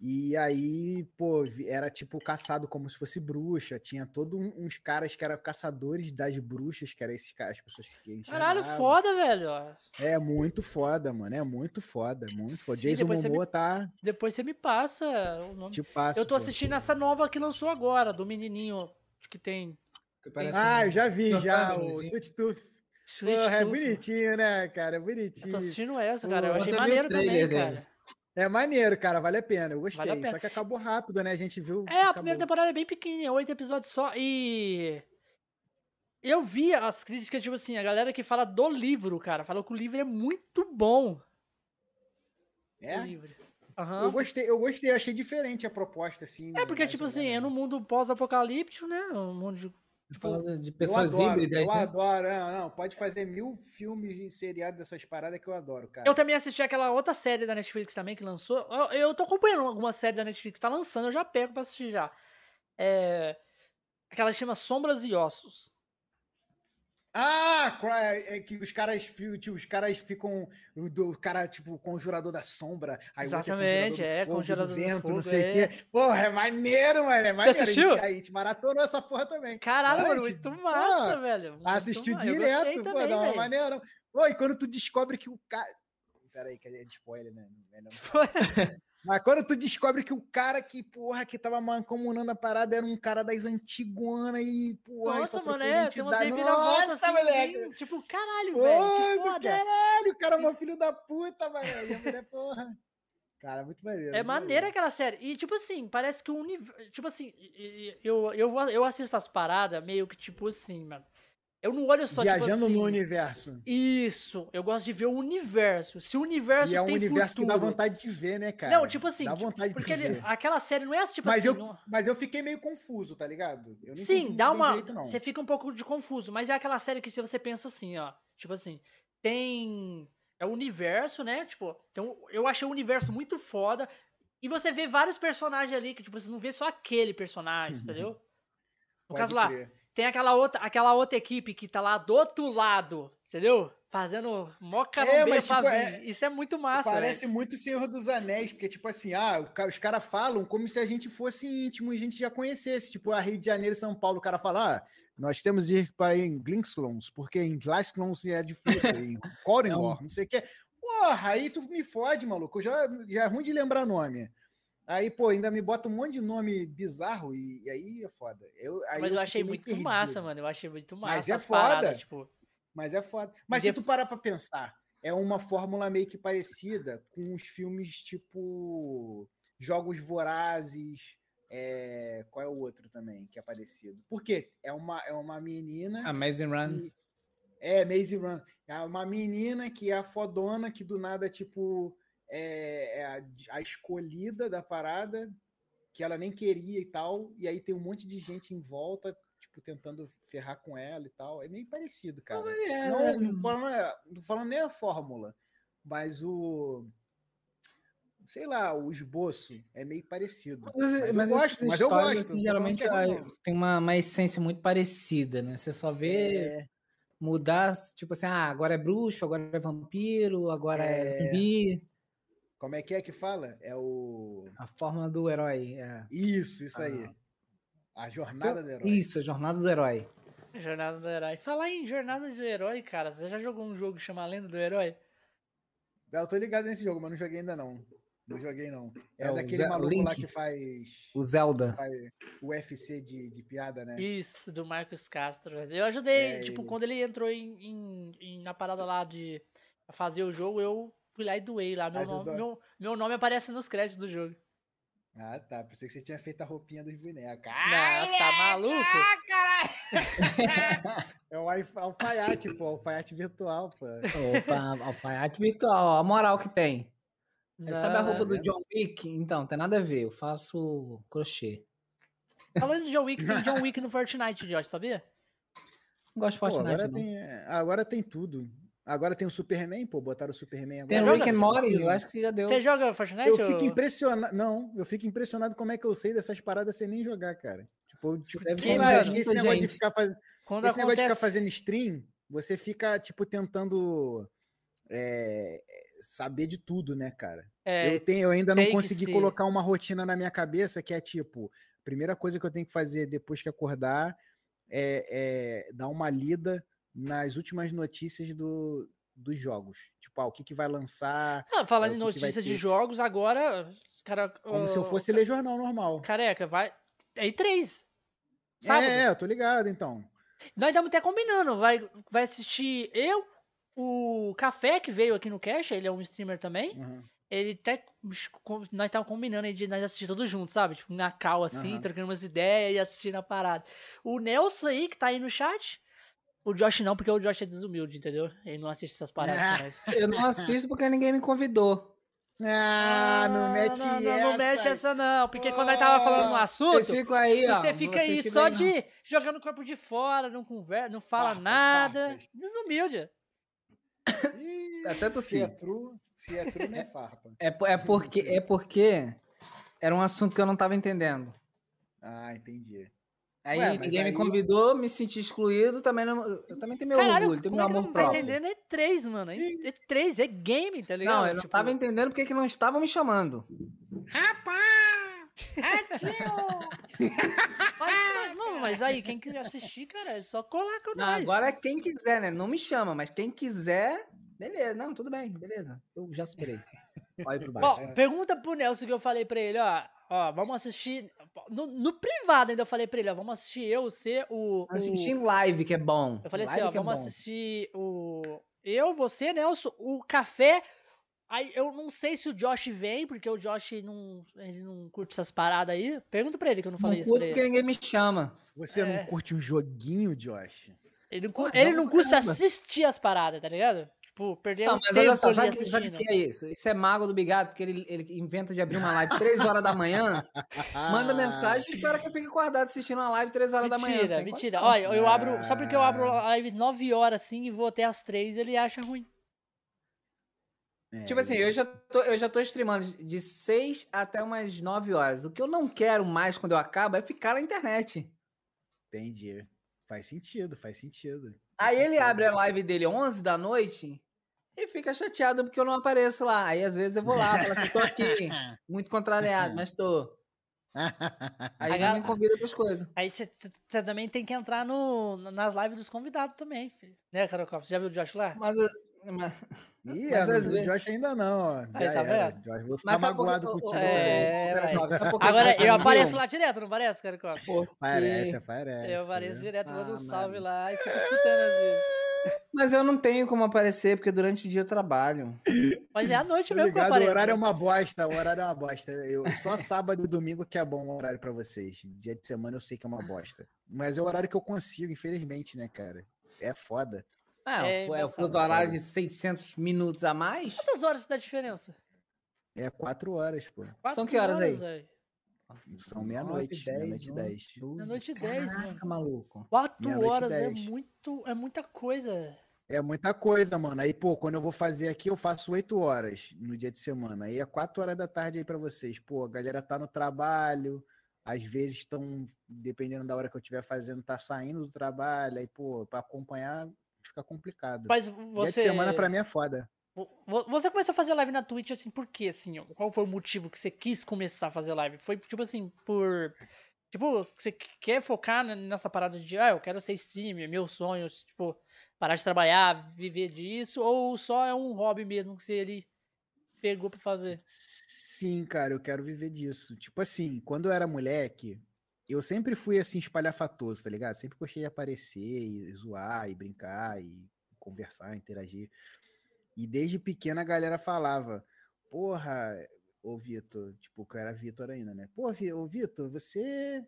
E aí, pô, era tipo caçado como se fosse bruxa. Tinha todos uns caras que eram caçadores das bruxas, que eram esses caras, as pessoas que Caralho, enxergavam. foda, velho. É muito foda, mano. É muito foda. Muito foda. Sim, Jason você me- Momoa tá. Depois você me passa o nome. Te passo, Eu tô pô. assistindo essa nova que lançou agora, do menininho que tem. Ah, um- eu já vi, já. O. Sweet Tooth. Sweet Porra, é Tooth. bonitinho, né, cara? É Eu bonitinho. tô assistindo essa, cara. Eu achei eu também maneiro o também, trailer dele. cara. É maneiro, cara. Vale a pena. Eu gostei. Vale a pena. Só que acabou rápido, né? A gente viu. É, a acabou. primeira temporada é bem pequenininha, oito episódios só. E. Eu vi as críticas, tipo assim, a galera que fala do livro, cara. Falou que o livro é muito bom. O É? livro. Eu Aham. gostei, eu gostei, eu achei diferente a proposta, assim. É porque, tipo assim, é no mundo pós-apocalíptico, né? Um mundo de. Falando de Eu pessoas adoro, híbridas, eu né? adoro. Não, não, pode fazer mil filmes e seriados dessas paradas que eu adoro, cara. Eu também assisti aquela outra série da Netflix também que lançou. Eu, eu tô acompanhando alguma série da Netflix, tá lançando, eu já pego pra assistir já. É. Aquela que chama Sombras e Ossos. Ah, cry- é que os caras, tipo, os caras ficam. O, cara, tipo, conjurador da sombra. Aí Exatamente, conjurador do é, do do vento, fogo, não sei o é. quê. Porra, é maneiro, mano. É maneiro. assistiu? A gente, a gente maratonou essa porra também. Caralho, mano, muito pô, massa, velho. muito Assistiu direto, pô, também, dá uma maneira. Pô, e quando tu descobre que o cara. Pera aí, que é de spoiler, né? Não é não. Mas quando tu descobre que o cara que, porra, que tava mancomunando a parada era um cara das antiguanas e, porra, Nossa, mano, é, tem umas reviravoltas Nossa, assim, moleque! bem, tipo, caralho, velho, que foda. caralho, o cara é um filho da puta, mano. E a mulher, porra. Cara, muito maneiro. É maneira aquela série. E, tipo assim, parece que o universo. Tipo assim, eu, eu, eu assisto as paradas meio que, tipo assim, mano. Eu não olho só, Viajando tipo assim. no universo. Isso, eu gosto de ver o universo. Se o universo E é um tem universo futuro. que dá vontade de ver, né, cara? Não, tipo assim, Dá tipo, vontade porque de ele- ver. aquela série não é tipo Mas assim. eu, não- mas eu fiquei meio confuso, tá ligado? Sim, dá uma. não. Você fica um pouco de confuso, mas é aquela série que se você pensa assim, ó. Tipo assim, tem. É o universo, né? Tipo, então eu achei o universo muito foda. E você vê vários personagens ali que, tipo, você não vê só aquele personagem, entendeu? No Pode caso lá, crer. Tem aquela outra, aquela outra equipe que tá lá do outro lado, entendeu? Fazendo mó carombeira mas, pra tipo, é- Isso é muito massa, Parece velho. muito Senhor dos Anéis, porque, tipo assim, ah, os caras falam como se a gente fosse íntimo e a gente já conhecesse. Tipo, a Rio de Janeiro e São Paulo, o cara fala, ah, nós temos de ir para em Glinsklons, porque em Glasklons é difícil, em Coringor, não sei o quê. Porra, aí tu me fode, maluco. Eu já, já é ruim de lembrar nome. Aí, pô, ainda me bota um monte de nome bizarro e, e aí é foda. Eu, aí Mas eu fiquei achei muito perdido. massa, mano. Eu achei muito massa. Mas é as paradas, foda. tipo, Mas é foda. Mas de- se tu parar pra pensar, é uma fórmula meio que parecida com os filmes tipo Jogos Vorazes. é, Qual é o outro também que é parecido? Porque é uma, é uma menina. Amazing Run. que- É, Maze Run. É uma menina que é a fodona, que do nada, tipo, é, é a, a escolhida da parada, que ela nem queria e tal. E aí tem um monte de gente em volta, tipo, tentando ferrar com ela e tal. É meio parecido, cara. É, Não, não, falando, não falando nem a fórmula, mas o. Sei lá, o esboço é meio parecido. Mas, Mas, eu gosto, mas eu gosto. assim, geralmente é ela tem uma, uma essência muito parecida, né? Você só vê É, mudar, tipo assim, ah, agora é bruxo, agora é vampiro, agora é, É. zumbi. Como é que é que fala? É o. A fórmula do herói. É. Isso, isso aí. Ah. A jornada do herói. Isso, a jornada do herói. Jornada do Herói. Falar em Jornada do Herói, cara, você já jogou um jogo que chama Lenda do Herói? Eu tô ligado nesse jogo, mas não joguei ainda não. Não joguei não. É, É o daquele Ze- maluco lá Link. que faz, O Zelda. faz UFC de, de piada, né? Isso, do Marcos Castro. Eu ajudei, É, tipo, ele- quando ele entrou em, em- em- na parada lá de fazer o jogo, eu fui lá e doei lá. Meu, nome, meu, meu nome aparece nos créditos do jogo. Ah, tá. Pensei que você tinha feito a roupinha dos bonecos. Não, tá maluco? É o alfa- alfaiate, pô. Alfaiate virtual, pô. Opa, alfaiate virtual, ó, a moral que tem. Sabe a Não, roupa do? John Wick? Então, tem nada a ver. Eu faço crochê. Falando de John Wick, tem John Wick no Fortnite, Josh, sabia? Não gosto de Pô, Fortnite, agora, não. tem, é, agora tem tudo. Agora tem o Superman, pô. Botaram o Superman Tem agora. o Rick and Morty, eu acho que já deu. Você joga Fortnite? Eu fico ou- impressionado. Não, eu fico impressionado como é que eu sei dessas paradas sem nem jogar, cara. Tipo, eu, tipo, deve é, com esse negócio de ficar fazendo. Quando Esse negócio de ficar acontece... fazendo stream, você fica, tipo, tentando é, saber de tudo, né, cara? É, eu, tenho, eu ainda não tem consegui colocar uma rotina na minha cabeça que é tipo: a primeira coisa que eu tenho que fazer depois que acordar é, é dar uma lida nas últimas notícias do, dos jogos. Tipo, ah, o que, que vai lançar, ah, falando é em notícia de jogos, agora... Cara, como se eu fosse ler jornal normal. Careca, vai... É E3. Sábado. É, é, eu tô ligado, então. Nós estamos até combinando. Vai, vai assistir eu, o Café, que veio aqui no Cash, ele é um streamer também. Uhum. Ele até. Nós estávamos combinando de nós assistir todos juntos, sabe? Tipo, na cal, assim, Aham. trocando umas ideias e assistindo a parada. O Nelson aí, que tá aí no chat. O Josh não, porque o Josh é desumilde, entendeu? Ele não assiste essas paradas Ah. Eu não assisto porque ninguém me convidou. Ah, não mete não, não, essa. não mexe essa não, porque quando nós tava falando no assunto, Vocês ficam aí, ó. você fica aí só aí, de jogando o corpo de fora, não conversa, não fala Farpas, nada. farpas. Desumilde. Ih, Até Se tossi. é true, se é true, não é farpa. É, é porque é porque era um assunto que eu não tava entendendo. Ah, entendi. Aí Ué, ninguém me aí- convidou, me senti excluído, também não, eu também tenho meu Caralho, orgulho, tenho meu é amor não tá próprio. entendendo? É 3, mano. É, é 3, é game, tá ligado? Não, eu não Tipo, tava entendendo porque que não estavam me chamando. mas- não, mas aí, quem quiser assistir, cara, é só colar com nós. agora é quem quiser, né? Não me chama, mas quem quiser, beleza. Não, tudo bem, beleza. Eu já superei. Olha pro Ó, baixo. pergunta pro Nelson que eu falei pra ele, ó. Ó, vamos assistir. No, no privado ainda eu falei pra ele, ó. Vamos assistir eu, você, o. o- Assistir em live, que é bom. Eu falei assim, Live ó, que é vamos bom. assistir o. Eu, você, Nelson, o café. Aí eu não sei se o Josh vem, porque o Josh não, ele não curte essas paradas aí. Pergunta pra ele que eu não falei Não isso curto pra ele. porque ninguém me chama. Você É. não curte o joguinho, Josh? Ele não, Pô, ele não pra curte assistir as paradas, tá ligado? Tipo, perder Não, mas tempo olha só, sabe o que, sabe o assistindo. que é isso? Isso é mago do bigado, porque ele, ele inventa de abrir uma live 3 horas da manhã, manda Ah, mensagem e espera que eu fique acordado assistindo uma live 3 horas da manhã. Mentira, sem mentira. Olha, eu abro. Só porque eu abro Ah. a live 9 horas assim e vou até as 3, ele acha ruim. É, Tipo assim, eu já, tô, eu já tô streamando de 6 até umas 9 horas. O que eu não quero mais quando eu acabo é ficar na internet. Entendi. Faz sentido, faz sentido. Aí Faz ele sentido. abre a live dele 11 da noite e fica chateado porque eu não apareço lá. Aí às vezes eu vou lá, falo assim, tô aqui, muito contrariado, mas tô. Aí A me convida pras coisas. Aí você também tem que entrar no, nas lives dos convidados também, filho. Né, Carocop? Você já viu o Josh lá? Mas, eu- mas- Ih, Mas vezes- Josh ainda não, ó. Aí, Já tá vendo? Josh. Vou ficar mas magoado ô, contigo. É, que Agora, eu apareço lá direto, não aparece, Carocop? Porque- Parece, aparece. Eu apareço né? direto, mando um Ah, salve mano. lá e fico escutando às vezes. Mas eu não tenho como aparecer, porque durante o dia eu trabalho. Mas é à noite mesmo que eu ligado, o apareço. horário é uma bosta, o horário é uma bosta. Eu, só sábado e domingo que é bom o horário pra vocês. Dia de semana eu sei que é uma bosta. Mas é o horário que eu consigo, infelizmente, né, cara? É foda. Ah, É, é, fuso horário de 600 minutos a mais? Quantas horas dá diferença? É quatro horas, pô. Quatro que horas aí? velho. São meia-noite, meia-noite e dez. Meia-noite e dez, mano. Caraca, maluco. Quatro horas é muito, é muita coisa. É muita coisa, mano. Aí, pô, quando eu vou fazer aqui, eu faço oito horas no dia de semana. Aí é quatro horas da tarde aí pra vocês. Pô, a galera tá no trabalho, às vezes estão, dependendo da hora que eu estiver fazendo, tá saindo do trabalho. Aí, pô, pra acompanhar fica complicado. Mas Dia de você. semana pra mim é foda. Vo- vo- Você começou a fazer live na Twitch assim, por quê? Assim, qual foi o motivo que você quis começar a fazer live? Foi tipo assim, por. Tipo, você quer focar nessa parada de, ah, eu quero ser streamer, meus sonhos, tipo, parar de trabalhar, viver disso, ou só é um hobby mesmo que você ele pegou pra fazer? Sim, cara, eu quero viver disso. Tipo assim, quando eu era moleque, eu sempre fui assim espalhafatoso, tá ligado? Sempre gostei de aparecer e zoar e brincar e conversar, interagir. E desde pequena a galera falava: "Porra, ô Vitor, tipo, que eu era Vitor ainda, né? Pô, ô Vitor, você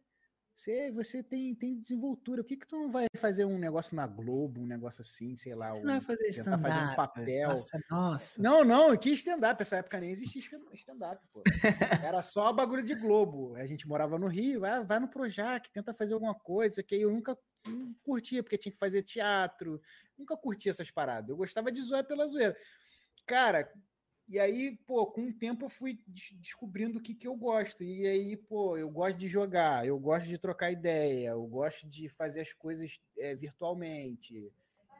você, você tem, tem desenvoltura. Por que, que tu não vai fazer um negócio na Globo, um negócio assim, sei lá, Você não vai fazer tentar fazer um stand-up. papel. Nossa, nossa. Não, não, que stand-up. Essa época nem existia stand-up, pô. Era só bagulho de Globo. A gente morava no Rio, vai, vai no Projac, tenta fazer alguma coisa, que eu nunca não curtia, porque tinha que fazer teatro. Nunca curtia essas paradas. Eu gostava de zoar pela zoeira. Cara, e aí, pô, com o tempo eu fui des- descobrindo o que, que eu gosto. E aí, pô, eu gosto de jogar, eu gosto de trocar ideia, eu gosto de fazer as coisas é, virtualmente.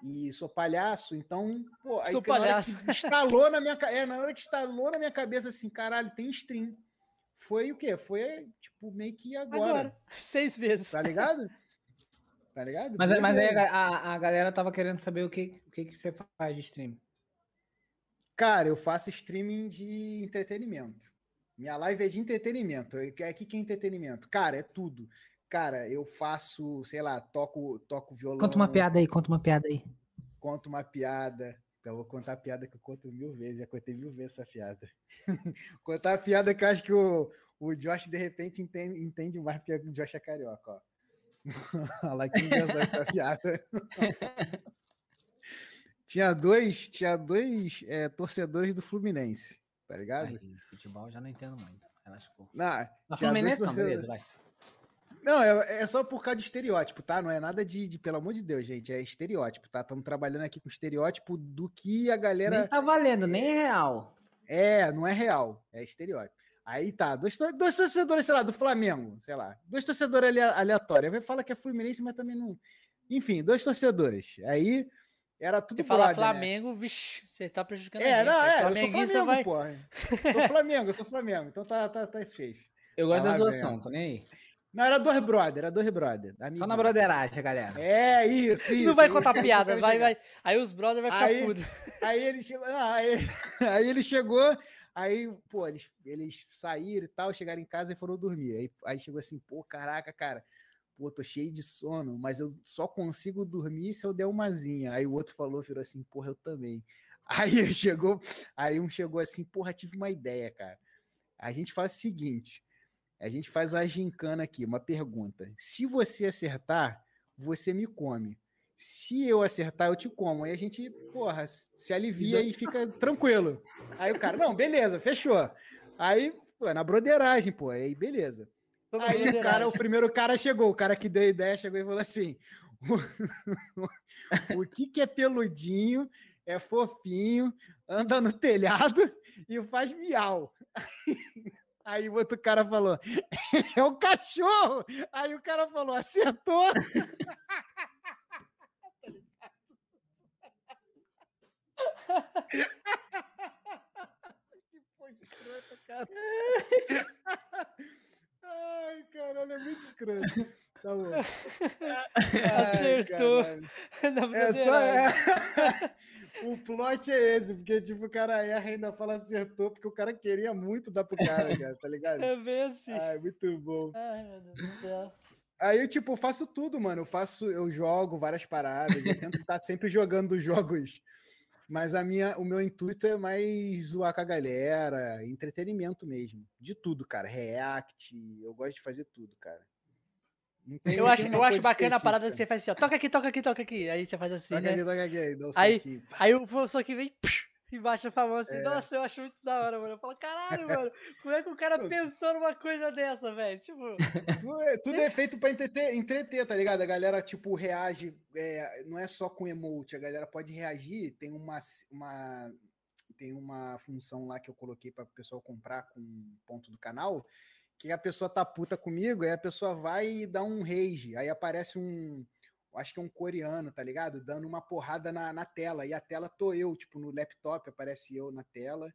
E sou palhaço, então, pô, aí Sou que na hora palhaço. que instalou na minha é, na hora que instalou na minha cabeça assim, caralho, tem stream. Foi o quê? Foi tipo meio que agora, Agora. Seis vezes. tá ligado? Tá ligado? Mas, mas aí a, a- galera tava querendo saber o que, o que, que você faz de stream. Cara, eu faço streaming de entretenimento. Minha live é de entretenimento. E O que que é entretenimento? Cara, é tudo. Cara, eu faço, sei lá, toco, toco violão. Conta uma piada aí, conta uma piada aí. Conto uma piada. Então, eu vou contar a piada que eu conto mil vezes. Já contei mil vezes essa piada. contar a piada que eu acho que o, o Josh, de repente, entende, entende mais, porque o Josh é carioca, ó. Lá que piada. tinha dois, tinha dois é, torcedores do Fluminense, tá ligado? Aí, futebol já não entendo muito. Não, Mas tinha Fluminense não, beleza, vai. Não, é, é só por causa de estereótipo, tá? Não é nada de, de- pelo amor de Deus, gente, é estereótipo, tá? Estamos trabalhando aqui com estereótipo do que a galera Nem tá valendo, nem é real. É, não é real, é estereótipo. Aí tá, dois, dois torcedores, sei lá, do Flamengo, sei lá, dois torcedores alea- aleatórios. Aí fala que é Fluminense, mas também não. Enfim, dois torcedores. Aí era tudo Você fala brother, né? Flamengo, vixi, você tá prejudicando É, a gente. não, Aí é, eu sou Flamengo, vai... porra. Sou Flamengo, eu sou Flamengo, então tá, tá, tá safe. Eu gosto Vai da zoação, tô nem aí. Não, era dois brother, era dois brother. Só amigo. na broderagem, galera. É, isso, isso. Não vai isso, contar isso piada, vai, chegar. vai. Aí os brothers vai ficar Aí- fudo. Aí ele chegou. não, aí, aí ele chegou, aí, pô, eles, eles saíram e tal, chegaram em casa e foram dormir. Aí, aí chegou assim, pô, caraca, cara, pô, tô cheio de sono, mas eu só consigo dormir se eu der umazinha. Aí o outro falou, virou assim, porra, eu também. Aí chegou, aí um chegou assim, porra, tive uma ideia, cara. A gente faz o seguinte: a gente faz a gincana aqui, uma pergunta. Se você acertar, você me come. Se eu acertar, eu te como. Aí a gente, porra, se alivia e fica tranquilo. Aí o cara, não, beleza, fechou. Aí, pô, na broderagem, pô, aí beleza. Aí o cara, o primeiro cara chegou, o cara que deu a ideia chegou e falou assim: o, o que, que é peludinho, é fofinho, anda no telhado e faz miau. Aí o outro cara falou: é o cachorro. Aí o cara falou: acertou. que porra escrota, cara. Ai, caralho, é muito escroto. Tá bom. Acertou. É só. É... o plot é esse, porque tipo, o cara erra e ainda fala acertou, porque o cara queria muito dar pro cara, cara, tá ligado? É bem assim. Ai, muito bom. Ai, meu Deus do céu. Aí eu, tipo, faço tudo, mano. Eu faço, eu jogo várias paradas, eu tento estar sempre jogando jogos. Mas a minha, o meu intuito é mais zoar com a galera, entretenimento mesmo. De tudo, cara. React, eu gosto de fazer tudo, cara. Tem- Eu acho, eu acho bacana a parada que específica. você faz assim, ó. Toca aqui, toca aqui, toca aqui. Aí você faz assim, Toca né? aqui, toca aqui, um Aí- soquinho. Aí o professor que vem psh, e baixa a mão assim, É. nossa, eu acho muito da hora, mano. Eu falo, caralho, mano, como é que o cara pensou numa coisa dessa, velho? Tipo, Tudo é, tudo é feito pra entreter, entreter, tá ligado? A galera, tipo, reage, é, não é só com emote, a galera pode reagir, tem uma, uma, tem uma função lá que eu coloquei para o pessoal comprar com ponto do canal, que a pessoa tá puta comigo, aí a pessoa vai e dá um rage, aí aparece um, acho que é um coreano, tá ligado? Dando uma porrada na, na tela, e a tela tô eu, tipo, no laptop, aparece eu na tela,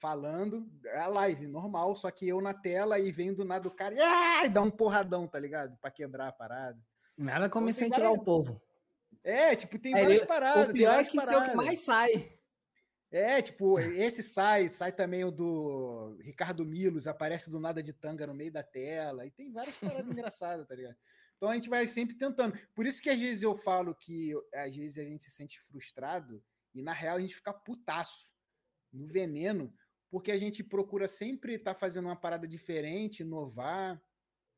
falando, é a live normal, só que eu na tela e vem do nada o cara e, ai, dá um porradão, tá ligado? Pra quebrar a parada. Nada como tem incentivar várias- o povo. É, tipo, tem Aí várias ele- paradas. o pior é várias que isso é o que mais sai. É, tipo, esse sai, sai também o do Ricardo Milos, aparece do nada de tanga no meio da tela, e tem várias paradas engraçadas, tá ligado? Então a gente vai sempre tentando. Por isso que às vezes eu falo que às vezes a gente se sente frustrado, e na real a gente fica putaço no veneno, porque a gente procura sempre estar fazendo uma parada diferente, inovar,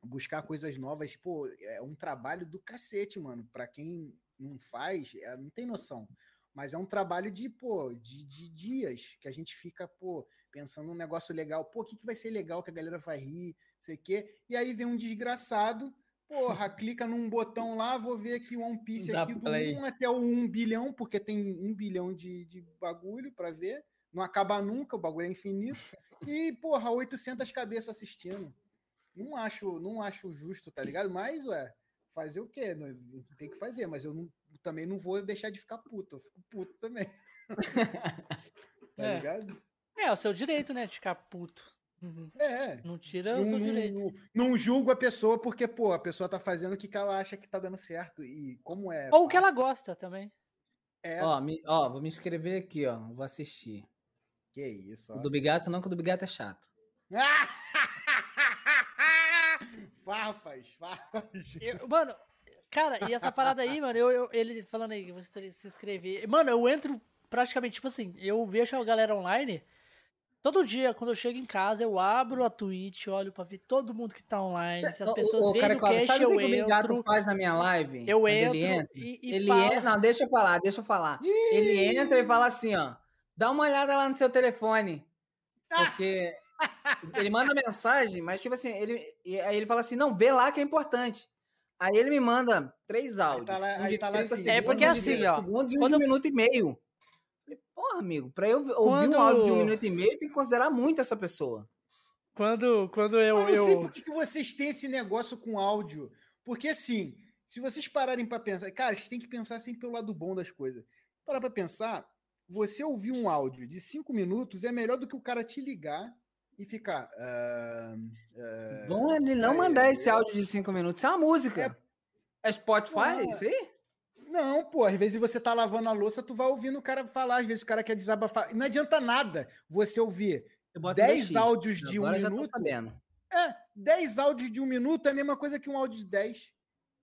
buscar coisas novas. Pô, é um trabalho do cacete, mano. Pra quem não faz, é, não tem noção. Mas é um trabalho de, pô, de, de dias que a gente fica, pô, pensando num negócio legal. Pô, o que, que vai ser legal que a galera vai rir, sei o quê. E aí vem um desgraçado, porra, clica num botão lá, vou ver aqui o One Piece Dá aqui do play. 1 até o 1 bilhão, porque tem 1 bilhão de, de bagulho pra ver. Não acaba nunca, o bagulho é infinito. E, porra, 800 cabeças assistindo. Não acho, não acho justo, tá ligado? Mas, ué, fazer o quê? Não- Tem que fazer, mas eu não- também não vou deixar de ficar puto. Eu fico puto também. tá É. ligado? É, o seu direito, né? De ficar puto. Uhum. É. Não tira o seu direito. não- não julgo a pessoa porque, pô, a pessoa tá fazendo o que que ela acha que tá dando certo. E como é. Ou o que ela gosta também. É, Ó, me- ó, vou me inscrever aqui, ó. Vou assistir. que isso, ó. O do Bigato não, que o do Bigato é chato. farpas, farpas. Eu- mano, cara, e essa parada aí, mano, eu, eu- ele falando aí que você se inscrever. Mano, eu entro praticamente, tipo assim, eu vejo a galera online. Todo dia, quando eu chego em casa, eu abro a Twitch, olho pra ver todo mundo que tá online. Se as pessoas veem cara, no Cláudio, cash, sabe o eu que, que o entro. faz na minha live? Eu entro Ele entra, e, e ele falo. entra, não, deixa eu falar, deixa eu falar. Ele entra e fala assim, ó. Dá uma olhada lá no seu telefone. Porque ele manda mensagem, mas tipo assim, ele, aí ele fala assim, não, vê lá que é importante. Aí ele me manda três áudios. tá lá- um aí de tá lá 30 assim, segundos, É porque um assim, de 30 ó, segundos quando- um minuto e meio. Porra, amigo, pra eu ouvir Quando- um áudio de um minuto e meio, tem que considerar muito essa pessoa. Quando, quando eu. Eu não sei eu... por que, que vocês têm esse negócio com áudio. Porque assim, se vocês pararem pra pensar, cara, vocês têm que pensar sempre pelo lado bom das coisas. Parar pra pensar, você ouvir um áudio de cinco minutos é melhor do que o cara te ligar e ficar. ah, ah, Bom ele não é, mandar é, esse áudio de cinco minutos. Isso é uma música. É, Spotify, Ah, isso aí? Não, pô, às vezes você tá lavando a louça, tu vai ouvindo o cara falar, às vezes o cara quer desabafar. Não adianta nada você ouvir Eu boto 10 2x. áudios de um Agora já tô minuto. sabendo. É, 10 áudios de um minuto é a mesma coisa que um áudio de 10.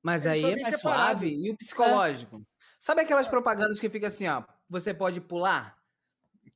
Mas Ele aí é mais separado. suave. E o psicológico? Sabe aquelas propagandas que fica assim, ó? Você pode pular?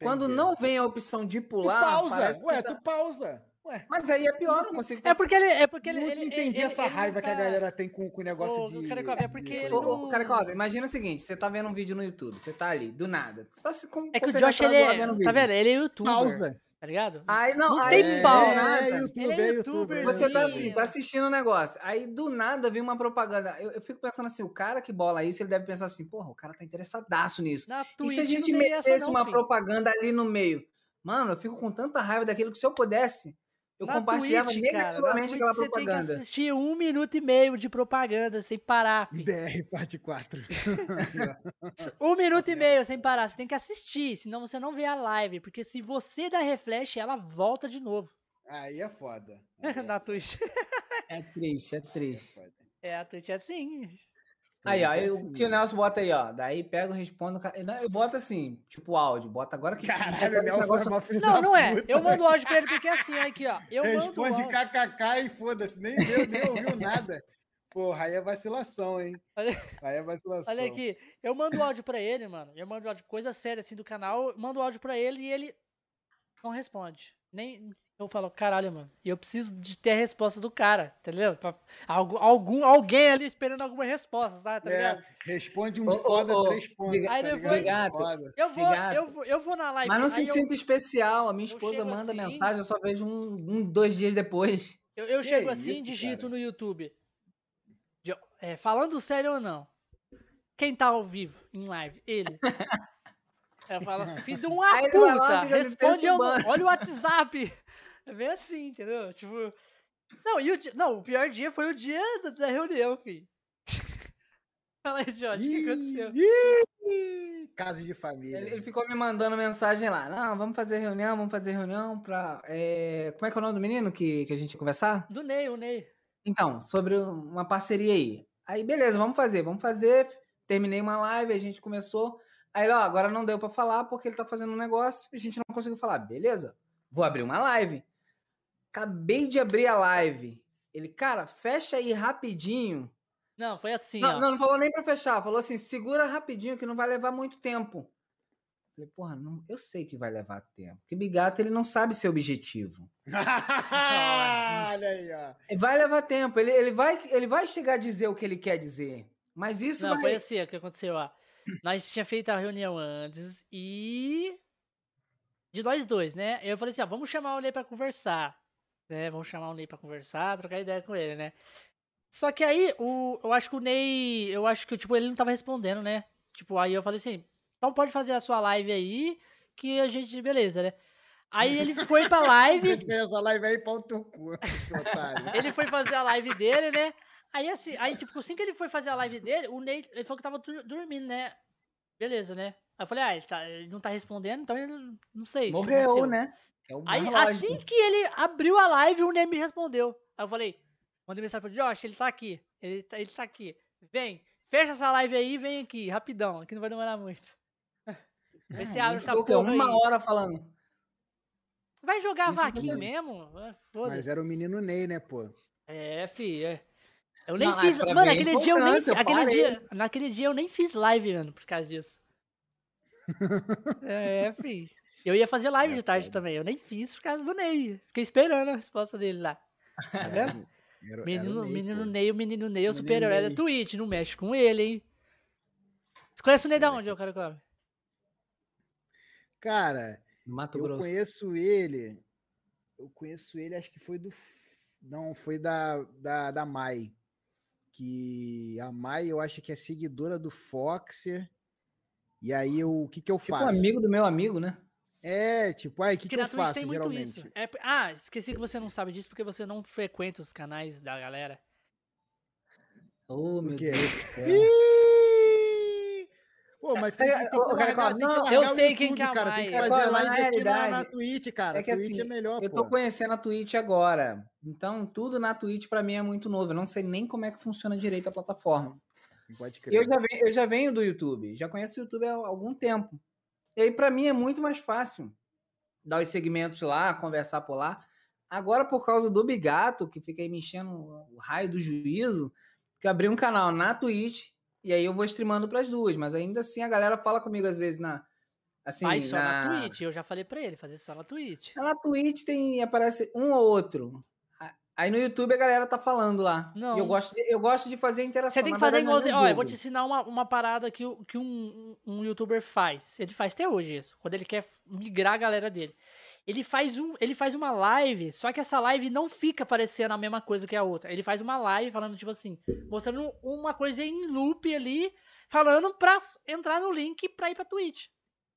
Quando Entendi. não vem a opção de Tu pular, pausa, parece que ué, tá- tu pausa. Ué, Mas aí é pior, não consigo É porque ele. É porque ele. nunca ele- entendi ele- essa ele não raiva que a galera tem com, com o negócio Ô, de... Careca, é porque de ele não- Cara, imagina o seguinte: você tá vendo um vídeo no YouTube, você tá ali, do nada. Você tá se com, É que o Josh, ele é. vendo o Tá vídeo. vendo? Ele é youtuber. Pausa. Tá ligado? Aí não, Não aí, tem do pau. nada. É, YouTube, Ele é é youtuber. Você tá Sim. assim, tá assistindo o negócio. Aí do nada vem uma propaganda. Eu, eu fico pensando assim, o cara que bola isso, ele deve pensar assim, porra, o cara tá interessadaço nisso. Na E Twitch se a gente não tem essa metesse não, uma filho. propaganda ali no meio? Mano, eu fico com tanta raiva daquilo que se eu pudesse, eu Na compartilhava Twitch, cara, na negativamente Twitch aquela Você tem que propaganda. assistir um minuto e meio de propaganda sem parar, filho. DR parte 4. Um minuto e meio sem parar. Você tem que assistir, senão você não vê a live. Porque se você dá refresh, ela volta de novo. Aí é foda. Aí é Na Twitch. É triste, é é triste. É, a Twitch é assim. Aí, ó, é eu- assim o que o. Nelson bota aí, ó. Daí pega, eu respondo. não, Eu boto assim, tipo áudio. Bota agora que. Caralho, Nelson negócio- é uma filha Não, da não é. puta. Eu mando áudio pra ele porque é assim, ó, aqui, ó. Eu mando Responde áudio. kkk e foda-se, nem deu, nem ouviu nada. Porra, aí é vacilação, hein? Aí é vacilação. Olha aqui, eu mando áudio pra ele, mano. Eu mando áudio, coisa séria assim do canal, eu mando áudio pra ele e ele não responde. Nem. Eu falo, caralho, mano. E eu preciso de ter a resposta do cara, entendeu? Pra- algum, algum, alguém ali esperando alguma resposta, tá? tá É, responde um Ô, foda, ô, três pontos. Tá ligado? Eu vou, Obrigado. eu vou, eu vou na live. Mas não se eu- sinta especial. A minha eu esposa manda assim- mensagem, eu só vejo um, um, dois dias depois. Eu, eu chego assim, isso, digito cara? no YouTube. de- é, falando sério ou não? Quem tá ao vivo, em live? Ele. Eu falo, filho de uma puta, responde eu não. Olha o WhatsApp. É bem assim, entendeu? Tipo. Não, e o, di- não, o pior dia foi o dia da- reunião, filho. Fala aí, Jorge, o que aconteceu? Ih, Casos de família. Ele, ele ficou me mandando mensagem lá. Não, vamos fazer reunião, vamos fazer reunião pra. é, Como é que é o nome do menino que, que a gente ia conversar? Do Ney, o Ney. Então, sobre uma parceria aí. Aí, beleza, vamos fazer, vamos fazer. Terminei uma live, a gente começou. Aí, ó, agora não deu pra falar porque ele tá fazendo um negócio e a gente não conseguiu falar. Beleza, vou abrir uma live. Acabei de abrir a live. Ele, cara, fecha aí rapidinho. Não, foi assim, Não, ó. não, não falou nem pra fechar, falou assim: segura rapidinho que não vai levar muito tempo. Falei, porra, não, eu sei que vai levar tempo. Porque Bigato, ele não sabe ser objetivo. Olha aí, ó. Vai levar tempo. Ele, ele, vai, ele vai chegar a dizer o que ele quer dizer. Mas isso Não, vai... foi assim o que aconteceu, ó. Nós tinha feito a reunião antes e. De nós dois, né? Eu falei assim, ó, vamos chamar o Ney pra conversar. Né? Vamos chamar o Ney pra conversar, trocar ideia com ele, né? Só que aí, o, eu acho que o Ney. Eu acho que, tipo, ele não tava respondendo, né? Tipo, aí eu falei assim, então pode fazer a sua live aí, que a gente, beleza, né? Aí ele foi pra live. Fez a live aí, pau no teu cu, seu otário. ele foi fazer a live dele, né? Aí assim, aí tipo, assim que ele foi fazer a live dele, o Ney, ele falou que tava dormindo, né? Beleza, né? Aí eu falei, ah, ele, tá, ele não tá respondendo, então ele não- não sei. Morreu, né? É Aí assim que ele abriu a live, o Ney me respondeu. Aí eu falei, mandei mensagem pro Josh, ele tá aqui. Ele tá, ele tá aqui. Vem, fecha essa live aí e vem aqui, rapidão, que não vai demorar muito. Vê se É, abre ele essa porra uma aí. hora falando. Vai jogar Isso vaquinho mesmo. mesmo? Ah, Mas era o menino Ney, né, pô? É, fi, é. Eu nem Não, fiz. Mano, é aquele dia eu nem. eu Aquele dia, naquele dia eu nem fiz live, mano, por causa disso. é, fiz. Eu ia fazer live É, de tarde também. Eu nem fiz por causa do Ney. Fiquei esperando a resposta dele lá. Tá vendo? Era, Menino, Ney, menino. Ney, o menino Ney é o Menino super-herói da. Twitch. Não mexe com ele, hein? Você conhece o Ney da onde, ô Caracol? Cara, No Mato eu Grosso. conheço ele. Eu conheço ele, acho que foi do. Não, foi da, da, da Mai. Que a Mai, eu acho que é seguidora do Foxer. E aí, eu, o que, que eu Tipo faço? amigo do meu amigo, né? É, tipo, aí, o que, que eu faço, tem muito geralmente? isso. É, ah, esqueci que você não sabe disso porque você não frequenta os canais da galera. Oh, meu? Deus do céu. Ih! Pô, mas tem, que- tem que Ô, ô, largar, Caracol, tem que não, largar eu sei quem que é a cara. Tem que fazer Caracol, na live aqui na, na Twitch, cara. é que Twitch assim, é melhor, Eu pô. tô conhecendo a Twitch agora. Então, tudo na Twitch pra mim é muito novo. Eu não sei nem como é que funciona direito a plataforma. Pode crer. eu já, venho, eu já venho do YouTube. Já conheço o YouTube há algum tempo. E aí, pra mim, é muito mais fácil dar os segmentos lá, conversar por lá. Agora, por causa do Bigato, que fica aí me enchendo o raio do juízo, que eu abri um canal na Twitch e aí eu vou streamando pras duas. Mas ainda assim, a galera fala comigo às vezes na. Assim, Faz só na... na Twitch. Eu já falei pra ele, fazer só na Twitch. na Twitch tem, aparece um ou outro. Aí no YouTube a galera tá falando lá. Não. E eu gosto, de, eu gosto de fazer interação. Você tem que fazer verdade, igual. não é Ó, eu vou te ensinar uma, uma parada que, que um, um, um youtuber faz. Ele faz até hoje isso. Quando ele quer migrar a galera dele. Ele faz, um, ele faz uma live, só que essa live não fica parecendo a mesma coisa que a outra. Ele faz uma live falando, tipo assim, mostrando uma coisa em loop ali, falando pra entrar no link pra ir pra Twitch.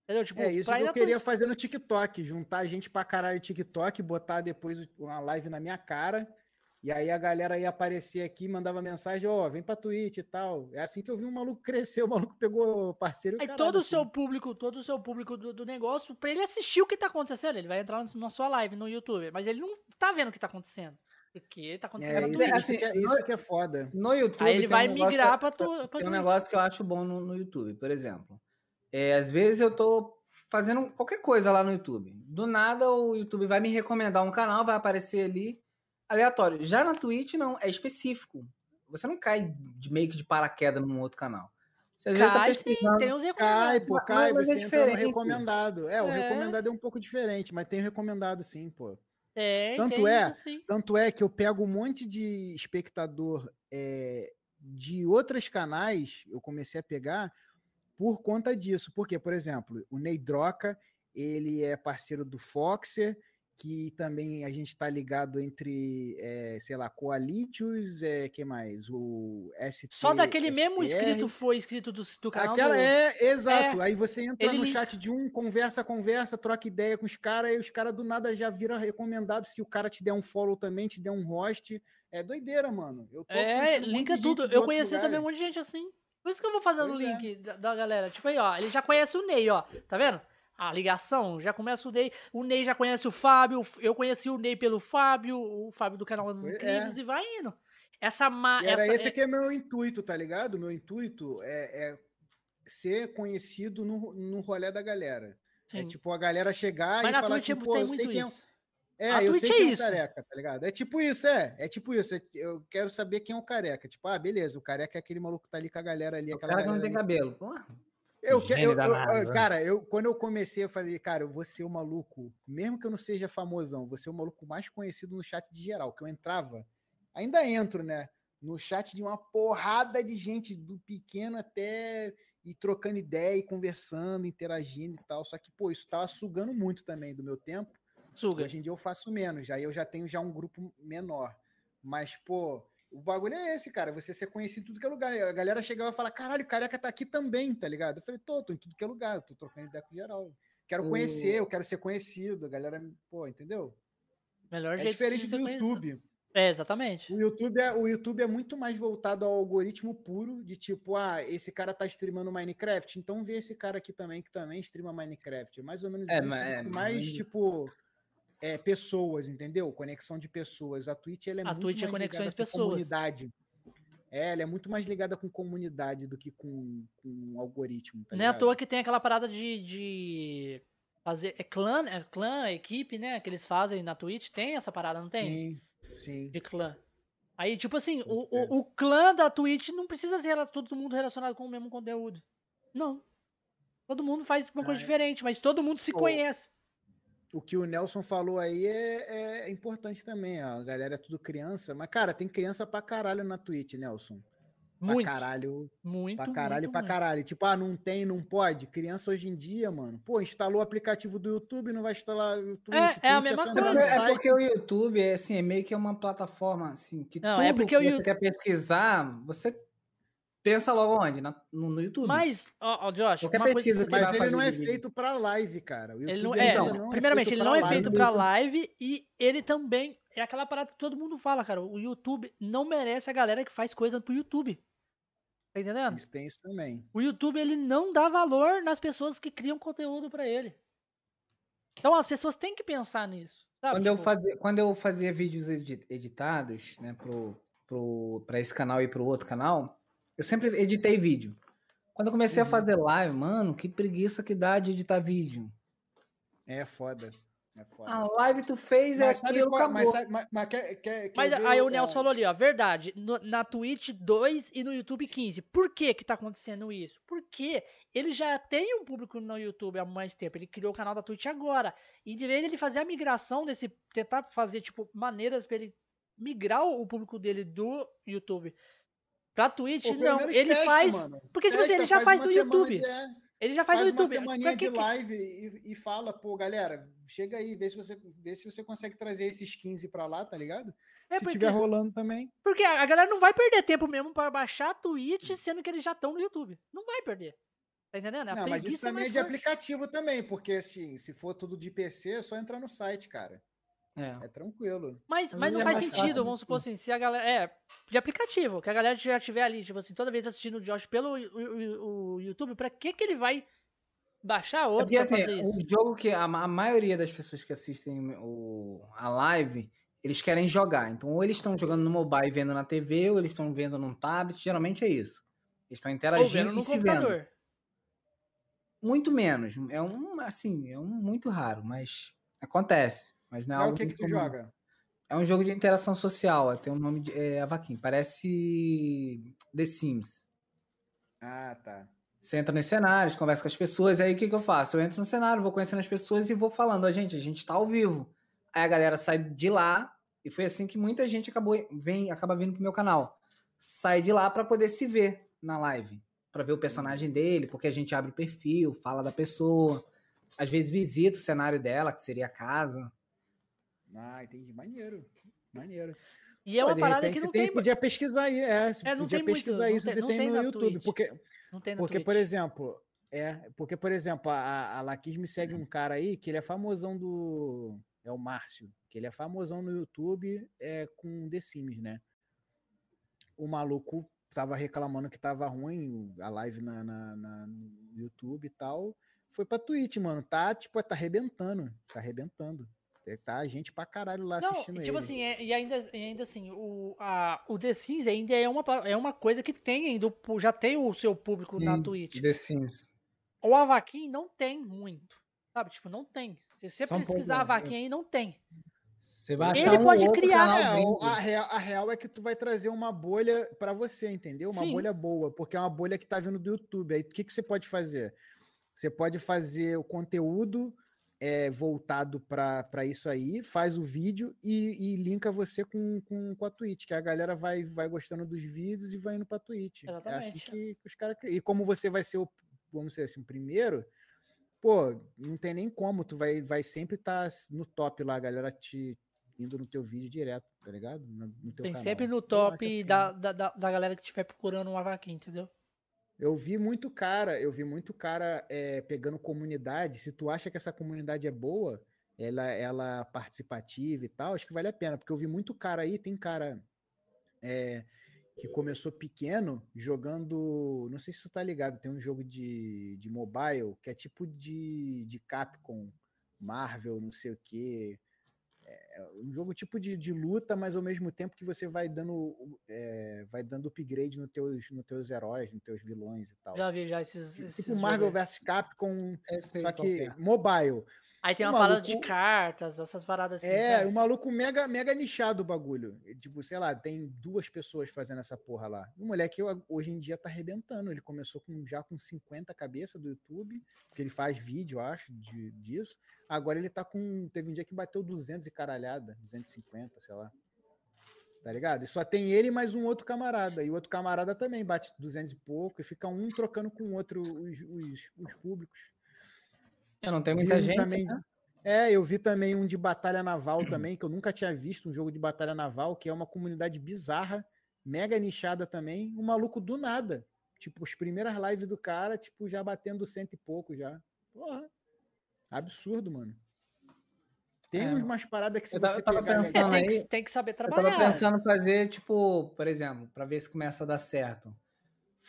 Entendeu? Tipo, É isso que eu queria fazer no TikTok, juntar gente pra caralho no TikTok, botar depois uma live na minha cara, e aí a galera ia aparecer aqui, mandava mensagem, ó, vem pra Twitch e tal. É assim que eu vi um maluco crescer, o maluco pegou parceiro e Aí caralho, todo o assim. seu público, todo o seu público do, do negócio, pra ele assistir o que tá acontecendo, ele vai entrar na sua live no YouTube, mas ele não tá vendo o que tá acontecendo. Porque tá acontecendo É, na isso, Twitch. Assim, isso que é, isso que é foda. No YouTube. Aí ele vai um migrar que- pra, tu, pra Tem um negócio que eu acho bom no, no YouTube, por exemplo. É, às vezes eu tô fazendo qualquer coisa lá no YouTube. Do nada o YouTube vai me recomendar um canal, vai aparecer ali aleatório. Já na Twitch não, é específico. Você não cai de meio que de paraquedas num outro canal. Você às vezes tá Cai sim, pesquisando. tem uns Cai, recomendados. pô, Mas- cai, mas é você entra no diferente. recomendado. É, o É. recomendado é um pouco diferente, mas tem o recomendado sim, pô. Tem, Tanto é- isso sim. Tanto é que eu pego um monte de espectador é, de outros canais, eu comecei a pegar por conta disso. Porque, por exemplo, o Ney Droca, ele é parceiro do Foxer, que também a gente tá ligado entre, é, sei lá, Coalitius, é, que mais? O ST, Só daquele mesmo STR. inscrito foi inscrito do, do canal Aquela do... é, exato. Aí você entra no chat de um, conversa, conversa, troca ideia com os caras, e os caras do nada já viram recomendado. Se o cara te der um follow também, te der um host. É doideira, mano. Eu tô É, linka tudo. Eu conheci também um monte de gente assim. Por isso que eu vou fazendo o é. link da, da galera. Tipo aí, ó, ele já conhece o Ney, ó. Tá vendo? A ligação, já começa o Ney. O Ney já conhece o Fábio. Eu conheci o Ney pelo Fábio, o Fábio do canal dos é. Incríveis, e vai indo. Essa ma... Era essa, esse é- que é meu intuito, tá ligado? Meu intuito é, é ser conhecido no, no rolê da galera. É sim. tipo a galera chegar Mas e falar Twitch assim, pô, tem eu sei quem é. É, A eu Twitch sei é quem é o isso. careca, tá ligado? É tipo isso, é. É tipo isso. é- eu quero saber quem é o careca. Tipo, ah, beleza, o careca é aquele maluco que tá ali com a galera ali. O Aquela cara que não tem ali. cabelo. Porra, Eu, eu- eu- NASA. cara, eu, quando eu comecei, eu falei, cara, eu vou ser o maluco, mesmo que eu não seja famosão, vou ser o maluco mais conhecido no chat de geral, que eu entrava, ainda entro, né? No chat de uma porrada de gente, do pequeno até e trocando ideia e conversando, interagindo e tal. Só que, pô, isso tava sugando muito também do meu tempo. Suga. Hoje em dia eu faço menos, aí eu já tenho já um grupo menor. Mas, pô, o bagulho é esse, cara. Você ser conhecido em tudo que é lugar. A galera chegava e falava, caralho, o careca tá aqui também, tá ligado? Eu falei, tô, tô em tudo que é lugar, eu tô trocando ideia com geral. Quero O- conhecer, eu quero ser conhecido. A galera, pô, entendeu? Melhor É jeito diferente de do ser conhecido. YouTube. É, exatamente. O YouTube, é, o YouTube é muito mais voltado ao algoritmo puro, de tipo, ah, esse cara tá streamando Minecraft, então vê esse cara aqui também, que também streama Minecraft. É mais ou menos É, isso, mas- é, mais, mas- tipo, é, pessoas, entendeu? Conexão de pessoas. A Twitch, ela é A muito Twitch é mais conexões ligada com pessoas. comunidade. É, ela é muito mais ligada com comunidade do que com, com algoritmo, tá Não é à toa que tem aquela parada de, de fazer. É clã, é clã, equipe, né? Que eles fazem na Twitch. Tem essa parada, não tem? Sim, sim. De clã. Aí, tipo assim, o, o, o clã da Twitch não precisa ser todo mundo relacionado com o mesmo conteúdo. Não. Todo mundo faz uma coisa Ah, é. diferente, mas todo mundo se Pô, conhece. O que o Nelson falou aí é, é importante também, ó. A galera é tudo criança. Mas, cara, tem criança pra caralho na Twitch, Nelson. Pra Muito. caralho. Muito, Pra caralho, muito, pra muito. caralho. Tipo, ah, não tem, não pode. Criança hoje em dia, mano. Pô, instalou o aplicativo do YouTube, não vai instalar o Twitch. É, é a Twitch mesma coisa. É site. porque o YouTube é, assim, é meio que uma plataforma assim, que Não, tudo é porque que o você Yout- quer pesquisar, você pensa logo onde? Na- no, no YouTube. Mas, ó, ó, Josh, Qualquer uma pesquisa que Mas ele não é vídeo. feito pra live, cara. O Ele YouTube não, é, então, não, primeiramente, ele pra não é feito pra live e ele também é aquela parada que todo mundo fala, cara. O YouTube não merece a galera que faz coisa pro YouTube. Tá entendendo? Isso tem isso também. O YouTube ele não dá valor nas pessoas que criam conteúdo pra ele. Então as pessoas têm que pensar nisso. Sabe? Quando eu, Tipo, fazia, quando eu fazia vídeos edi- editados, né, pro, pro, pra esse canal e pro outro canal, eu sempre editei vídeo. Quando eu comecei Uhum. a fazer live, mano, que preguiça que dá de editar vídeo. É foda. É foda. A live tu fez, é Mas sabe aquilo, qual- acabou. mas, mas- mas quer, quer, quer Mas ver aí o é, Nelson falou ali, ó, verdade, no- na Twitch 2 e no YouTube 15. Por que que tá acontecendo isso? Porque ele já tem um público no YouTube há mais tempo, ele criou o canal da Twitch agora. E de vez ele fazer a migração desse, tentar fazer, tipo, maneiras pra ele migrar o público dele do YouTube pra Twitch, não, ele testa, faz... mano. Porque, tipo assim, Testa, ele já faz uma no semana YouTube. de- é, Ele já faz, faz no uma YouTube. semaninha Pra que de live e, e fala, pô, galera, chega aí, vê se você, vê se você consegue trazer esses 15 pra lá, tá ligado? É se porque, tiver rolando também. porque a galera não vai perder tempo mesmo pra baixar a Twitch, sendo que eles já estão no YouTube. Não vai perder. Tá entendendo? A Não, mas isso é também é mais de forte. aplicativo também, porque assim, se for tudo de PC, é só entrar no site, cara. É. É tranquilo. Mas, mas não é faz sentido, fácil, vamos supor assim, se a galera. É, de aplicativo, que a galera já tiver ali, tipo assim, toda vez assistindo o Josh pelo o, o- o YouTube, pra que que ele vai baixar É outro porque, pra assim, fazer isso? o jogo que a, a maioria das pessoas que assistem o, a live, eles querem jogar. Então, ou eles estão jogando no mobile vendo na TV, ou eles estão vendo num tablet. Geralmente é isso. Eles estão Ou interagindo vendo e no se vendo. computador. Muito menos. É um, assim, é um muito raro, mas acontece. Mas não é algo o que que tu comum. joga? É um jogo de interação social. Tem um nome de é, Avaquim. Parece The Sims. Ah, tá. Você entra nos cenários, conversa com as pessoas, aí o que, que eu faço? Eu entro no cenário, vou conhecendo as pessoas e vou falando, a gente, a gente tá ao vivo. Aí a galera sai de lá, e foi assim que muita gente acabou vem, acaba vindo pro meu canal. Sai de lá para poder se ver na live, para ver o personagem dele, porque a gente abre o perfil, fala da pessoa, às vezes visita o cenário dela, que seria a casa. Ah, entendi. Maneiro. Maneiro. E é Pô, uma de parada repente que não tem, tem. podia pesquisar aí, é, É, não podia tem muito, pesquisar não isso, tem- você não tem no YouTube, Twitch. porque Não tem Porque, Twitch. por exemplo, é, porque, por exemplo, a, a Laquis me segue um cara aí que ele é famosão do. É o Márcio, que ele é famosão no YouTube é, com The Sims, né? O maluco tava reclamando que tava ruim a live na, na- na- no YouTube e tal. Foi pra Twitch, mano. Tá, tipo, tá arrebentando. Tá arrebentando. Tá gente pra caralho lá Não, assistindo e tipo ele. assim, é- e ainda, e ainda assim, o, a, o The Sims ainda é uma, é uma coisa que tem ainda, já tem o seu público na Sim, Twitch. The Sims. O Avaquim não tem muito, sabe? Tipo, não tem. Se você Só pesquisar né? Avaquim aí, não tem. Você vai Ele achar um pode criar, canal É, a, real, a real é que tu vai trazer uma bolha pra você, entendeu? Uma Sim. bolha boa, porque é uma bolha que tá vindo do YouTube. Aí o que, que você pode fazer? Você pode fazer o conteúdo é, voltado pra isso aí, faz o vídeo e, e linka você com, com, com a Twitch, que a galera vai, vai gostando dos vídeos e vai indo pra Twitch. É assim Exatamente. que, que os caras. E como você vai ser o, vamos dizer assim, o primeiro, pô, não tem nem como, tu vai, vai sempre estar no top lá, a galera te indo no teu vídeo direto, tá ligado? No, no Tem canal. sempre no Eu top assim. da, da, da, da galera que estiver procurando uma vaquinha, entendeu? Eu vi muito cara, eu vi muito cara é, pegando comunidade. Se tu acha que essa comunidade é boa, ela, ela participativa e tal, acho que vale a pena, porque eu vi muito cara aí, tem cara é, que começou pequeno jogando. Não sei se tu tá ligado, tem um jogo de, de mobile que é tipo de, de Capcom, Marvel, não sei o quê. É um jogo tipo de, de luta, mas ao mesmo tempo que você vai dando, é, vai dando upgrade nos teus, no teus heróis, nos teus vilões e tal. Já vi já esses. esses tipo Marvel jogos aí. vs Capcom, sei só que é. mobile. Aí tem uma parada de maluco- cartas, essas paradas assim. É, o maluco mega, mega nichado o bagulho. Tipo, sei lá, tem duas pessoas fazendo essa porra lá. O moleque hoje em dia tá arrebentando. Ele começou com, já com 50 cabeças do YouTube, porque ele faz vídeo, eu acho, de, disso. Agora ele tá com. Teve um dia que bateu 200 e caralhada, 250, sei lá. Tá ligado? E só tem ele mais um outro camarada. E o outro camarada também bate 200 e pouco. E fica um trocando com o outro os, os, os públicos. É, não tem Vi muita um gente, também né? É, eu vi também um de batalha naval também, que eu nunca tinha visto um jogo de batalha naval, que é uma comunidade bizarra, mega nichada também, um maluco do nada. Tipo, as primeiras lives do cara, tipo, já batendo cento e pouco já. Porra. Absurdo, mano. Tem É. uns umas paradas que se Eu tava- você tava pegar... pensando- É, tem, que, aí- tem que saber Eu tava trabalhar. pensando em fazer, tipo, por exemplo, pra ver se começa a dar certo.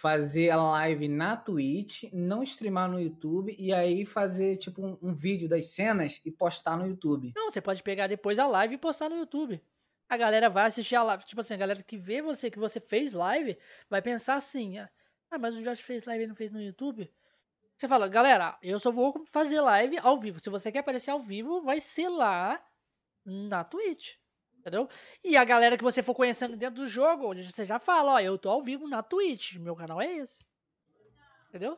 Fazer a live na Twitch, não streamar no YouTube e aí fazer, tipo, um, um vídeo das cenas e postar no YouTube. Não, você pode pegar depois a live e postar no YouTube. A galera vai assistir a live. Tipo assim, a galera que vê você, que você fez live, vai pensar assim: ah, mas o Josh fez live e não fez no YouTube? Você fala, galera, eu só vou fazer live ao vivo. Se você quer aparecer ao vivo, vai ser lá na Twitch. Entendeu? E a galera que você for conhecendo dentro do jogo, onde você já fala, ó, eu tô ao vivo na Twitch. Meu canal é esse. Entendeu?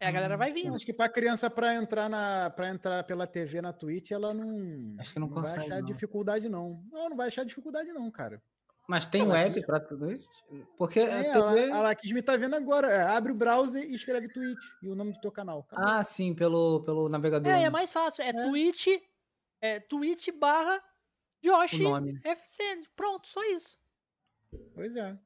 Aí a galera vai vindo. Acho que pra criança, pra entrar, na, pra entrar pela TV na Twitch, ela não, Acho que não vai consegue, achar não. dificuldade, não. Não, não vai achar dificuldade, não, cara. Mas tem web pra tudo isso? Porque a É, TV... a, a Laquisme tá vendo agora. É, abre o browser e escreve Twitch e o nome do teu canal. Acabou. Ah, sim, pelo, pelo navegador. É, né? é mais fácil. É, É. Twitch, é Twitch barra Josh nome. FC. Pronto, só isso. Pois é.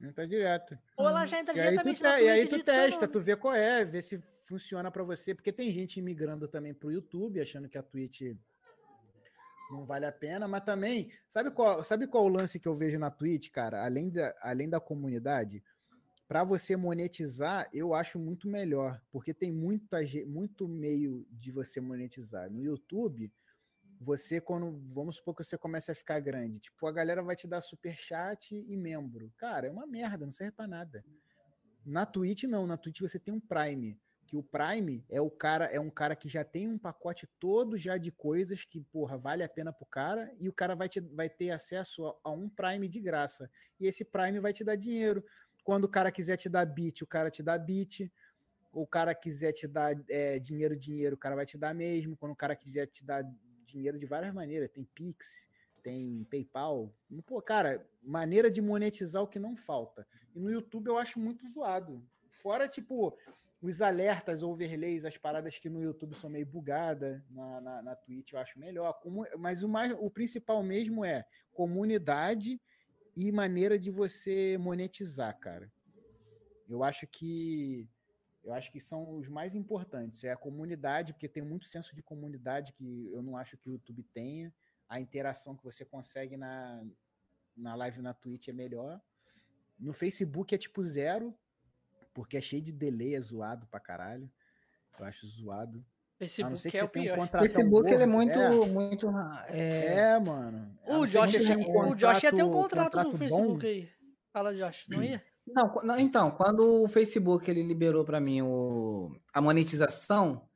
Entra direto. Ou ela já entra E aí tu, diretamente te- e aí tu e digita seu testa, nome. tu vê qual é, vê se funciona pra você, porque tem gente migrando também pro YouTube, achando que a Twitch não vale a pena, mas também, sabe qual, sabe qual o lance que eu vejo na Twitch, cara? Além da, além da comunidade, para você monetizar, eu acho muito melhor, porque tem muita, muito meio de você monetizar. No YouTube, você quando, vamos supor que você comece a ficar grande, tipo, a galera vai te dar super chat e membro. Cara, é uma merda, não serve pra nada. Na Twitch não, na Twitch você tem um Prime, que o Prime é o cara, é um cara que já tem um pacote todo já de coisas que, porra, vale a pena pro cara, e o cara vai, te, vai ter acesso a, a um Prime de graça. E esse Prime vai te dar dinheiro. Quando o cara quiser te dar bit, o cara te dá bit. O cara quiser te dar é, dinheiro, dinheiro, o cara vai te dar mesmo. Quando o cara quiser te dar dinheiro de várias maneiras, tem Pix, tem PayPal. Pô, cara, maneira de monetizar o que não falta. E no YouTube eu acho muito zoado. Fora, tipo, os alertas, overlays, as paradas que no YouTube são meio bugadas, na, na, na Twitch eu acho melhor. Mas o, mais, o principal mesmo é comunidade e maneira de você monetizar, cara. Eu acho que eu acho que são os mais importantes. É a comunidade, porque tem muito senso de comunidade que eu não acho que o YouTube tenha. A interação que você consegue na, na live na Twitch é melhor. No Facebook é tipo zero, porque é cheio de delay, é zoado pra caralho. Eu acho zoado. A não Facebook ser que é você o um pior. O contratão Facebook, ele é gordo. muito... É, muito é, é, mano. A O Josh, um o Josh ia ter um contrato- contrato no contrato Facebook bom. aí. Fala, Josh, não ia? Não, não, então, quando o Facebook ele liberou pra mim o, a monetização,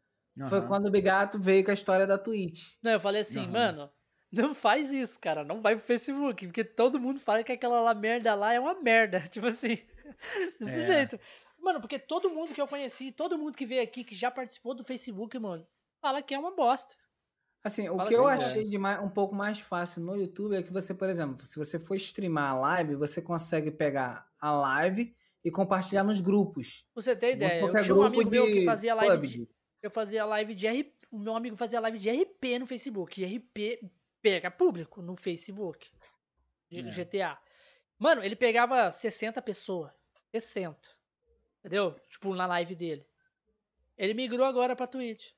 foi Aham. quando o Bigato veio com a história da Twitch. Não, eu falei assim, Aham. mano, Não faz isso, cara. Não vai pro Facebook, porque todo mundo fala que aquela lá merda lá é uma merda. Tipo assim, desse É. jeito. Mano, porque todo mundo que eu conheci, todo mundo que veio aqui, que já participou do Facebook, mano, fala que é uma bosta. Assim, o Fala que eu achei de mais- um pouco mais fácil no YouTube é que você, por exemplo, se você for streamar a live, você consegue pegar a live e compartilhar nos grupos. Você ter ideia, eu tinha um amigo meu que fazia live de, eu fazia live de RP, o meu amigo fazia live de RP no Facebook, e RP pega público no Facebook, de É. GTA. Mano, ele pegava 60 pessoas, 60, entendeu? Tipo, na live dele. Ele migrou agora pra Twitch.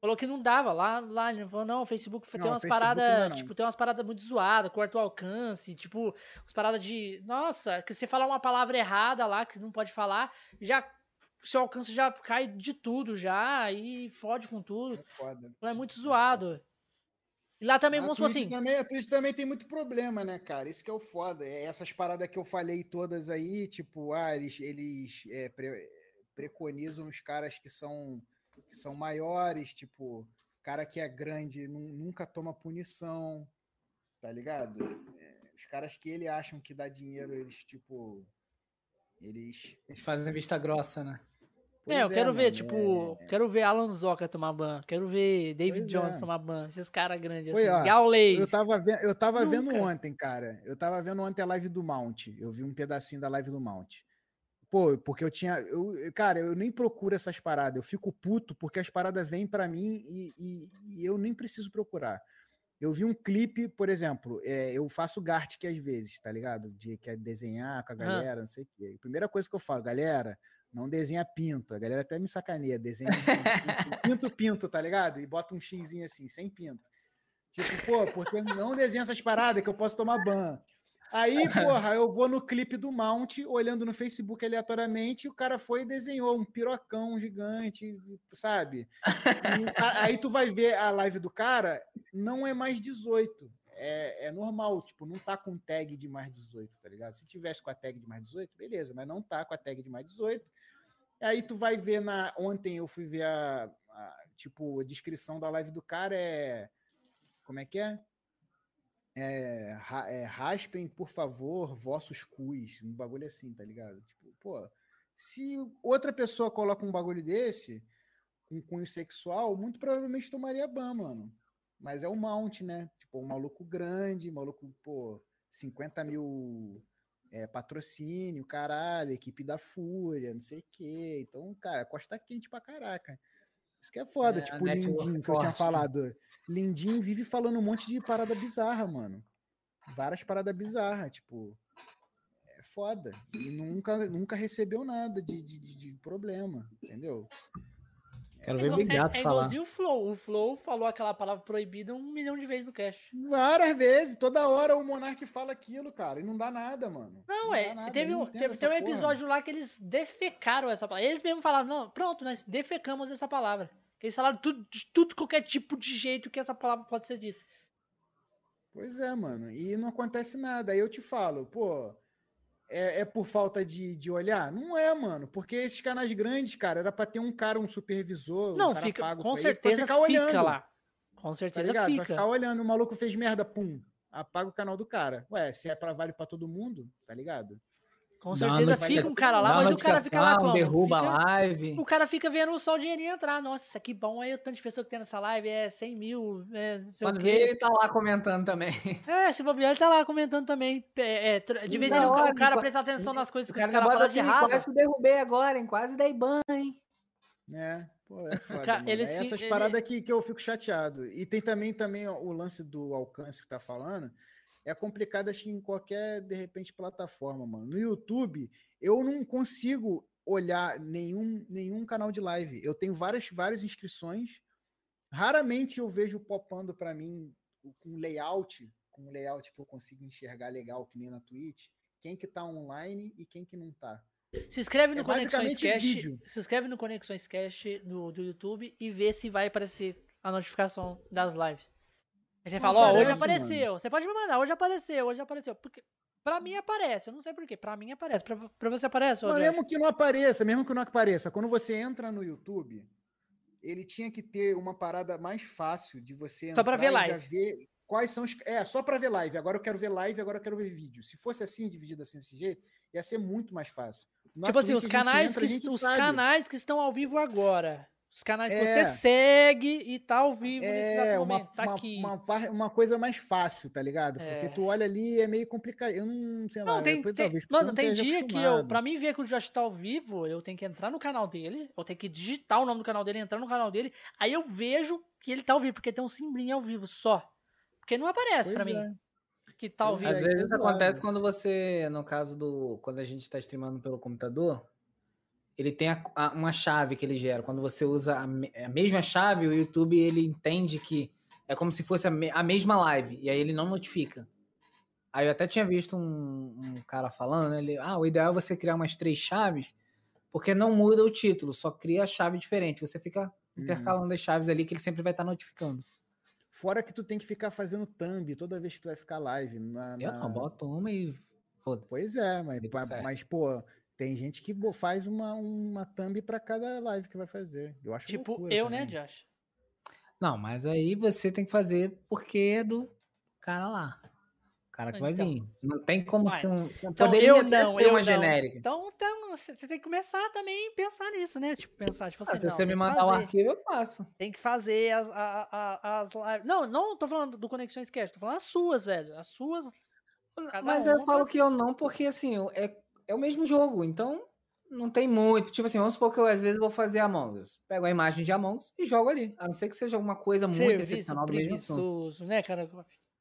Falou que não dava, lá, lá ele falou, não, o Facebook tem Não, umas paradas, tipo, tem umas paradas muito zoadas, corta o alcance, tipo, umas paradas de, nossa, que você falar uma palavra errada lá, que não pode falar, já, o seu alcance já cai de tudo já, e fode com tudo, É foda. é muito zoado. E lá também, A vamos Twitch assim, Também, a Twitch também tem muito problema, né, cara? Isso que é o foda. É Essas paradas que eu falei todas aí, tipo, ah, eles, eles é, pre- preconizam os caras que são, que são maiores, tipo, cara que é grande nu- nunca toma punição, tá ligado? É, os caras que ele acham que dá dinheiro, eles, tipo, eles... Eles fazem vista grossa, né? é, eu Pois quero ver, mano, tipo, é- quero ver Alan Zoka tomar ban, quero ver David Pois Jones é. tomar ban, esses caras grandes Oi, assim, ó, Gaules. Eu tava, ve- eu tava vendo ontem, cara. Eu tava vendo ontem a live do Mount. Eu vi um pedacinho da live do Mount. Pô, porque eu tinha. Eu, cara, eu nem procuro essas paradas. Eu fico puto porque as paradas vêm pra mim e, e- e eu nem preciso procurar. Eu vi um clipe, por exemplo, é, eu faço Gartic às vezes, tá ligado? De que é desenhar com a galera, não sei o quê. Primeira coisa que eu falo, galera, não desenha pinto. A galera até me sacaneia, desenha pinto, pinto, pinto, tá ligado? E bota um xizinho assim, sem pinto. Tipo, pô, porque não desenha essas paradas que eu posso tomar ban. Aí, porra, eu vou no clipe do Mount, olhando no Facebook aleatoriamente, e o cara foi e desenhou um pirocão gigante, sabe? E aí tu vai ver a live do cara, não é mais 18. É, é normal, tipo, não tá com tag de mais 18, tá ligado? Se tivesse com a tag de mais 18, beleza, mas não tá com a tag de mais 18. Aí tu vai ver na. Ontem eu fui ver a, a- tipo, a descrição da live do cara é. Como é que é? É, é, raspem, por favor, vossos cus. Um bagulho assim, tá ligado? Tipo, pô, se outra pessoa coloca um bagulho desse, com cunho sexual, muito provavelmente tomaria ban, mano. Mas é o Mount, né? Tipo, um maluco grande, maluco, pô, 50 mil é, patrocínio, caralho, equipe da Fúria, não sei o quê. Então, cara, costa quente pra caraca. Isso que é foda, É, tipo Lindinho, que eu tinha falado. Lindinho vive falando um monte de parada bizarra, mano. Várias paradas bizarras, tipo. É foda. E nunca, nunca recebeu nada de, de, de- de problema, entendeu? Quero É ver igual- Big Gato é, é falar. o Flow. O Flow falou aquela palavra proibida um milhão de vezes no cast. Várias vezes, toda hora o Monark fala aquilo, cara, e não dá nada, mano. Não, dá é. nada, teve não um, teve, tem um episódio lá que eles defecaram essa palavra. Eles mesmo falaram, não, pronto, nós defecamos essa palavra. Eles falaram tudo, de tudo, qualquer tipo de jeito que essa palavra pode ser dita. Pois é, mano. E não acontece nada. Aí eu te falo, pô, é, é por falta de, de olhar? Não é, mano. Porque esses canais grandes, cara, era pra ter um cara, um supervisor. um não, cara fica, com pra isso, pra certeza ficar fica olhando, lá. Com Tá certeza? Vai fica. ficar olhando, o maluco fez merda, pum. Apaga o canal do cara. Ué, se é pra vale pra todo mundo, tá ligado? Com certeza fica um cara lá, mas o cara fica lá como? Derruba Fica- a live. O cara fica vendo só o dinheirinho entrar. Nossa, que bom. Aí o tanto de pessoa que tem nessa live é 100 mil. É, não sei o Quando quê. vê, ele tá lá comentando também. É, se bobear, ele tá lá comentando também. É, é, de vez em quando o cara enquanto- prestar atenção nas coisas O que os cara caras bota falam de assim, errado. quase que derrubei agora, hein? Quase dei ban, hein? É, pô, é foda, ca- mano. eles É essas ele- paradas que, que eu fico chateado. E tem também, também ó, o lance do alcance que tá falando. É complicado, acho que em qualquer, de repente, plataforma, mano. No YouTube, eu não consigo olhar nenhum, nenhum canal de live. Eu tenho várias, várias inscrições. Raramente eu vejo popando para mim com layout, com layout que eu consigo enxergar legal, que nem na Twitch, quem que tá online e quem que não tá. Se inscreve no É Conexões Cast. vídeo. Se inscreve no Conexões Cast do, do YouTube e vê se vai aparecer a notificação das lives. Aí você fala, ó, hoje aparece, apareceu. Você pode me mandar, hoje apareceu, hoje apareceu. Porque pra mim aparece, eu não sei porquê. Pra mim aparece. Pra, pra você aparece, Mas mesmo que não apareça, mesmo que não apareça, quando você entra no YouTube, ele tinha que ter uma parada mais fácil de você Só pra entrar ver e live. ver quais são os. É, só para ver live. Agora eu quero ver live, agora eu quero ver vídeo. Se fosse assim, dividido assim desse jeito, ia ser muito mais fácil. Na tipo assim, os canais, entra, que, os canais que estão ao vivo agora. Os canais É. que você segue e tá ao vivo nesse É, exato uma. Tá uma, aqui. uma, uma coisa mais fácil, tá ligado? É. Porque tu olha ali é meio complicado. Eu não sei lá. Não, tem, depois tem- talvez mano, não tem dia que eu, acostumado. pra mim ver que o Josh tá ao vivo, eu tenho que entrar no canal dele, eu tenho que digitar o nome do canal dele, entrar no canal dele, aí eu vejo que ele tá ao vivo, porque tem um simbolinho ao vivo só. Porque não aparece Pois pra mim é. que tá ao vivo. Às é, isso é vezes zoado. acontece quando você, no caso do. Quando a gente está streamando pelo computador, ele tem a- a- uma chave que ele gera. Quando você usa a, me- a mesma chave, o YouTube ele entende que é como se fosse a, me- mesma live. E aí ele não notifica. Aí eu até tinha visto um, um cara falando, né? Ele, ah, o ideal é você criar umas três chaves, porque não muda o título, só cria a chave diferente. Você fica Uhum. intercalando as chaves ali que ele sempre vai estar notificando. Fora que tu tem que ficar fazendo thumb toda vez que tu vai ficar live. Na, Eu na- não, boto uma e foda. Pois é, mas, mas, mas, pô, tem gente que faz uma, uma thumb pra cada live que vai fazer. Eu acho Tipo eu, né, também. Josh? Não, mas aí você tem que fazer porque é do cara lá. O cara que vai Então. vir. Não tem como Uai, ser um. Então poderia eu não, ser eu uma não. genérica. Então, então você tem que começar também a pensar nisso, né? Tipo, pensar, tipo Ah, assim, se não, você me mandar o arquivo, eu passo. Tem que fazer as, a- a- as lives. Não, não tô falando do Conexões Cast, tô falando as suas, velho. As suas. Cada Mas uma eu falo que eu não, porque assim, é, é o mesmo jogo, então não tem muito. Tipo assim, vamos supor que eu às vezes vou fazer Among Us. Pego a imagem de Among Us e jogo ali. A não ser que seja alguma coisa muito Serviço excepcional do mesmo assunto. né, cara?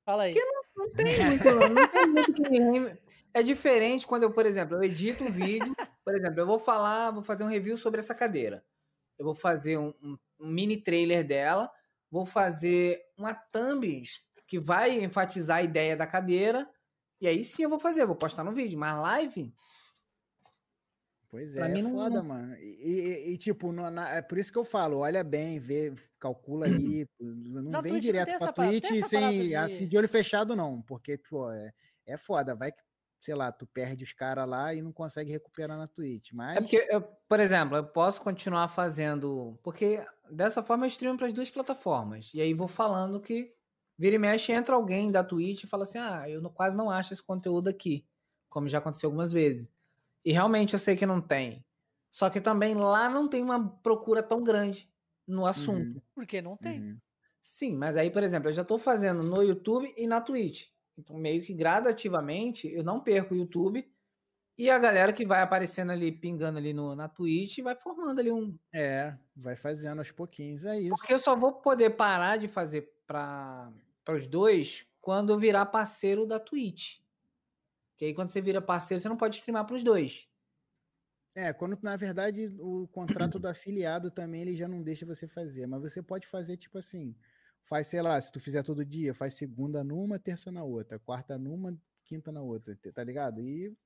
Fala aí. Não tem muito, não tem muito que me- É diferente quando eu, por exemplo, eu edito um vídeo, por exemplo, eu vou falar, vou fazer um review sobre essa cadeira. Eu vou fazer um, um- um mini trailer dela, vou fazer uma thumb que vai enfatizar a ideia da cadeira, e aí sim eu vou fazer, vou postar no vídeo, mas live, Pois é, é não- foda, não- mano. E, e- e, tipo, no- na- é por isso que eu falo, olha bem, vê, calcula aí. Não Na vem Twitch não direto pra Twitch sem de- assim, de olho fechado, não. Porque, pô, é, é foda. Vai que, sei lá, tu perde os caras lá e não consegue recuperar na Twitch. Mas. É porque, eu, por exemplo, eu posso continuar fazendo. Porque dessa forma eu streamo para as duas plataformas. E aí vou falando que vira e mexe, entra alguém da Twitch e fala assim: ah, eu não- quase não acho esse conteúdo aqui. Como já aconteceu algumas vezes. E realmente eu sei que não tem. Só que também lá não tem uma procura tão grande no assunto. Porque não tem. Uhum. Sim, mas aí, por exemplo, eu já estou fazendo no YouTube e na Twitch. Então, meio que gradativamente, eu não perco o YouTube. E a galera que vai aparecendo ali, pingando ali no, na Twitch, vai formando ali um. É, vai fazendo aos pouquinhos. É isso. Porque eu só vou poder parar de fazer para os dois quando eu virar parceiro da Twitch. Que aí, quando você vira parceiro, você não pode streamar para os dois. É, quando na verdade o contrato do afiliado também ele já não deixa você fazer, mas você pode fazer tipo assim, faz, sei lá, se tu fizer todo dia, faz segunda numa, terça na outra, quarta numa, quinta na outra, tá ligado? E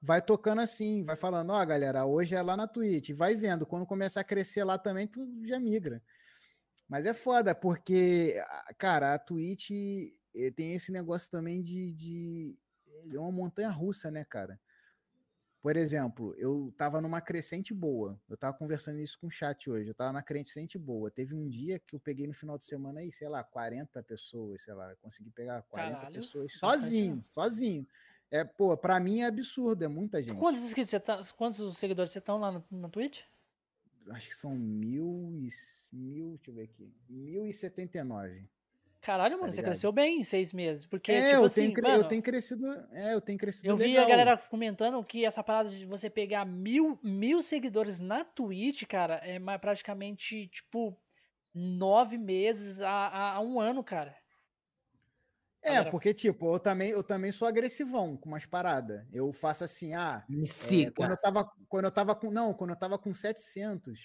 vai tocando assim, vai falando, ó, galera, hoje é lá na Twitch, vai vendo, quando começar a crescer lá também, tu já migra. Mas é foda, porque, cara, a Twitch eh, tem esse negócio também de, de. É uma montanha russa, né, cara? Por exemplo, eu tava numa crescente boa. Eu tava conversando isso com o chat hoje. Eu tava na crescente boa. Teve um dia que eu peguei no final de semana aí, sei lá, 40 pessoas, sei lá, consegui pegar 40 Caralho, pessoas bastante, sozinho, sozinho. É, pô, pra mim é absurdo, é muita gente. Quantos inscritos você tá, quantos seguidores você estão lá no, na Twitch? Acho que são mil e. Mil, deixa eu ver aqui. 1079. Caralho, mano, Tá você cresceu bem em seis meses. Porque, é, tipo eu, assim, tenho, mano, eu tenho crescido. É, eu tenho crescido. eu vi legal. a galera comentando que essa parada de você pegar mil, mil seguidores na Twitch, cara, é mais praticamente, tipo, nove meses a, a, a um ano, cara. É, Galera- porque, tipo, eu também, eu também sou agressivão com umas paradas. Eu faço assim, ah, Me É, siga. quando eu tava, quando eu tava com, não, quando eu tava com 700,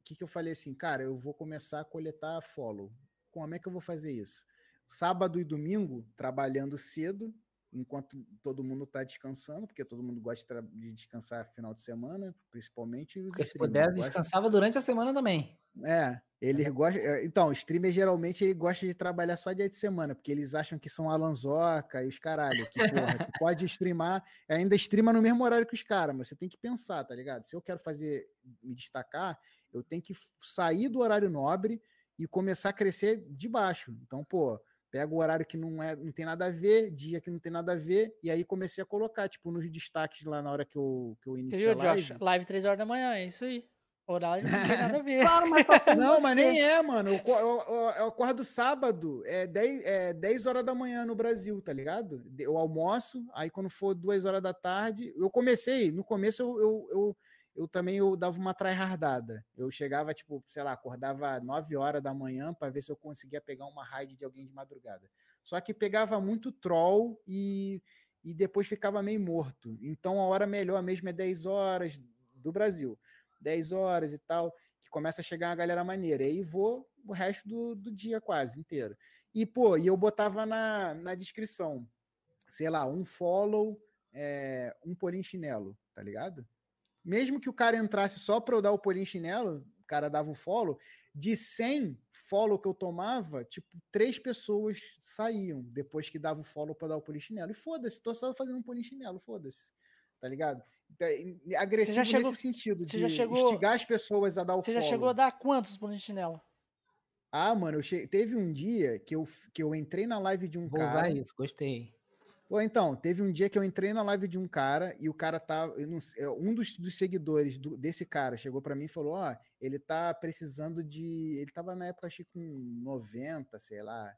o que que eu falei assim, cara, eu vou começar a coletar follow. Como é que eu vou fazer isso? Sábado e domingo, trabalhando cedo, enquanto todo mundo tá descansando, porque todo mundo gosta de descansar final de semana, principalmente os Porque se puder, descansava durante a semana também. é, ele gosta. é, Então, streamer geralmente ele gosta de trabalhar só dia de semana, porque eles acham que são Alanzoca e os caralho, que, porra, que pode streamar, ainda streama no mesmo horário que os caras, mas você tem que pensar, tá ligado? Se eu quero fazer, me destacar, eu tenho que sair do horário nobre e começar a crescer de baixo. Então, pô, Pego o horário que não, é, não tem nada a ver, dia que não tem nada a ver, e aí comecei a colocar, tipo, nos destaques lá na hora que eu, que eu Você iniciei viu, a live. Josh? Live 3 horas da manhã, é isso aí. Horário não tem nada a ver. Claro, mas tem Não, mas nem é, mano. Eu, eu, eu- eu acordo sábado, é 10, é 10 horas da manhã no Brasil, tá ligado? Eu almoço, aí quando for 2 horas da tarde, eu comecei, no começo eu, eu, eu, eu também eu dava uma tryhardada. Eu chegava, tipo, sei lá, acordava 9 horas da manhã para ver se eu conseguia pegar uma raid de alguém de madrugada. Só que pegava muito troll e, e depois ficava meio morto. Então a hora melhor mesmo é 10 horas do Brasil. 10 horas e tal, que começa a chegar uma galera maneira. E aí vou o resto do, do dia quase inteiro. E, pô, e eu botava na, na descrição, sei lá, um follow, é, um polichinelo, tá ligado? Mesmo que o cara entrasse só pra eu dar o polichinelo, o cara dava o follow, de 100 follow que eu tomava, tipo, três pessoas saíam depois que dava o follow pra dar o polichinelo. E foda-se, tô só fazendo um polichinelo, foda-se. Tá ligado? Então, Agressivo chegou- nesse sentido, você de já chegou- instigar as pessoas a dar o Você follow. já chegou a dar quantos por chinelo? Ah, mano, eu che... teve um dia que eu, que eu entrei na live de um Vou cara. usar isso, gostei. Pô, então, teve um dia que eu entrei na live de um cara e o cara sei, é, um dos, dos seguidores do- desse cara chegou pra mim e falou: Ó, ele tá precisando de. Ele tava na época, acho que com 90, sei lá.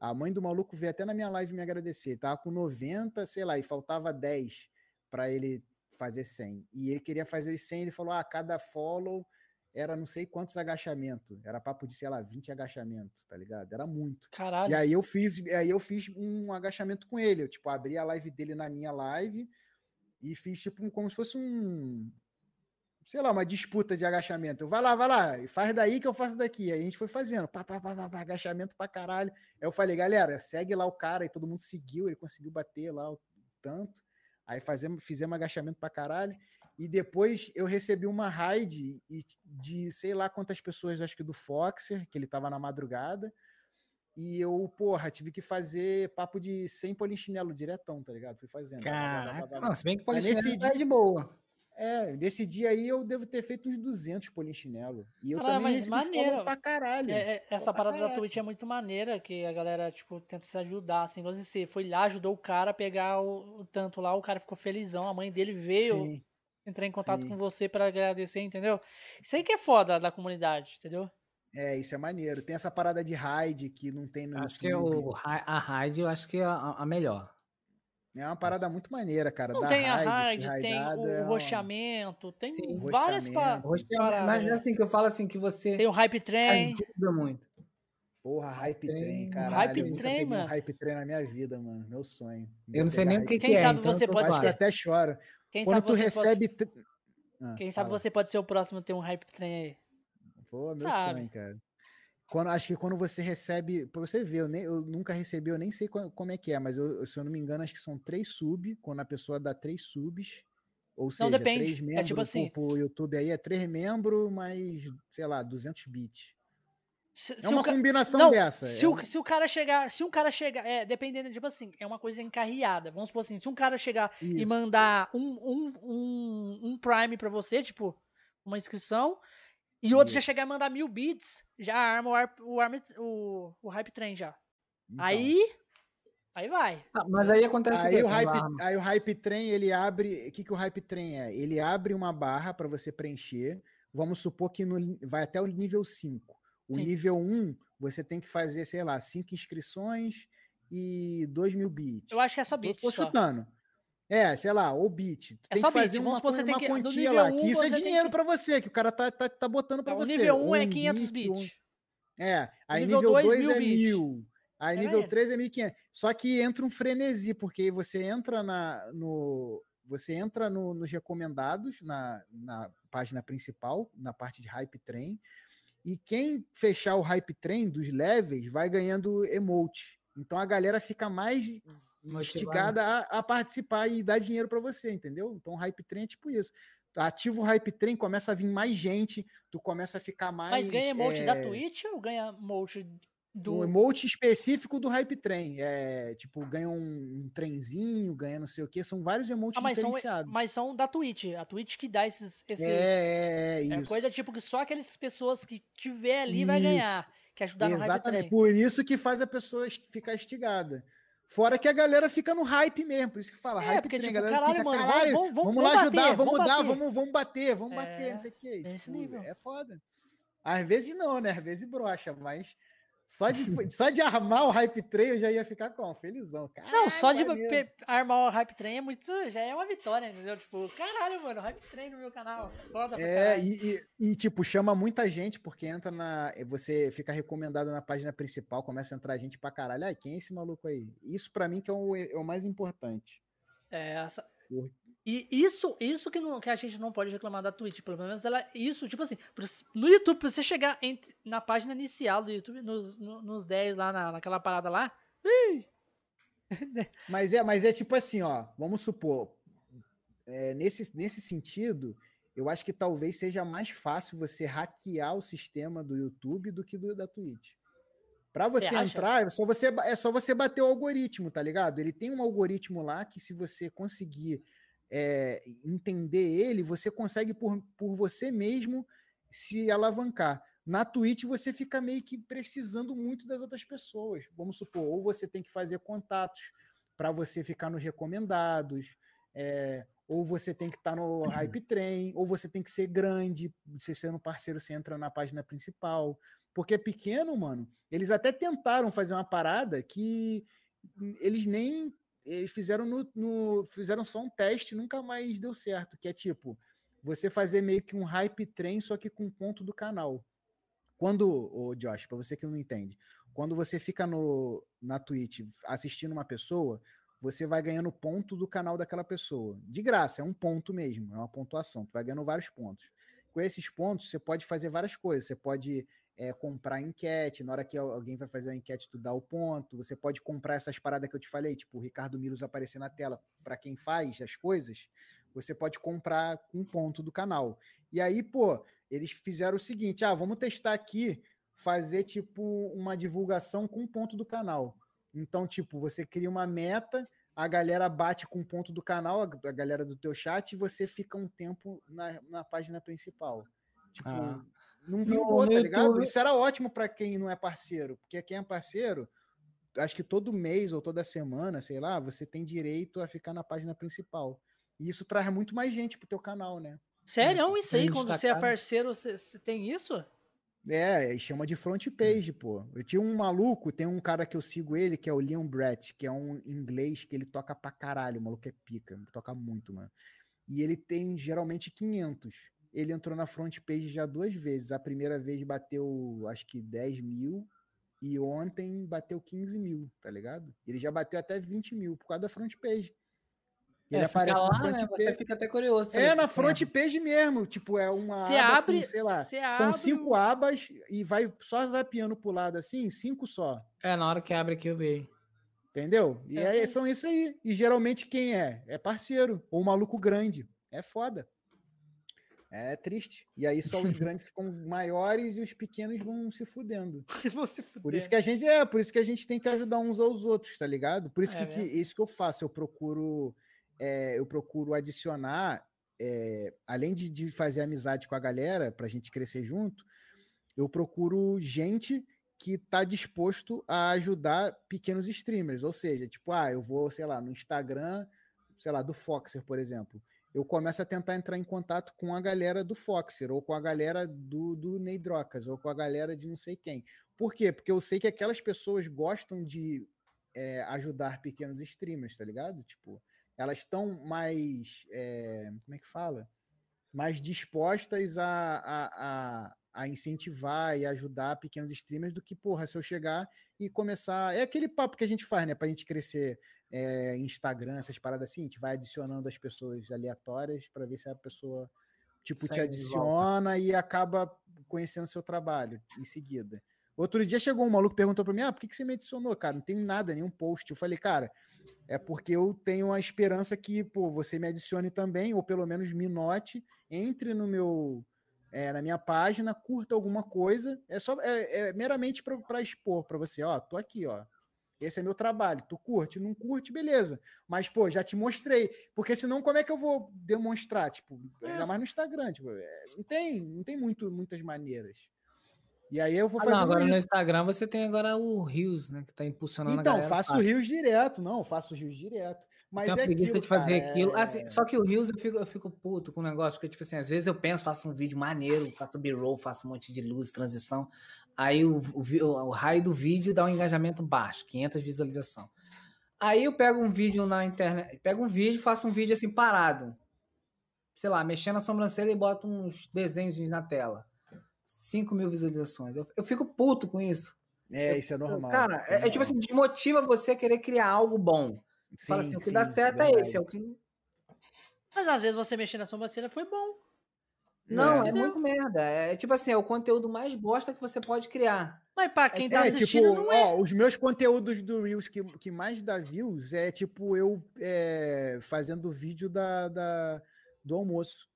A mãe do maluco veio até na minha live me agradecer. Tava com 90, sei lá, e faltava 10 pra ele fazer 100. E ele queria fazer os 100, ele falou: ah, cada follow era não sei quantos agachamentos. Era papo de, sei lá, 20 agachamentos, tá ligado? Era muito. Caralho. E aí eu fiz, aí eu fiz um agachamento com ele. Eu, tipo, abri a live dele na minha live e fiz, tipo, um- como se fosse um. Sei lá, uma disputa de agachamento. Eu, vai lá, vai lá, e faz daí que eu faço daqui. Aí a gente foi fazendo, pá, pá, pá, pá, agachamento pra caralho. Aí eu falei, galera, segue lá o cara, e todo mundo seguiu, ele conseguiu bater lá o tanto. Aí fazemos, fizemos agachamento pra caralho. E depois eu recebi uma raid de sei lá quantas pessoas, acho que do Foxer, que ele tava na madrugada. E eu, porra, tive que fazer papo de 100 polichinelo diretão, tá ligado? Fui fazendo. Caraca, não, se bem que polichinelo nesse tá de boa. É, nesse dia aí eu devo ter feito uns 200 polichinelo. E eu Caralho, também mas maneiro. pra caralho. É, é, essa pra parada da caralho. Twitch é muito maneira, que a galera, tipo, tenta se ajudar, assim, você foi lá, ajudou o cara a pegar o, o tanto lá, o cara ficou felizão, a mãe dele veio Sim. Entrar em contato sim. com você pra agradecer, entendeu? Isso aí que é foda da comunidade, entendeu? É, isso é maneiro. Tem essa parada de raid que não tem no Acho que YouTube. o, ra- a raid eu acho que é a, a melhor. É uma parada muito maneira, cara. Não da tem a raid, ser raid, tem o é uma- roxamento, tem Sim, várias paradas. Mas assim que eu falo assim que você Tem o hype train. ajuda muito. Porra, hype Tem- trem, caralho. Hype eu nunca trem, peguei um mano. hype trem na minha vida, mano. Meu sonho. Eu não sei nem o que, Quem que é. sabe então você pode eu ser- até choro. Quem Quando sabe tu você pode- recebe. t- Ah, Quem sabe fala. você pode ser o próximo a ter um hype train aí. Pô, meu Sabe. sonho, cara. Quando, acho que quando você recebe. Pra você ver, eu, nem, eu nunca recebi, eu nem sei qua- como é que é, mas eu, se eu não me engano, acho que são três sub. Quando a pessoa dá três subs. Ou seja, depende, três é membros tipo assim- pro, pro YouTube aí é três membros, mais, sei lá, 200 bits. Se, É se uma ca- combinação Não, dessa. Se, é o, um- se o cara chegar, se um cara chegar, é, dependendo, tipo assim, é uma coisa encarreada. Vamos supor assim, se um cara chegar e Isso. mandar um, um, um, um Prime pra você, tipo, uma inscrição, e outro já Isso. chegar e mandar mil bits, já arma o, ar- o, arm- o, o Hype Train já. Então. Aí, aí vai. Ah, mas aí acontece o Aí quê? o, hype, aí o Hype Train, ele abre. O que, que o Hype Train é? Ele abre uma barra para você preencher. Vamos supor que no- vai até o nível 5. O Sim. nível 1, você tem que fazer, sei lá, 5 inscrições e 2 mil bits. Eu acho que é só Tô- bit Tô só. chutando. É, sei lá, ou bit. Tu É tem só que fazer bit. uma, Vamos uma que- do quantia nível lá. um, Que isso é dinheiro que- pra você, que o cara tá, tá, tá botando pra O você. nível 1 é Um 500 bit, um- bits. é, aí nível nível dois, 2 mil é bits. 1000. Aí É nível maneiro. 3 é 1500. Só que entra um frenesi, porque aí você entra na, no. Você entra no- nos recomendados, na, na página principal, na parte de Hype Train. E quem fechar o Hype Train dos levels vai ganhando emote. Então a galera fica mais instigada a, a participar e dar dinheiro para você, entendeu? Então o Hype Train é tipo isso. Ativa o Hype Train, começa a vir mais gente, tu começa a ficar mais. Mas ganha emote da é, Twitch ou ganha emote do. um emote específico do Hype Train. É, tipo, ganha um, um trenzinho, ganha não sei o que. São vários emotes Ah, mas são, diferenciados. mas são da Twitch. A Twitch que dá esses. esses É, é, é, é isso. coisa tipo que só aquelas pessoas que tiver ali vai ganhar. que ajudar no hype Exatamente. train. Por isso que faz a pessoa ficar instigada. Fora que a galera fica no hype mesmo, por isso que fala É, hype porque, train, tipo, galera caralho, fica, mano, vamos- "Caralho, vamos- vamos- vamos lá vamos ajudar, bater, vamos, vamos dar, bater." vamos, vamos bater, vamos É, bater, não sei o quê. nesse Tipo. É foda. Às vezes não, né? Às vezes brocha, mas só de, só de armar o hype train eu já ia ficar como? Felizão. Não, só de Caralho, maneiro. armar o hype train é muito. Já é uma vitória, entendeu? Tipo, caralho, mano, hype train no meu canal. Foda pra É, caralho. e, e- e, tipo, chama muita gente, porque entra na. Você fica recomendado na página principal, começa a entrar gente pra caralho. Ai, quem é esse maluco aí? Isso pra mim que é o, é o mais importante. É, essa... Por- E isso, isso que, não- que a gente não pode reclamar da Twitch, pelo menos ela. Isso, tipo assim, você- no YouTube, pra você chegar entre- na página inicial do YouTube, nos, no- nos 10 lá, na, naquela parada lá. ih, Mas é, mas é tipo assim, ó. Vamos supor. é, nesse, nesse sentido, eu acho que talvez seja mais fácil você hackear o sistema do YouTube do que do da Twitch. Pra você acha? entrar, é só você, é só você bater o algoritmo, tá ligado? Ele tem um algoritmo lá que, se você conseguir é, entender ele, você consegue por, por você mesmo se alavancar. Na Twitch, você fica meio que precisando muito das outras pessoas. Vamos supor, ou você tem que fazer contatos para você ficar nos recomendados, é, ou você tem que estar no hype train, ou você tem que ser grande, você sendo parceiro, você entra na página principal. Porque é pequeno, mano. Eles até tentaram fazer uma parada que eles nem eles fizeram no, no- fizeram só um teste, nunca mais deu certo, que é tipo, você fazer meio que um hype train só que com ponto do canal. Quando, o Josh, para você que não entende, quando você fica no na Twitch assistindo uma pessoa, você vai ganhando ponto do canal daquela pessoa. De graça, é um ponto mesmo, é uma pontuação. Tu vai ganhando vários pontos. Com esses pontos, você pode fazer várias coisas. Você pode é, comprar enquete, na hora que al- alguém vai fazer uma enquete, tu dá o ponto. Você pode comprar essas paradas que eu te falei, tipo o Ricardo Milos aparecer na tela para quem faz as coisas. Você pode comprar com ponto do canal. E aí, pô, eles fizeram o seguinte: ah, vamos testar aqui, fazer tipo uma divulgação com ponto do canal. Então, tipo, você cria uma meta, a galera bate com o ponto do canal, a a galera do teu chat, e você fica um tempo na, na página principal. Tipo, Ah. Não vingou, tá ligado? Isso era ótimo para quem não é parceiro, porque quem é parceiro, acho que todo mês ou toda semana, sei lá, você tem direito a ficar na página principal. E isso traz muito mais gente pro teu canal, né? Sério, isso aí, quando você é parceiro, você, você tem isso? É, e chama de front page, pô. Eu tinha um maluco, tem um cara que eu sigo ele, que é o Leon Brett, que é um inglês que ele toca pra caralho, o maluco é pica, toca muito, mano. E ele tem geralmente 500. Ele entrou na front page já duas vezes. A primeira vez bateu, acho que 10 mil, e ontem bateu 15 mil, tá ligado? Ele já bateu até 20 mil por causa da front page. Ele É, fica aparece lá, na front né? page. Você fica até curioso. É, na front page mesmo. Tipo, é uma Você aba abre, com, sei lá, você são abre cinco abas e vai só zapeando pro lado assim, cinco só. É, na hora que abre aqui eu vejo. Entendeu? E É, aí são isso aí. E geralmente quem é? É parceiro ou maluco grande. É foda. É triste. E aí só os grandes ficam maiores e os pequenos vão se fudendo. Vão se fuder. Por isso que a gente é, por isso que a gente tem que ajudar uns aos outros, tá ligado? Por isso É que, que isso que eu faço, eu procuro, é, eu procuro adicionar, é, além de, de fazer amizade com a galera pra gente crescer junto, eu procuro gente que tá disposto a ajudar pequenos streamers, ou seja, tipo, ah, eu vou, sei lá, no Instagram, sei lá, do Foxer, por exemplo. Eu começo a tentar entrar em contato com a galera do Foxer, ou com a galera do, do Neidrocas, ou com a galera de não sei quem. Por quê? Porque eu sei que aquelas pessoas gostam de é, ajudar pequenos streamers, tá ligado? Tipo, elas estão mais. é, como é que fala? Mais dispostas a, a, a, a incentivar e ajudar pequenos streamers do que, porra, se eu chegar e começar. É aquele papo que a gente faz, né? Pra gente crescer é, Instagram, essas paradas assim, a gente vai adicionando as pessoas aleatórias para ver se a pessoa tipo te adiciona e acaba conhecendo seu trabalho em seguida. Outro dia chegou um maluco e perguntou para mim: "Ah, por que que você me adicionou, cara? Não tem nada, nenhum post". Eu falei: "Cara, é porque eu tenho a esperança que, pô, você me adicione também ou pelo menos me note, entre no meu é, na minha página, curta alguma coisa. É só é, é meramente para expor para você, ó, tô aqui, ó. Esse é meu trabalho. Tu curte, não curte, beleza. Mas, pô, já te mostrei. Porque senão, como é que eu vou demonstrar? Tipo, ainda mais no Instagram. Tipo, é, não tem, não tem muito, muitas maneiras. E aí eu vou Ah, fazer não, agora no isso. Instagram você tem agora o Rios, né? Que tá impulsionando a Então, galera. faço fácil. rios direto, não, faço rios direto. Mas Tenho é a preguiça aquilo, de fazer cara, aquilo. é- Assim, só que o Rios eu fico, eu fico puto com o negócio, porque, tipo assim, às vezes eu penso, faço um vídeo maneiro, faço B-roll, faço um monte de luz, transição. Aí o, o, o raio do vídeo dá um engajamento baixo, 500 visualizações. Aí eu pego um vídeo na internet, pego um vídeo, faço um vídeo assim parado. Sei lá, mexendo a sobrancelha e boto uns desenhos na tela. 5 mil visualizações. Eu, eu fico puto com isso. É, isso é normal. Cara, isso é, é tipo normal. assim, desmotiva você a querer criar algo bom. Você fala Sim, assim, o que sim, dá certo é esse, é o que Mas às vezes você mexer na sobrancelha foi bom. Não, É. é, muito merda. É tipo assim, é o conteúdo mais bosta que você pode criar. Mas pra quem tá É, assistindo, tipo, não é. ó, os meus conteúdos do Reels que, que mais dá views é tipo eu é, fazendo vídeo da, da- do almoço.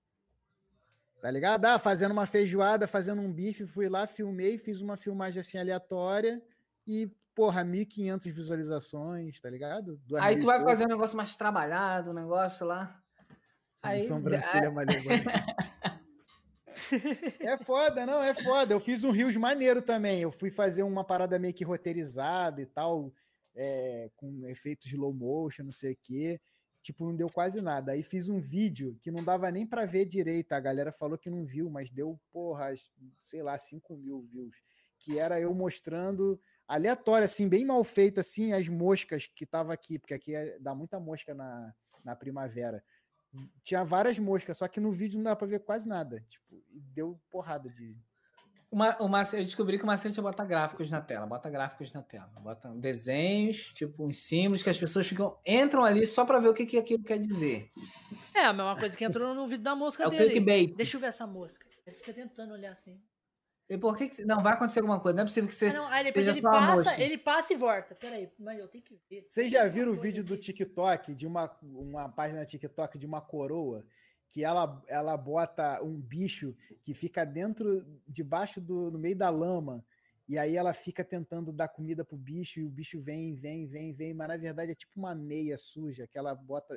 Tá ligado? Ah, fazendo uma feijoada, fazendo um bife, fui lá, filmei, fiz uma filmagem assim aleatória e, porra, 1.500 visualizações, tá ligado? Aí tu vai fazer um negócio mais trabalhado, um negócio lá. Aí, Sobrancelha mais levante. É foda, não, é foda. Eu fiz um Rios maneiro também. Eu fui fazer uma parada meio que roteirizada e tal, é, com efeitos slow motion, não sei o quê. Tipo, não deu quase nada. Aí fiz um vídeo que não dava nem pra ver direito. A galera falou que não viu, mas deu, porra, sei lá, 5 mil views. Que era eu mostrando aleatório, assim, bem mal feito, assim, as moscas que tava aqui, porque aqui é- dá muita mosca na, na primavera tinha várias moscas, só que no vídeo não dá pra ver quase nada. Tipo, e deu porrada de. Uma, uma, eu descobri que o macete é botar gráficos na tela. Bota gráficos na tela. Bota desenhos, tipo, uns símbolos que as pessoas ficam, entram ali só pra ver o que, que aquilo quer dizer. É a mesma coisa que entrou no vídeo da mosca É o dele. clickbait. Deixa eu ver essa mosca. Ele fica tentando olhar assim. E por que, que Não, vai acontecer alguma coisa. Não é possível que você. Ah, não, aí depois seja ele passa, mosca. ele passa e volta. Peraí, mas eu tenho que ver. Vocês já viram o vídeo do. TikTok, de uma, uma página TikTok de uma coroa, que ela, ela bota um bicho que fica dentro, debaixo do, no meio da lama, e aí ela fica tentando dar comida pro bicho, e o bicho vem, vem, vem, vem, mas na verdade é tipo uma meia suja que ela bota,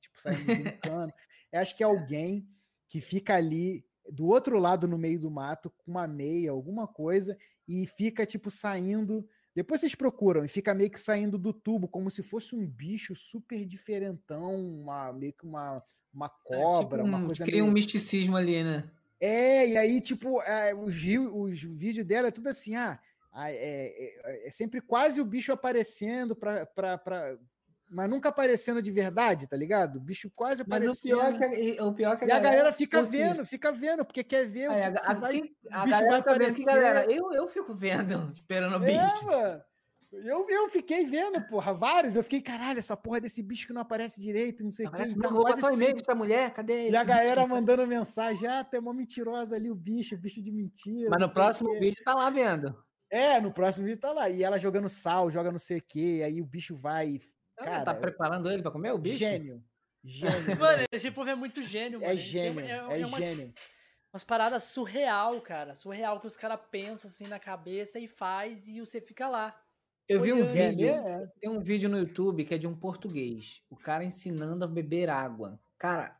tipo, saindo de um cano. Eu acho que é alguém que fica ali do outro lado no meio do mato com uma meia, alguma coisa, e fica tipo saindo. Depois vocês procuram e fica meio que saindo do tubo, como se fosse um bicho super diferentão, uma, meio que uma, uma cobra, É, tipo uma um- coisa Cria meio... um misticismo ali, né? É, e aí, tipo, é, os, os vídeos dela é tudo assim, ah, ah, é, é- é sempre quase o bicho aparecendo pra- mas nunca aparecendo de verdade, tá ligado? O bicho quase Mas aparecendo. o pior é que a, o pior é que E a galera fica curte vendo, fica vendo, porque quer ver o que a, que a- vai... a bicho galera vai que, aparecer. galera, eu, eu fico vendo, esperando o É, bicho. mano. Eu, eu fiquei vendo, porra, vários. Eu fiquei, caralho, essa porra desse bicho que não aparece direito, não sei o que. Não, vou passar um e-mail sempre- pra essa mulher, cadê esse E a bicho? galera mandando mensagem, ah, tem uma mentirosa ali, o bicho, bicho de mentira. Mas no próximo vídeo tá lá vendo. É, no próximo vídeo tá lá. E ela jogando sal, joga não sei o quê, aí o bicho vai. Cara, Cara, tá preparando ele pra comer o bicho? gênio. Gênio. Mano, esse povo é muito gênio, mano. é Ele tem- gênio, é, é uma- gênio. umas paradas surreal, cara. Surreal que os caras pensam assim na cabeça e faz e você fica lá. Eu vi um. É, vídeo, tem um vídeo no YouTube que é de um português. O cara ensinando a beber água. Cara,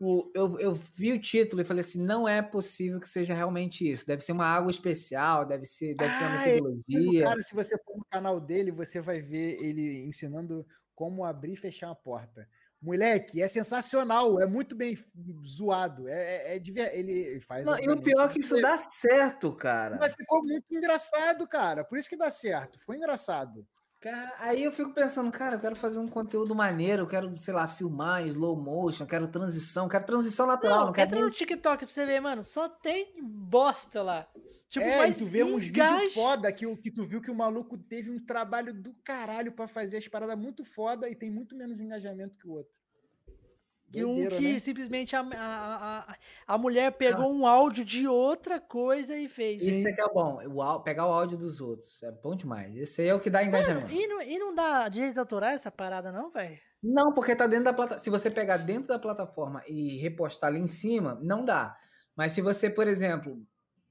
o- eu, eu vi o título e falei assim: não é possível que seja realmente isso. Deve ser uma água especial, deve ser, deve ter uma Ah, é metodologia. Cara, se você for no canal dele, você vai ver ele ensinando como abrir e fechar a porta. Moleque, é sensacional, é muito bem zoado. É, é, é ele faz. Não, e o pior é que isso dá certo, cara. Mas ficou muito engraçado, cara. Por isso que dá certo. Foi engraçado. Cara, Aí eu fico pensando, cara, eu quero fazer um conteúdo maneiro, eu quero, sei lá, filmar em slow motion, eu quero transição, eu quero transição natural, não, Não, quero entra nem no TikTok pra você ver, mano. Só tem bosta lá. Tipo, é, mas e tu vê uns vídeos foda que, o- que tu viu que o maluco teve um trabalho do caralho pra fazer as paradas muito foda e tem muito menos engajamento que o outro. E um que né? simplesmente a, a, a, a mulher pegou um áudio de outra coisa e fez. Isso é que é bom, o pegar o áudio dos outros. É bom demais. Esse aí é o que dá Mano, engajamento. e, não, e não dá direito autoral essa parada, não, velho? Não, porque tá dentro da plataforma. Se você pegar dentro da plataforma e repostar ali em cima, não dá. Mas se você, por exemplo,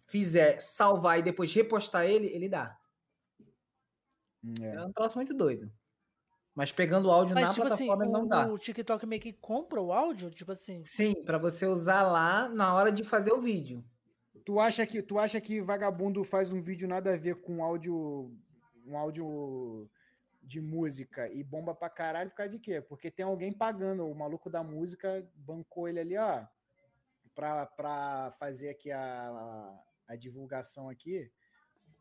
fizer salvar e depois repostar ele, ele dá. É. É um troço muito doido. Mas pegando o áudio Mas, na tipo assim, plataforma, ele não dá. o, o TikTok meio que compra o áudio, tipo assim. Sim, pra você usar lá na hora de fazer o vídeo. tu, acha que, tu acha que vagabundo faz um vídeo nada a ver com áudio. Um áudio de música e bomba pra caralho por causa de quê? Porque tem alguém pagando, o maluco da música bancou ele ali, ó, pra, pra fazer aqui a, a, a divulgação aqui,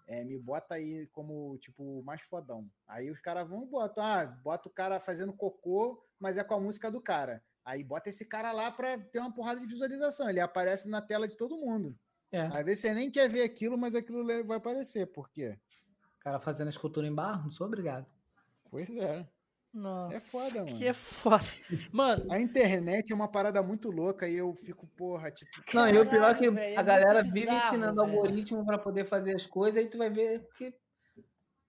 é, me bota aí como, tipo, mais fodão. Aí os caras vão e botam, ah, bota o cara fazendo cocô, mas é com a música do cara. Aí bota esse cara lá pra ter uma porrada de visualização, ele aparece na tela de todo mundo. É. Às vezes você nem quer ver aquilo, mas aquilo vai aparecer, por quê? O cara fazendo escultura em barro, não sou obrigado. Pois é. Nossa, É foda, mano. Que é foda. Mano, A internet é uma parada muito louca e eu fico, porra, tipo. Não, e o pior é que é a galera vive bizarro, ensinando velho. algoritmo pra poder fazer as coisas, aí tu vai ver que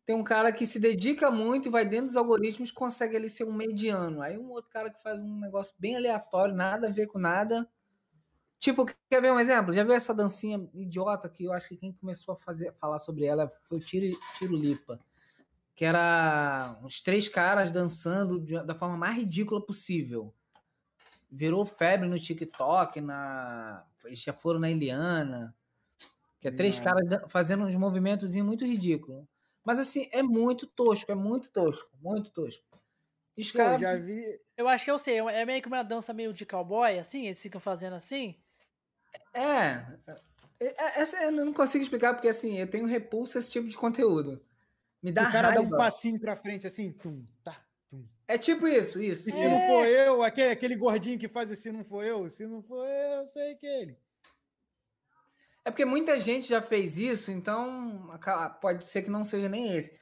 tem um cara que se dedica muito e vai dentro dos algoritmos consegue ali ser um mediano. Aí um outro cara que faz um negócio bem aleatório, nada a ver com nada. Tipo, quer ver um exemplo? Já viu essa dancinha idiota que eu acho que quem começou a fazer, falar sobre ela foi o Tiro, Tiro Lipa. Que era uns três caras dançando de- da forma mais ridícula possível. Virou febre no TikTok, na eles já foram na Eliana. Que é três Não. caras fazendo uns movimentos muito ridículos. Mas assim, é muito tosco, é muito tosco, muito tosco. Os eu já vi. eu acho que eu sei. É meio que uma dança meio de cowboy, assim? Eles ficam fazendo assim? É. é- é- Essa eu não consigo explicar porque assim, eu tenho repulsa a esse tipo de conteúdo. Me dá o cara dá um raiva. passinho pra frente assim, tum, tá, tum. É tipo isso, isso. E se não for eu, aquele, aquele gordinho que faz se não for eu, se não for eu, eu sei que ele. É porque muita gente já fez isso, então pode ser que não seja nem esse.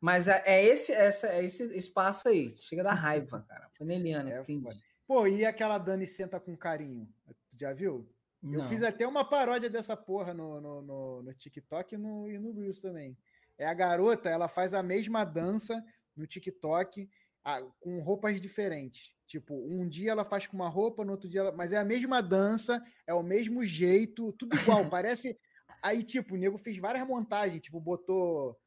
Mas é é esse, essa, é esse espaço aí. Chega da raiva, cara. Foi na Eliana É tem. Pô, e aquela Dani senta com carinho? Tu já viu? Eu Não. fiz até uma paródia dessa porra no, no, no, no TikTok e no, e no Reels também. É a garota, ela faz a mesma dança no TikTok ah, com roupas diferentes. Tipo, um dia ela faz com uma roupa, no outro dia ela... Mas é a mesma dança, é o mesmo jeito, tudo igual. parece... Aí, tipo, o nego fez várias montagens, tipo, botou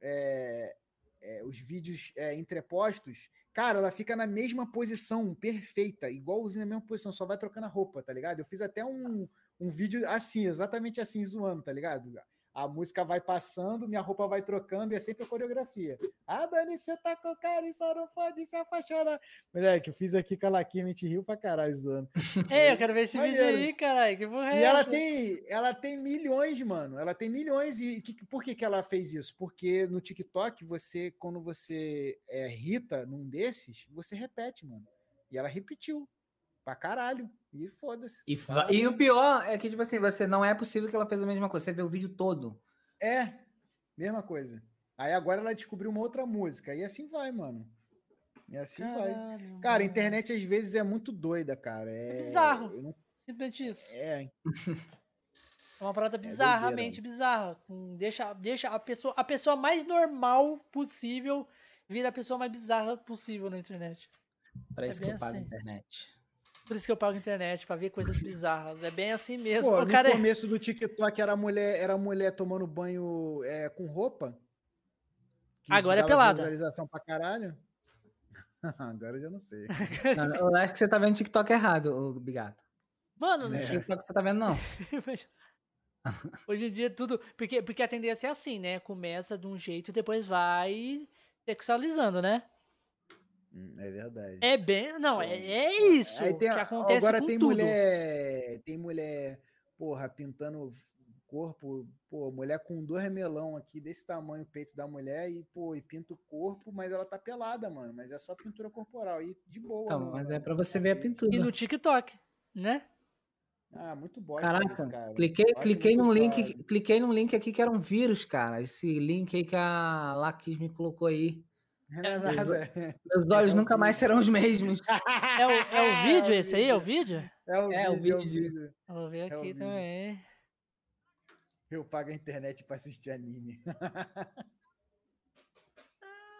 é, é, os vídeos é, entrepostos. Cara, ela fica na mesma posição, perfeita, igualzinho na mesma posição, só vai trocando a roupa, tá ligado? Eu fiz até um, um vídeo assim, exatamente assim, zoando, tá ligado? A música vai passando, minha roupa vai trocando e é sempre a coreografia. Ah, Dani, você tá com cara e só não pode se apaixonar. Moleque, eu fiz aqui com a Laquinha, a gente riu pra caralho zoando. Ei, eu quero ver esse vídeo Maneiro. aí, caralho. Que porra é E ela essa? tem, ela tem milhões, mano. Ela tem milhões. E que- por que, que ela fez isso? Porque no TikTok, você, quando você é, irrita num desses, você repete, mano. E ela repetiu. Pra caralho. E foda-se. E, Tá? e o pior é que, tipo assim, você não é possível que ela fez a mesma coisa. Você vê o vídeo todo. É, mesma coisa. Aí agora ela descobriu uma outra música. E assim vai, mano. E assim vai. Caralho, Cara, a internet às vezes é muito doida, cara. É, bizarro. eu não- Simplesmente isso. é, É uma parada doideira, bizarramente bizarra. Com- Deixa, deixa a, pessoa, a pessoa mais normal possível vira a pessoa mais bizarra possível na internet. Pra É isso que eu pago a assim. internet. Por isso que eu pago a internet, pra ver coisas bizarras. É bem assim mesmo. Pô, o no cara é- começo do TikTok era a mulher, era a mulher tomando banho é, com roupa. Agora é pelada. Visualização pra caralho. Agora eu já não sei. Não, eu acho que você tá vendo TikTok errado, Bigato. Mano, Não é. TikTok que você tá vendo, não. hoje em dia tudo. Porque, porque a tendência é assim, né? Começa de um jeito e depois vai sexualizando, né? Hum, É verdade. É bem. Não, é, é isso Aí tem, que acontece agora com tem tudo. mulher, tem mulher, porra, pintando o corpo, pô, mulher com dois melão aqui desse tamanho, o peito da mulher e pô, e pinta o corpo, mas ela tá pelada, mano, mas é só pintura corporal e de boa. Então, não- mas é pra você ver a pintura. E no TikTok, né? Ah, muito bosta Caraca, isso, cara. cliquei, cliquei num link, cliquei num link aqui que era um vírus, cara. Esse link aí que a Laquis me colocou aí. Não é nada. Meus olhos É nunca mais serão os mesmos. É o, é o vídeo esse aí? É o vídeo? É o É, vídeo, é o vídeo. vídeo. Eu Vou ver É aqui vídeo. também. Eu pago a internet pra assistir anime.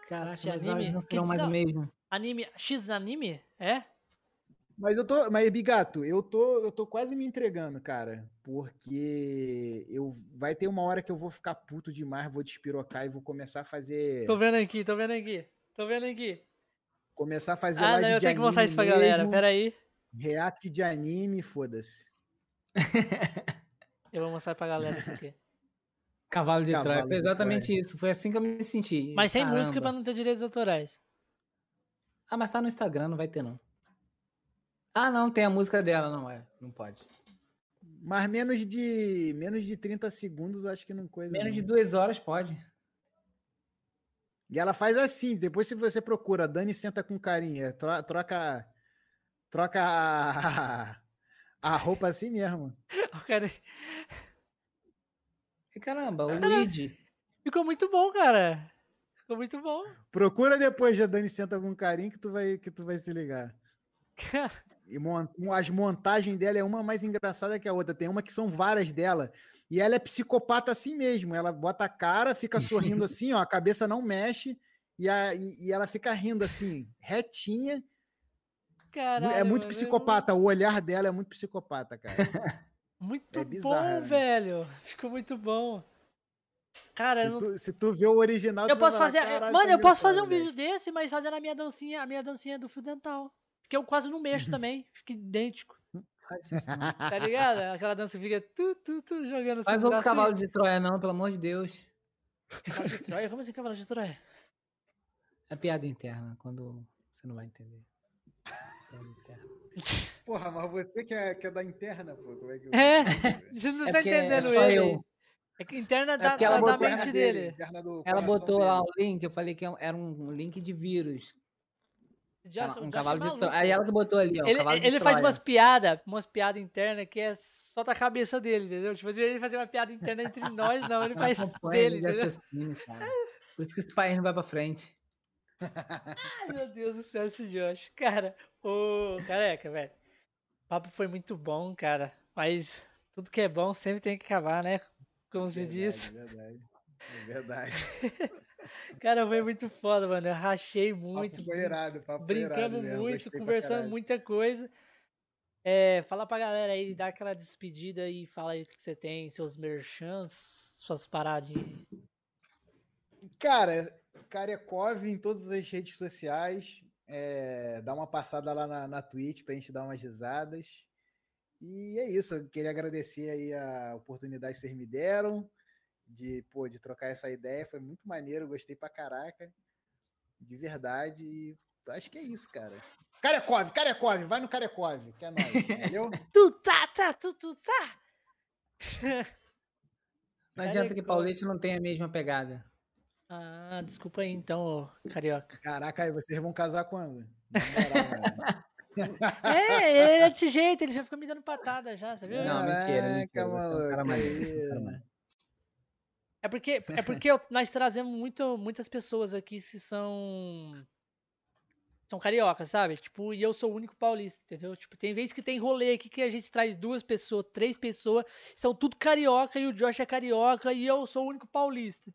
Caraca, meus anime? olhos não Que serão mais mesmo. Anime. X anime? É? Mas eu tô, mas Bigato, eu tô, eu tô quase me entregando, cara, porque eu vai ter uma hora que eu vou ficar puto demais, vou despirocar e vou começar a fazer, Tô vendo aqui, tô vendo aqui. Tô vendo aqui. começar a fazer Ah, live não, eu de tenho que mostrar isso pra galera. mesmo, Pera aí. react de anime, foda-se. Eu vou mostrar pra galera isso aqui. Cavalo de Cavalo Troia. Foi exatamente isso. Foi assim que eu me senti. Mas sem Caramba. música pra não ter direitos autorais. Ah, mas tá no Instagram, não vai ter, não. Ah, não, tem a música dela, não é. Não pode. Mas menos de menos de 30 segundos eu acho que não coisa. Menos não. de duas horas pode. E ela faz assim, depois se você procura, Dani senta com carinho, tro- troca troca a, a roupa assim mesmo. O cara caramba, o Luigi. ficou muito bom, cara. Ficou muito bom. Procura depois de Dani senta com carinho que tu vai que tu vai se ligar. E mon- as montagens dela é uma mais engraçada que a outra. Tem uma que são várias dela. E ela é psicopata assim mesmo. Ela bota a cara, fica sorrindo assim, ó, a cabeça não mexe e, a, e, ela fica rindo assim, retinha. Caralho, é muito mano, psicopata. O olhar dela é muito psicopata, cara. Muito É bom, bizarro, né? velho. Ficou muito bom. Cara, eu Se não tu, se tu vê o original, Eu posso falar, fazer. "Caralho, Mano, eu posso fazer um engraçado, vídeo desse, mas fazendo a minha dancinha, a minha dancinha do fio dental. Porque eu quase não mexo também. Fica idêntico. Tá ligado? Aquela dança que fica tu, tu, tu, jogando assim. Faz o outro braço cavalo de Troia, não, pelo amor de Deus. Cavalo de Troia? Como assim cavalo de Troia? É piada interna, quando você não vai entender. Piada interna. Porra, mas você que é, que é da interna, pô. Como é que eu- É, você não É tá é entendendo só ele. eu. É que interna da, porque da, ela da botou mente dele. do Ela botou lá dele. o link, eu falei que era um link de vírus. Um cavalo de. Troia. Aí ela que botou ali, ó. Ele, cavalo de ele faz umas piadas, umas piadas internas que é só da cabeça dele, entendeu? Tipo, ele fazer uma piada interna entre nós, não, ele faz dele, ele de entendeu? cara. Por isso que esse país não vai pra frente. Ai, meu Deus do céu, esse Josh. Cara, ô, careca, velho. O papo foi muito bom, cara. Mas tudo que é bom sempre tem que acabar, né? Como se diz. Verdade, é verdade. Cara, foi muito foda, mano. Eu rachei Muito, papo irado, papo irado muito, conversando muita coisa. É, fala pra galera aí, dá aquela despedida e fala aí o que você tem, seus merchants, suas paradinhas. Cara, Karekov em todas as redes sociais. É, dá uma passada lá na, na Twitch pra gente dar umas risadas. E é isso. Eu queria agradecer aí a oportunidade que vocês me deram de, pô, de trocar essa ideia. Foi muito maneiro, gostei pra caraca. De verdade. E acho que é isso, cara. Karekov, Karekov, vai no Karekov, que é nóis, entendeu? Tu tá, tá, tu, tu tá. Não adianta que. Paulista não tem a mesma pegada. Ah, desculpa aí então, ô, carioca. Caraca, aí vocês vão casar quando? Na moral, mano. É, ele é desse jeito, ele já fica me dando patada já, você viu? Não, mentira, mentira. Caraca, é um cara maluco, é porque, é porque nós trazemos muito, muitas pessoas aqui que são. São cariocas, sabe? Tipo, e eu sou o único paulista, entendeu? Tipo, tem vezes que tem rolê aqui que a gente traz duas pessoas, três pessoas, são tudo carioca e o Josh é carioca e eu sou o único paulista.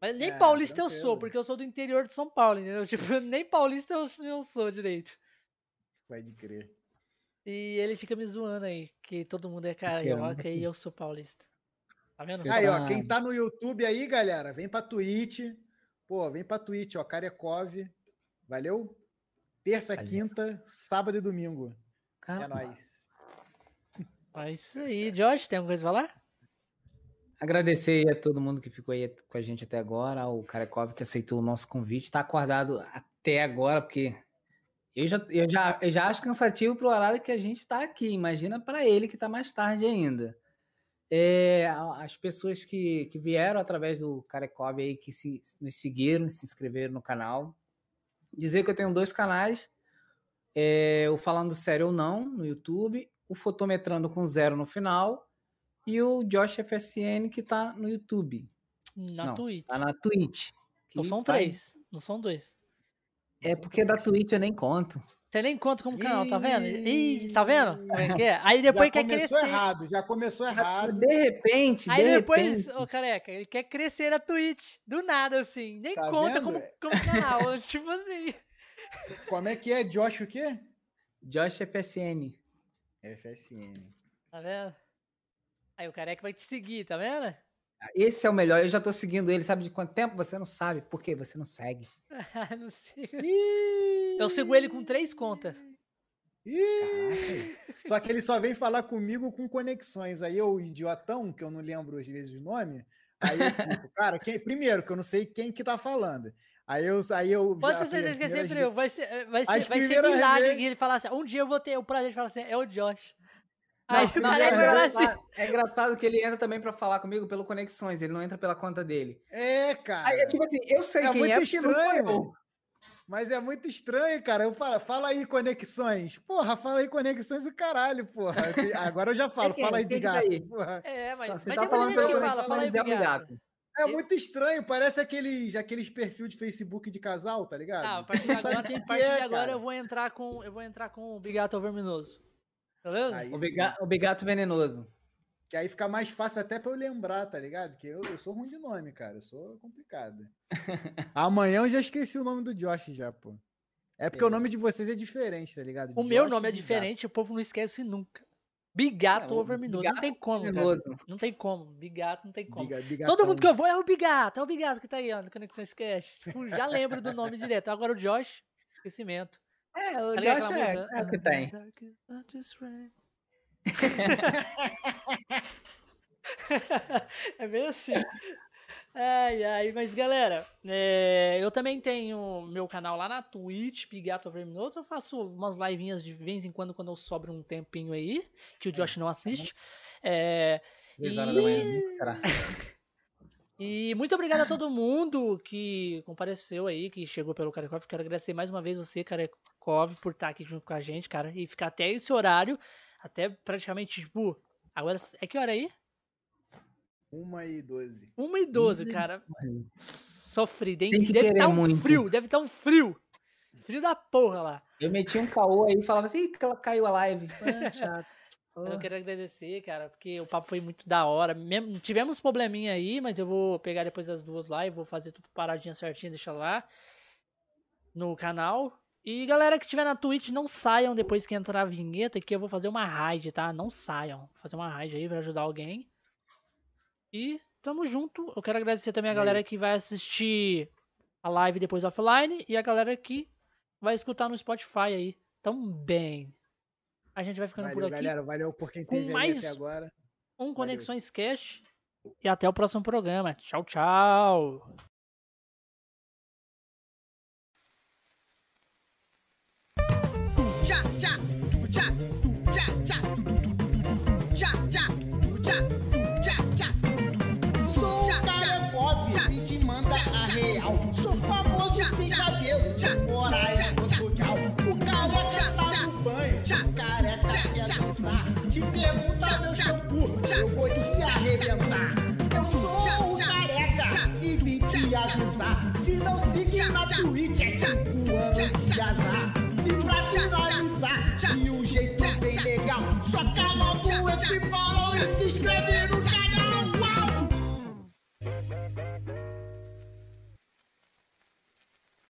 Mas nem É, paulista eu sou, tranquilo. porque eu sou do interior de São Paulo, entendeu? Tipo, nem paulista eu, eu sou direito. Pode crer. E ele fica me zoando aí, que todo mundo é carioca e eu sou paulista. Tá vendo? Aí, ó, tá- quem tá no YouTube aí, galera, vem pra Twitch. Pô, vem pra Twitch, ó, Karekov. Valeu? Terça, Valeu. quinta, sábado e domingo. É Caramba. nóis. É isso aí. Josh, tem alguma coisa pra falar? Agradecer a todo mundo que ficou aí com a gente até agora, ao Karekov que aceitou o nosso convite, tá acordado até agora, porque eu já, eu já, eu já acho cansativo pro horário que a gente tá aqui. Imagina para ele que tá mais tarde ainda. É, as pessoas que, que vieram através do Karekov aí, que se, nos seguiram, se inscreveram no canal. Dizer que eu tenho dois canais, é, o Falando Sério ou Não, no YouTube, o Fotometrando com zero no final, e o Josh FSN que tá no YouTube. Na Não, Twitch. Tá na Twitch. Não são vai- três, não são dois. É porque da Twitch eu nem conto. Você nem conta como canal, tá vendo? Ih, tá vendo? Como é que é? Aí depois já quer começou crescer. errado, já começou errado. De repente, Aí de depois, repente. ô careca, ele quer crescer na Twitch. Do nada, assim. Nem Tá conta vendo? como, como canal. tipo assim. Como é que é? Josh o quê? Josh FSN. FSN. Tá vendo? Aí o careca vai te seguir, tá vendo? Esse é o melhor. Eu já tô seguindo ele. Sabe de quanto tempo? Você não sabe. Por quê? Você não segue. não sigo. Eu sigo ele com três contas. Só que ele só vem falar comigo com conexões. Aí eu, idiotão, que eu não lembro às vezes o nome, aí eu fico, cara, quem, primeiro, que eu não sei quem que tá falando. Aí eu. Aí eu Pode ter certeza que é sempre eu. Vai ser, vai ser, vai ser milagre vezes... que ele falar assim. Um dia eu vou ter o prazer de falar assim, é o Josh. Aí não, não, é, engraçado, assim. é engraçado que ele entra também pra falar comigo pelo Conexões, ele não entra pela conta dele. É, cara. Aí, tipo assim, eu sei é quem é, porque estranho. não mas é muito estranho, cara. Eu falo, fala aí conexões. Porra, fala aí conexões o caralho, porra. Agora eu já falo, fala aí de gato. Porra. É, mas, você mas tá falando pelo fala, fala aí de gato. É muito estranho, parece aqueles, aqueles perfil de Facebook de casal, tá ligado? Ah, a partir de agora, partir é, de agora eu vou entrar com eu vou entrar com o Bigato Verminoso. O, biga, o Bigato Venenoso. Que aí fica mais fácil até pra eu lembrar, tá ligado? Que eu, eu sou ruim de nome, cara. Eu sou complicado. Amanhã eu já esqueci o nome do Josh já, pô. É porque é. o nome de vocês é diferente, tá ligado? O Josh meu nome é diferente, o povo não esquece nunca. Bigato ou Verminoso. Não tem como, cara. Não tem como. Bigato não tem como. Biga, Todo mundo que eu vou é o Bigato. É o Bigato que tá aí, ó, no Cash. Tipo, já lembro do nome direto. Agora o Josh, esquecimento. É, o tá Josh é, é o que tem. é bem assim. Ai, ai, mas galera, é, eu também tenho meu canal lá na Twitch, Bigato Verminoso. Eu faço umas livinhas de vez em quando, quando eu sobro um tempinho aí, que o Josh não assiste. É, e... e muito obrigado a todo mundo que compareceu aí, que chegou pelo Carecov. Quero agradecer mais uma vez você, Carecov, por estar aqui junto com a gente, cara, e ficar até esse horário. Até praticamente, tipo, agora é que hora aí? Uma e doze. Uma e doze, cara. Sofri. Tem, deve estar tá um muito. frio, deve estar tá um frio. Frio da porra lá. Eu meti um caô aí e falava assim, ela caiu a live. Ah, chato. Eu quero agradecer, cara, porque o papo foi muito da hora. Mesmo, tivemos probleminha aí, mas eu vou pegar depois das duas lá e vou fazer tudo paradinha certinho, deixa lá no canal. E galera que estiver na Twitch, não saiam depois que entrar a vinheta, que eu vou fazer uma raid, tá? Não saiam. Vou fazer uma raid aí pra ajudar alguém. E tamo junto. Eu quero agradecer também a galera que vai assistir a live depois offline e a galera que vai escutar no Spotify aí também. A gente vai ficando valeu, por aqui. galera. Valeu por quem teve mais até agora. Um Conexões Cash. E até o próximo programa. Tchau, tchau. arrebentar. Eu sou já, o careca já, e vim te avisar. Se não seguir na Twitch, é cinco anos de azar. E pra finalizar, de um jeito bem legal, só canal do esse farol e se inscreve.